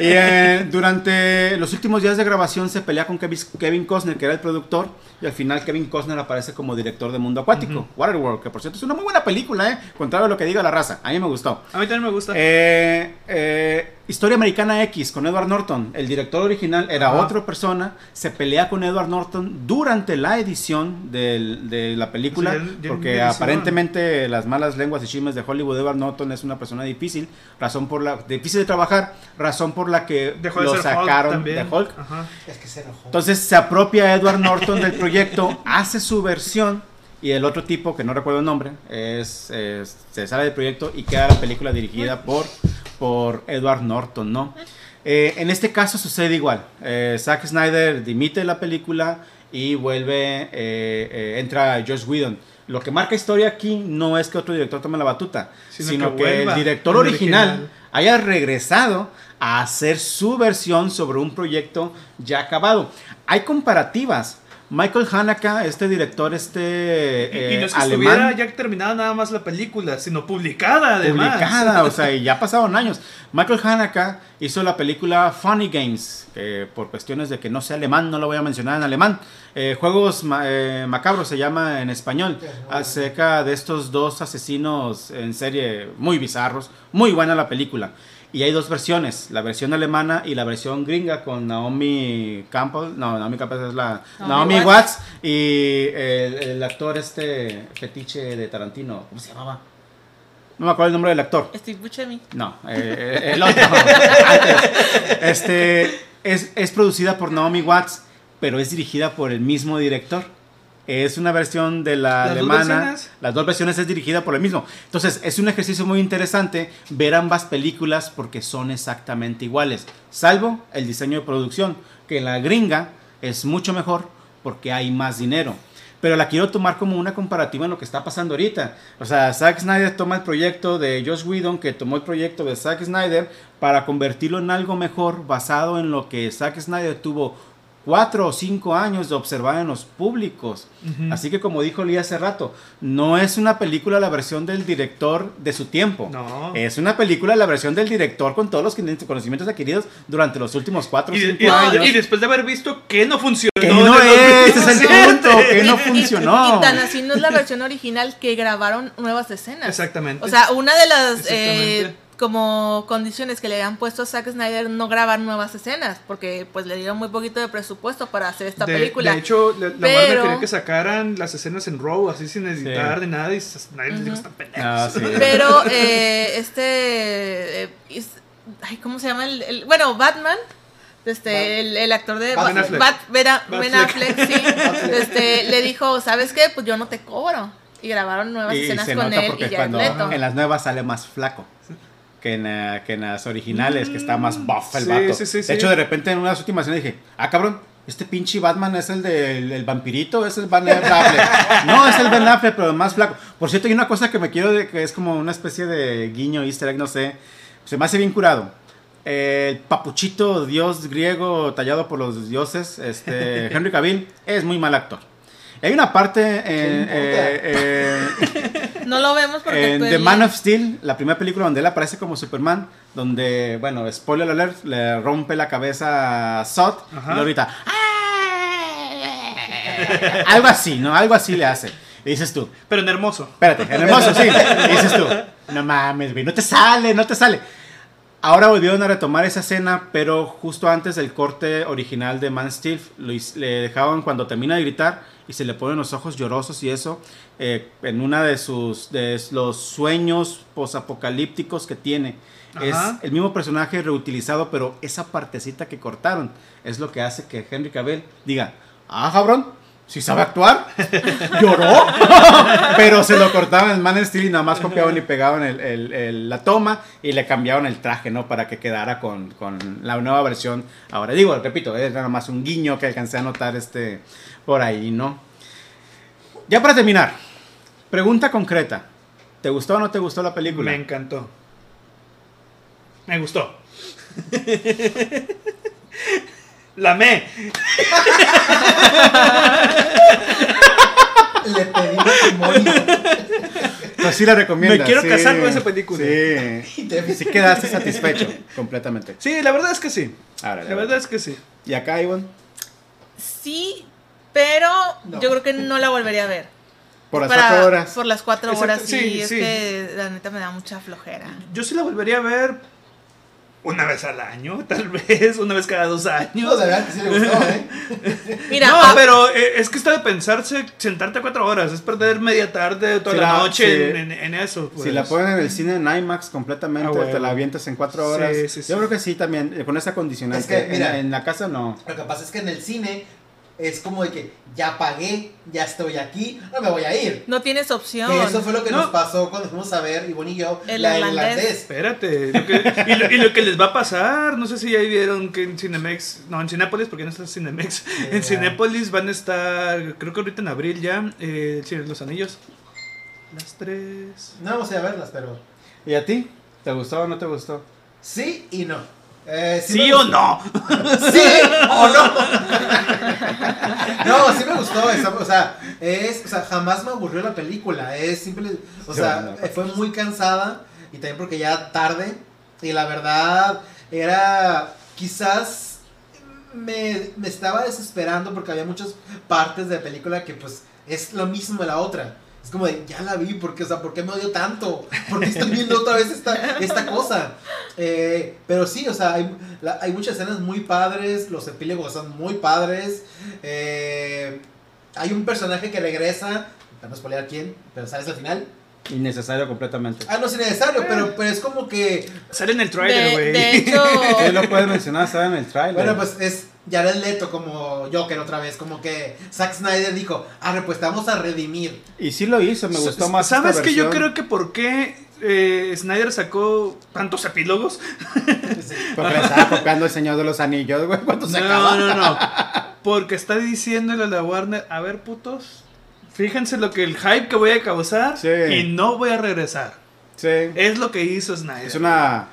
y eh, durante los últimos días de grabación se pelea con Kevin, Costner, que era el productor, y al final Kevin Costner aparece como director de Mundo Acuático, Waterworld, que por cierto es una muy buena película, ¿eh? Contrario a lo que diga la raza. A mí me gustó. A mí también me gusta. Eh, eh, Historia Americana X con Edward Norton. El director original era Ajá. otra persona. Se pelea con Edward Norton durante la edición del- de la película. O sea, ya- ya porque aparentemente las malas lenguas y chismes de Hollywood, Edward Norton es una persona difícil. Razón por la difícil de trabajar. Razón por la que Dejó lo sacaron de Hulk. Ajá. Es que se enojó. Entonces se apropia Edward Norton del proyecto, hace su versión y el otro tipo, que no recuerdo el nombre, es, es- se sale del proyecto y queda la película dirigida por, por Edward Norton, ¿no? Eh, en este caso sucede igual. Eh, Zack Snyder dimite la película y vuelve, eh, eh, entra Josh Whedon. Lo que marca historia aquí no es que otro director tome la batuta, Sino sino, que que, el director al original, original. Haya regresado a hacer su versión sobre un proyecto ya acabado. Hay comparativas. Michael Haneke, este director, este Y, y no eh, es que alemán, estuviera ya terminada nada más la película, sino publicada además. publicada, o sea, y ya pasaron años. Michael Haneke hizo la película Funny Games, que por cuestiones de que no sé alemán, no lo voy a mencionar en alemán. Eh, Juegos ma- eh, Macabros se llama en español, acerca de estos dos asesinos en serie muy bizarros. Muy buena la película. Y hay dos versiones, la versión alemana y la versión gringa con Naomi Campbell. No, Naomi Campbell es la... Naomi Naomi Watts. Watts y el, el actor este fetiche de Tarantino. ¿Cómo se llamaba? No me acuerdo el nombre del actor. Steve Buscemi. No, eh, eh, el otro. Antes. Este es, es producida por Naomi Watts, pero es dirigida por el mismo director. Es una versión de la ¿Las dos alemana. versiones? Las dos versiones es dirigida por el mismo. Entonces, es un ejercicio muy interesante ver ambas películas porque son exactamente iguales. Salvo el diseño de producción, que en la gringa es mucho mejor porque hay más dinero. Pero la quiero tomar como una comparativa en lo que está pasando ahorita. O sea, Zack Snyder toma el proyecto de Josh Whedon, que tomó el proyecto de Zack Snyder, para convertirlo en algo mejor basado en lo que Zack Snyder tuvo cuatro o cinco años de observar en los públicos. Así que como dijo Lee hace rato, no es una película la versión del director de su tiempo. No. Es una película la versión del director con todos los conocimientos adquiridos durante los últimos cuatro o cinco y- años. y después de haber visto que no funcionó. que no es, es el 2017. punto, que no Y- y- funcionó. Y, tan así no es la versión original que grabaron nuevas escenas. Exactamente. O sea, una de las Exactamente. eh, como condiciones que le habían puesto a Zack Snyder no grabar nuevas escenas, porque pues le dieron muy poquito de presupuesto para hacer esta película. De hecho, la Marvel quería que sacaran las escenas en RAW, así sin editar ni nada, y nadie les dijo, están pendejos. Ah, Pero eh, este... Eh, ay, ¿Cómo se llama? El, bueno, Batman... Este, el, el, actor de Ben Affleck, sí, este, le dijo, ¿sabes qué? Pues yo no te cobro. Y grabaron nuevas escenas con él y ya En las nuevas sale más flaco que en, eh, que en las originales, que está más buff el vato. de hecho, de repente en unas últimas escenas dije, ah, cabrón, este pinche Batman es el del vampirito, es el Ben Affleck. no, es el Ben Affleck, pero más flaco. Por cierto, hay una cosa que me quiero de que es como una especie de guiño, easter egg, no sé. Se me hace bien curado. El papuchito dios griego tallado por los dioses, este, Henry Cavill, es muy mal actor. Hay una parte en, eh, no lo vemos porque en The Man of Steel, la primera película donde él aparece como Superman, donde, bueno, spoiler alert, le rompe la cabeza a Sot y lo grita. Algo así, ¿no? Algo así le hace. Y dices tú. Pero en hermoso. Espérate, en hermoso, sí. Y dices tú. No mames, güey, no te sale, no te sale. Ahora volvieron a retomar esa escena, pero justo antes del corte original de Man Steel, le dejaban cuando termina de gritar y se le ponen los ojos llorosos y eso, eh, en una de sus de los sueños posapocalípticos que tiene. Es el mismo personaje reutilizado, pero esa partecita que cortaron es lo que hace que Henry Cavill diga, ah, cabrón, si sabe actuar, lloró, pero se lo cortaban en Man Steel y nada más copiaban y pegaban el, la toma y le cambiaban el traje, ¿no? Para que quedara con, la nueva versión. Ahora digo, repito, es nada más un guiño que alcancé a notar este, por ahí, ¿no? Ya para terminar, pregunta concreta. ¿Te gustó o no te gustó la película? Me encantó. Me gustó. La me. Le pedí matrimonio. Pues sí la recomiendo. Me quiero casar con esa película. Sí. sí quedaste satisfecho completamente. Sí, la verdad es que sí. la verdad es que sí. ¿Y acá, Ivonne? Sí, pero yo creo que no la volvería a ver. Por las cuatro horas. Por las cuatro horas, sí, es que la neta me da mucha flojera. Yo sí la volvería a ver una vez al año, tal vez, una vez cada dos años. No, sí le gustó, ¿eh? Mira, no, pero eh, es que está de pensarse, sentarte cuatro horas, es perder media tarde, toda la, noche en, eso. Si la pues. ponen en el cine en IMAX completamente, ah, te la avientas en cuatro horas. Yo creo que sí, también, eh, con esa condicionante. Es que, mira, en, la casa no. Lo que pasa es que en el cine es como de que ya pagué, ya estoy aquí, no me voy a ir. No tienes opción. Que eso fue lo que nos pasó cuando fuimos a ver, Ivonne y yo, el la irlandés. Espérate, y, lo, que les va a pasar, no sé si ya vieron que en Cinemex, no, en Cinépolis, porque no está en Cinemex, en Cinépolis van a estar, creo que ahorita en abril ya, eh, Los Anillos. Las tres. No vamos a ir a verlas, pero... ¿Y a ti? ¿Te gustó o no te gustó? Sí y no. Eh, sí, o no? sí o no. no, sí me gustó. o, sea, es, o sea, jamás me aburrió la película. Es simple. O sea, fue muy cansada. Y también porque ya tarde. Y la verdad, era. Quizás me, me estaba desesperando porque había muchas partes de la película que, pues, es lo mismo de la otra. Es como de, ya la vi, porque, o sea, ¿por qué me odio tanto? ¿Por qué estoy viendo otra vez esta, esta cosa? Eh, pero sí, o sea, hay, hay, muchas escenas muy padres, los epílogos son muy padres. Eh, hay un personaje que regresa, para no spoilear quién, pero sabes al final. Innecesario completamente. Ah, no es innecesario, pero, pero es como que. Sale en el trailer, güey. De, hecho. Él lo puede mencionar, sale en el trailer. Bueno, pues es Jared Leto como Joker otra vez. Como que Zack Snyder dijo, ah, pues te vamos a redimir. Y sí lo hizo, me gustó más. ¿Sabes que yo creo que por qué eh, Snyder sacó tantos epílogos? Porque le estaba copiando el Señor de los Anillos, güey. ¿Cuánto se No, no, no. Porque está diciéndole a la Warner, a ver, putos Fíjense lo que el hype que voy a causar y no voy a regresar. Sí. Es lo que hizo Snyder. Es una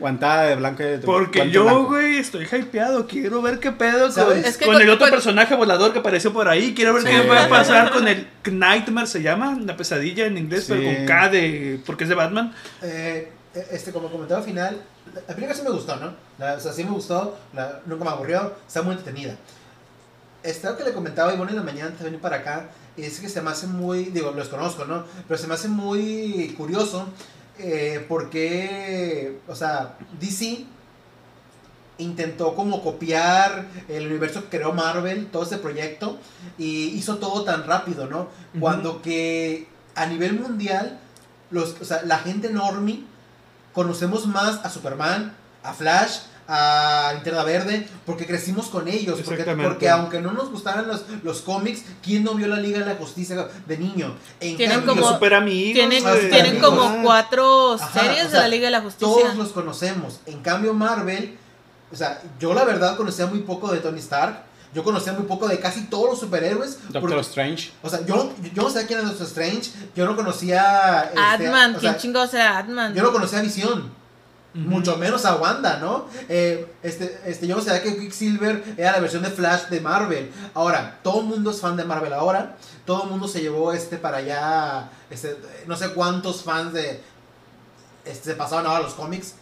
guantada de blanco. Porque yo, güey, estoy hypeado. Quiero ver qué pedo con, el otro personaje volador que apareció por ahí. Quiero ver qué va a pasar con el Nightmare, se llama, la pesadilla en inglés, pero con K de. porque es de Batman. Eh, este, como comentaba al final, la película sí me gustó, ¿no? o sea, sí me gustó, nunca me aburrió, está muy entretenida. Este, que le comentaba Ivonne en la mañana antes de venir para acá, es que se me hace muy, digo, los conozco, ¿no? Pero se me hace muy curioso eh, por qué, o sea, DC intentó como copiar el universo que creó Marvel, todo ese proyecto, y hizo todo tan rápido, ¿no? Cuando que a nivel mundial, los, o sea, la gente normie conocemos más a Superman, a Flash, a Linterna Verde, porque crecimos con ellos, porque, porque aunque no nos gustaran los, los cómics, ¿quién no vio la Liga de la Justicia de niño? tienen como, super amigos, tienen, como cuatro series de la Liga de la Justicia. Todos los conocemos. En cambio, Marvel, o sea, yo la verdad conocía muy poco de Tony Stark. Yo conocía muy poco de casi todos los superhéroes. Doctor Strange. O sea, yo, yo no sabía quién era Doctor Strange. Yo no conocía. Este, Adman, ¿quién chingados era Adman? Yo no conocía Visión. Mucho menos a Wanda, ¿no? Eh, este, este, yo no sabía que Quicksilver era la versión de Flash de Marvel. Ahora, todo el mundo es fan de Marvel ahora. Todo el mundo se llevó este para allá. Este, no sé cuántos fans de. Este, se pasaban ahora los cómics.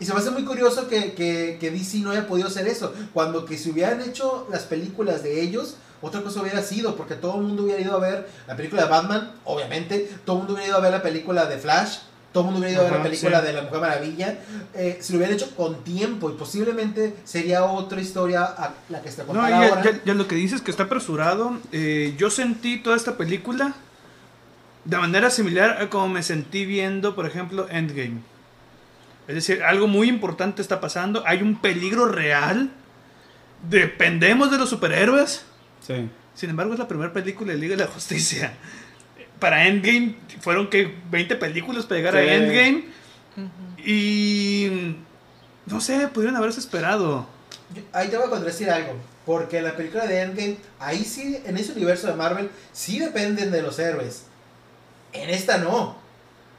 Y se me hace muy curioso que, que, que, DC no haya podido hacer eso. Cuando que se hubieran hecho las películas de ellos, otra cosa hubiera sido, porque todo el mundo hubiera ido a ver la película de Batman, obviamente. Todo el mundo hubiera ido a ver la película de Flash todo el mundo hubiera ido a ver la película de la Mujer Maravilla. Eh, si lo hubieran hecho con tiempo y posiblemente sería otra historia a la que está contando no, ya, Ya, lo que dices que está apresurado. Eh, yo sentí toda esta película de manera similar a como me sentí viendo, por ejemplo, Endgame. Es decir, algo muy importante está pasando. Hay un peligro real. Dependemos de los superhéroes. Sí. Sin embargo, es la primera película de Liga de la Justicia para Endgame fueron que 20 películas para llegar a Endgame. Y no sé, pudieron haberse esperado. ahí te voy a decir algo. Porque la película de Endgame, ahí sí, en ese universo de Marvel, sí dependen de los héroes. En esta no.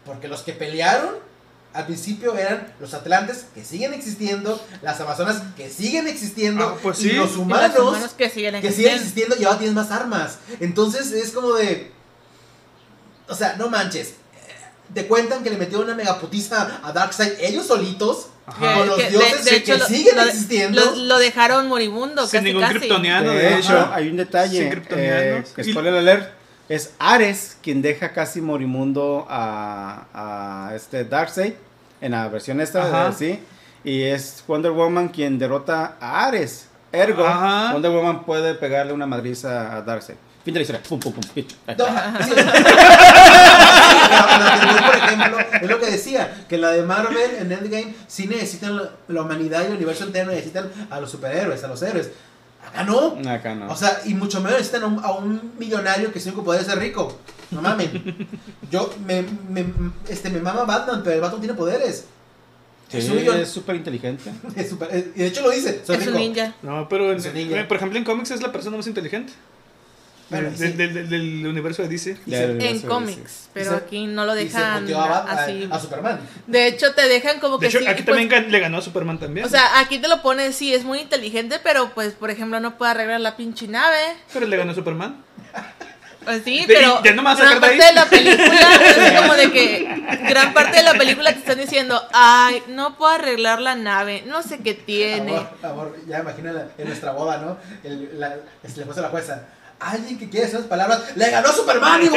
Porque los que pelearon al principio eran los Atlantes que siguen existiendo, las Amazonas que siguen existiendo, ah, pues y, los humanos, que, siguen que siguen existiendo y ahora tienen más armas. Entonces es como de o sea, no manches. Te cuentan que le metió una megaputiza a Darkseid ellos solitos. Con los dioses que siguen existiendo. Lo, dejaron moribundo. Sin ningún kryptoniano. De, hecho, hay un detalle. Eh, que spoiler alert. Es Ares quien deja casi morimundo a, a este Darkseid. En la versión esta, sí. Y es Wonder Woman quien derrota a Ares. Ergo, Wonder Woman puede pegarle una madriza a Darkseid. Fin de la historia. Pum, pum, pum. por ejemplo, es lo que decía, que la de Marvel en Endgame sí necesitan la, humanidad y el universo entero necesitan a los superhéroes, a los héroes. Acá no. Acá no. O sea, y mucho menos necesitan a un, millonario que siempre puede ser rico. No mames. Yo me, me, este, me mama Batman, pero el Batman tiene poderes. Sí, es súper inteligente. y de hecho lo dice. es un ninja. No, pero por ejemplo en cómics es la persona más inteligente del, universo de DC. en cómics, pero aquí no lo dejan así. A, Superman. De hecho, te dejan como que. De hecho, aquí pues también le ganó a Superman también. O sea, aquí te lo pones, sí, es muy inteligente, pero pues, por ejemplo, no puede arreglar la pinche nave. Pero le ganó a Superman. Pues sí, pero ya no gran parte de, la película es como de que gran parte de la película te están diciendo, ay, no puedo arreglar la nave, no sé qué tiene. Amor, amor ya imagina en nuestra boda, ¿no? El, la, le puso la jueza alguien que quiere esas palabras, le ganó Superman,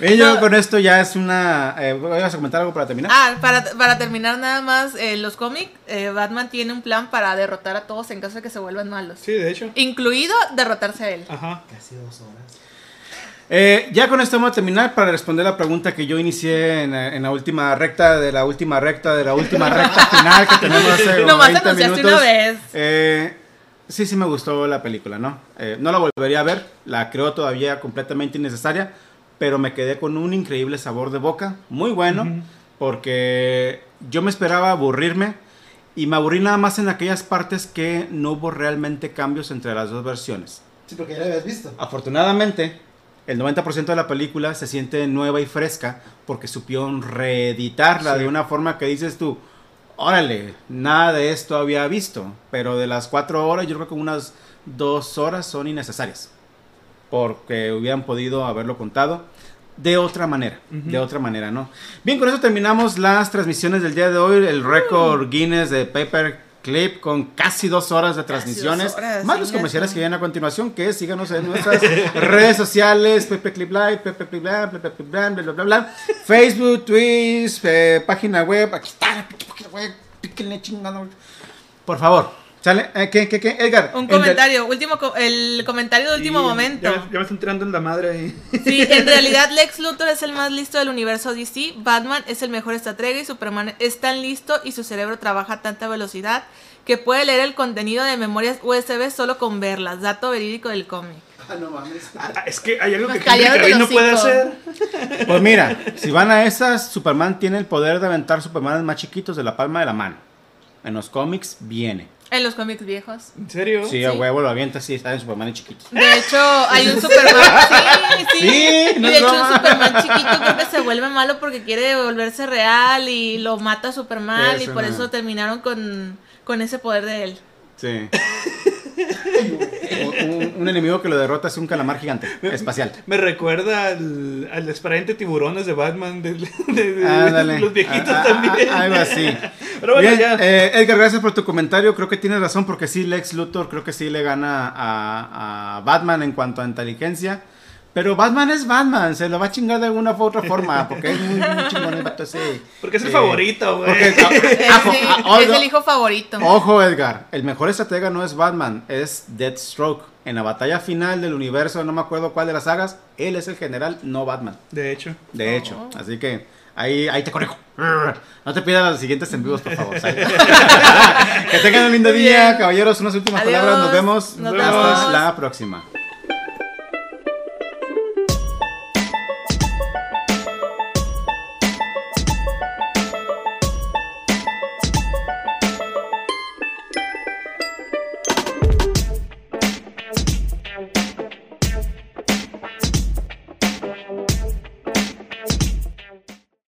y yo con esto ya es una... Eh, ¿Vas a comentar algo para terminar? Ah, para, para terminar nada más, eh, los cómics, eh, Batman tiene un plan para derrotar a todos en caso de que se vuelvan malos. Sí, de hecho. Incluido derrotarse a él. Ajá. Casi dos horas. Eh, ya con esto vamos a terminar para responder la pregunta que yo inicié en, la última recta de la última recta de la última recta final que tenemos hace no 20 minutos. una vez. Eh, sí, sí me gustó la película, ¿no? Eh, no la volvería a ver, la creo todavía completamente innecesaria, pero me quedé con un increíble sabor de boca, muy bueno, porque yo me esperaba aburrirme y me aburrí nada más en aquellas partes que no hubo realmente cambios entre las dos versiones. Sí, porque ya la habías visto. Afortunadamente, el 90% de la película se siente nueva y fresca porque supieron reeditarla de una forma que dices tú, órale, nada de esto había visto, pero de las cuatro horas yo creo que unas dos horas son innecesarias, porque hubieran podido haberlo contado de otra manera, de otra manera, ¿no? Bien, con eso terminamos las transmisiones del día de hoy, el récord Guinness de Paper clip con casi dos horas de transmisiones. más los comerciales que vienen a continuación, que síganos en nuestras redes sociales, Pepe Clip Live, Pepe Clip Live, Pepe Clip Live, bla, bla, bla, Facebook, Twitch, eh, página web, aquí está la página web, píquenle chingando. Por favor, ¿Sale? Eh, ¿Qué, qué, qué? Edgar. Un comentario, último, el comentario de último momento. Ya, me están tirando en la madre ahí. Sí, en realidad Lex Luthor es el más listo del universo DC, Batman es el mejor estratega y Superman es tan listo y su cerebro trabaja a tanta velocidad que puede leer el contenido de memorias USB solo con verlas. Dato verídico del cómic. Ah, no mames. Ah, es que hay algo que Henry no puede hacer. Pues mira, si van a esas, Superman tiene el poder de aventar Superman más chiquitos de la palma de la mano. En los cómics viene. En los cómics viejos. ¿En serio? Sí, a huevo lo avienta así, está en Superman chiquito. De hecho, hay un Superman. Sí, sí. sí y de hecho, un Superman chiquito creo que se vuelve malo porque quiere volverse real y lo mata Superman y por eso terminaron con, con ese poder de él. Sí. un, enemigo que lo derrota es un calamar gigante espacial. Me recuerda al, al tiburones de Batman, de, los viejitos ah, ah, también. Ah, algo así. Pero bueno, ya. Eh, Edgar, gracias por tu comentario. Creo que tienes razón porque sí, Lex Luthor creo que sí le gana a, a Batman en cuanto a inteligencia. Pero Batman es Batman, se lo va a chingar de alguna u otra forma, porque es muy, chingón el vato ese. Porque es el eh, favorito, güey. es, el hijo favorito. Ojo, Edgar, el mejor estratega no es Batman, es Deathstroke. En la batalla final del universo, no me acuerdo cuál de las sagas, él es el general, no Batman. De hecho. De hecho, oh. así que ahí, ahí te corrijo. No te pidas los siguientes en vivos, por favor. que tengan un lindo día, caballeros. Unas últimas palabras. Nos vemos. Hasta la próxima.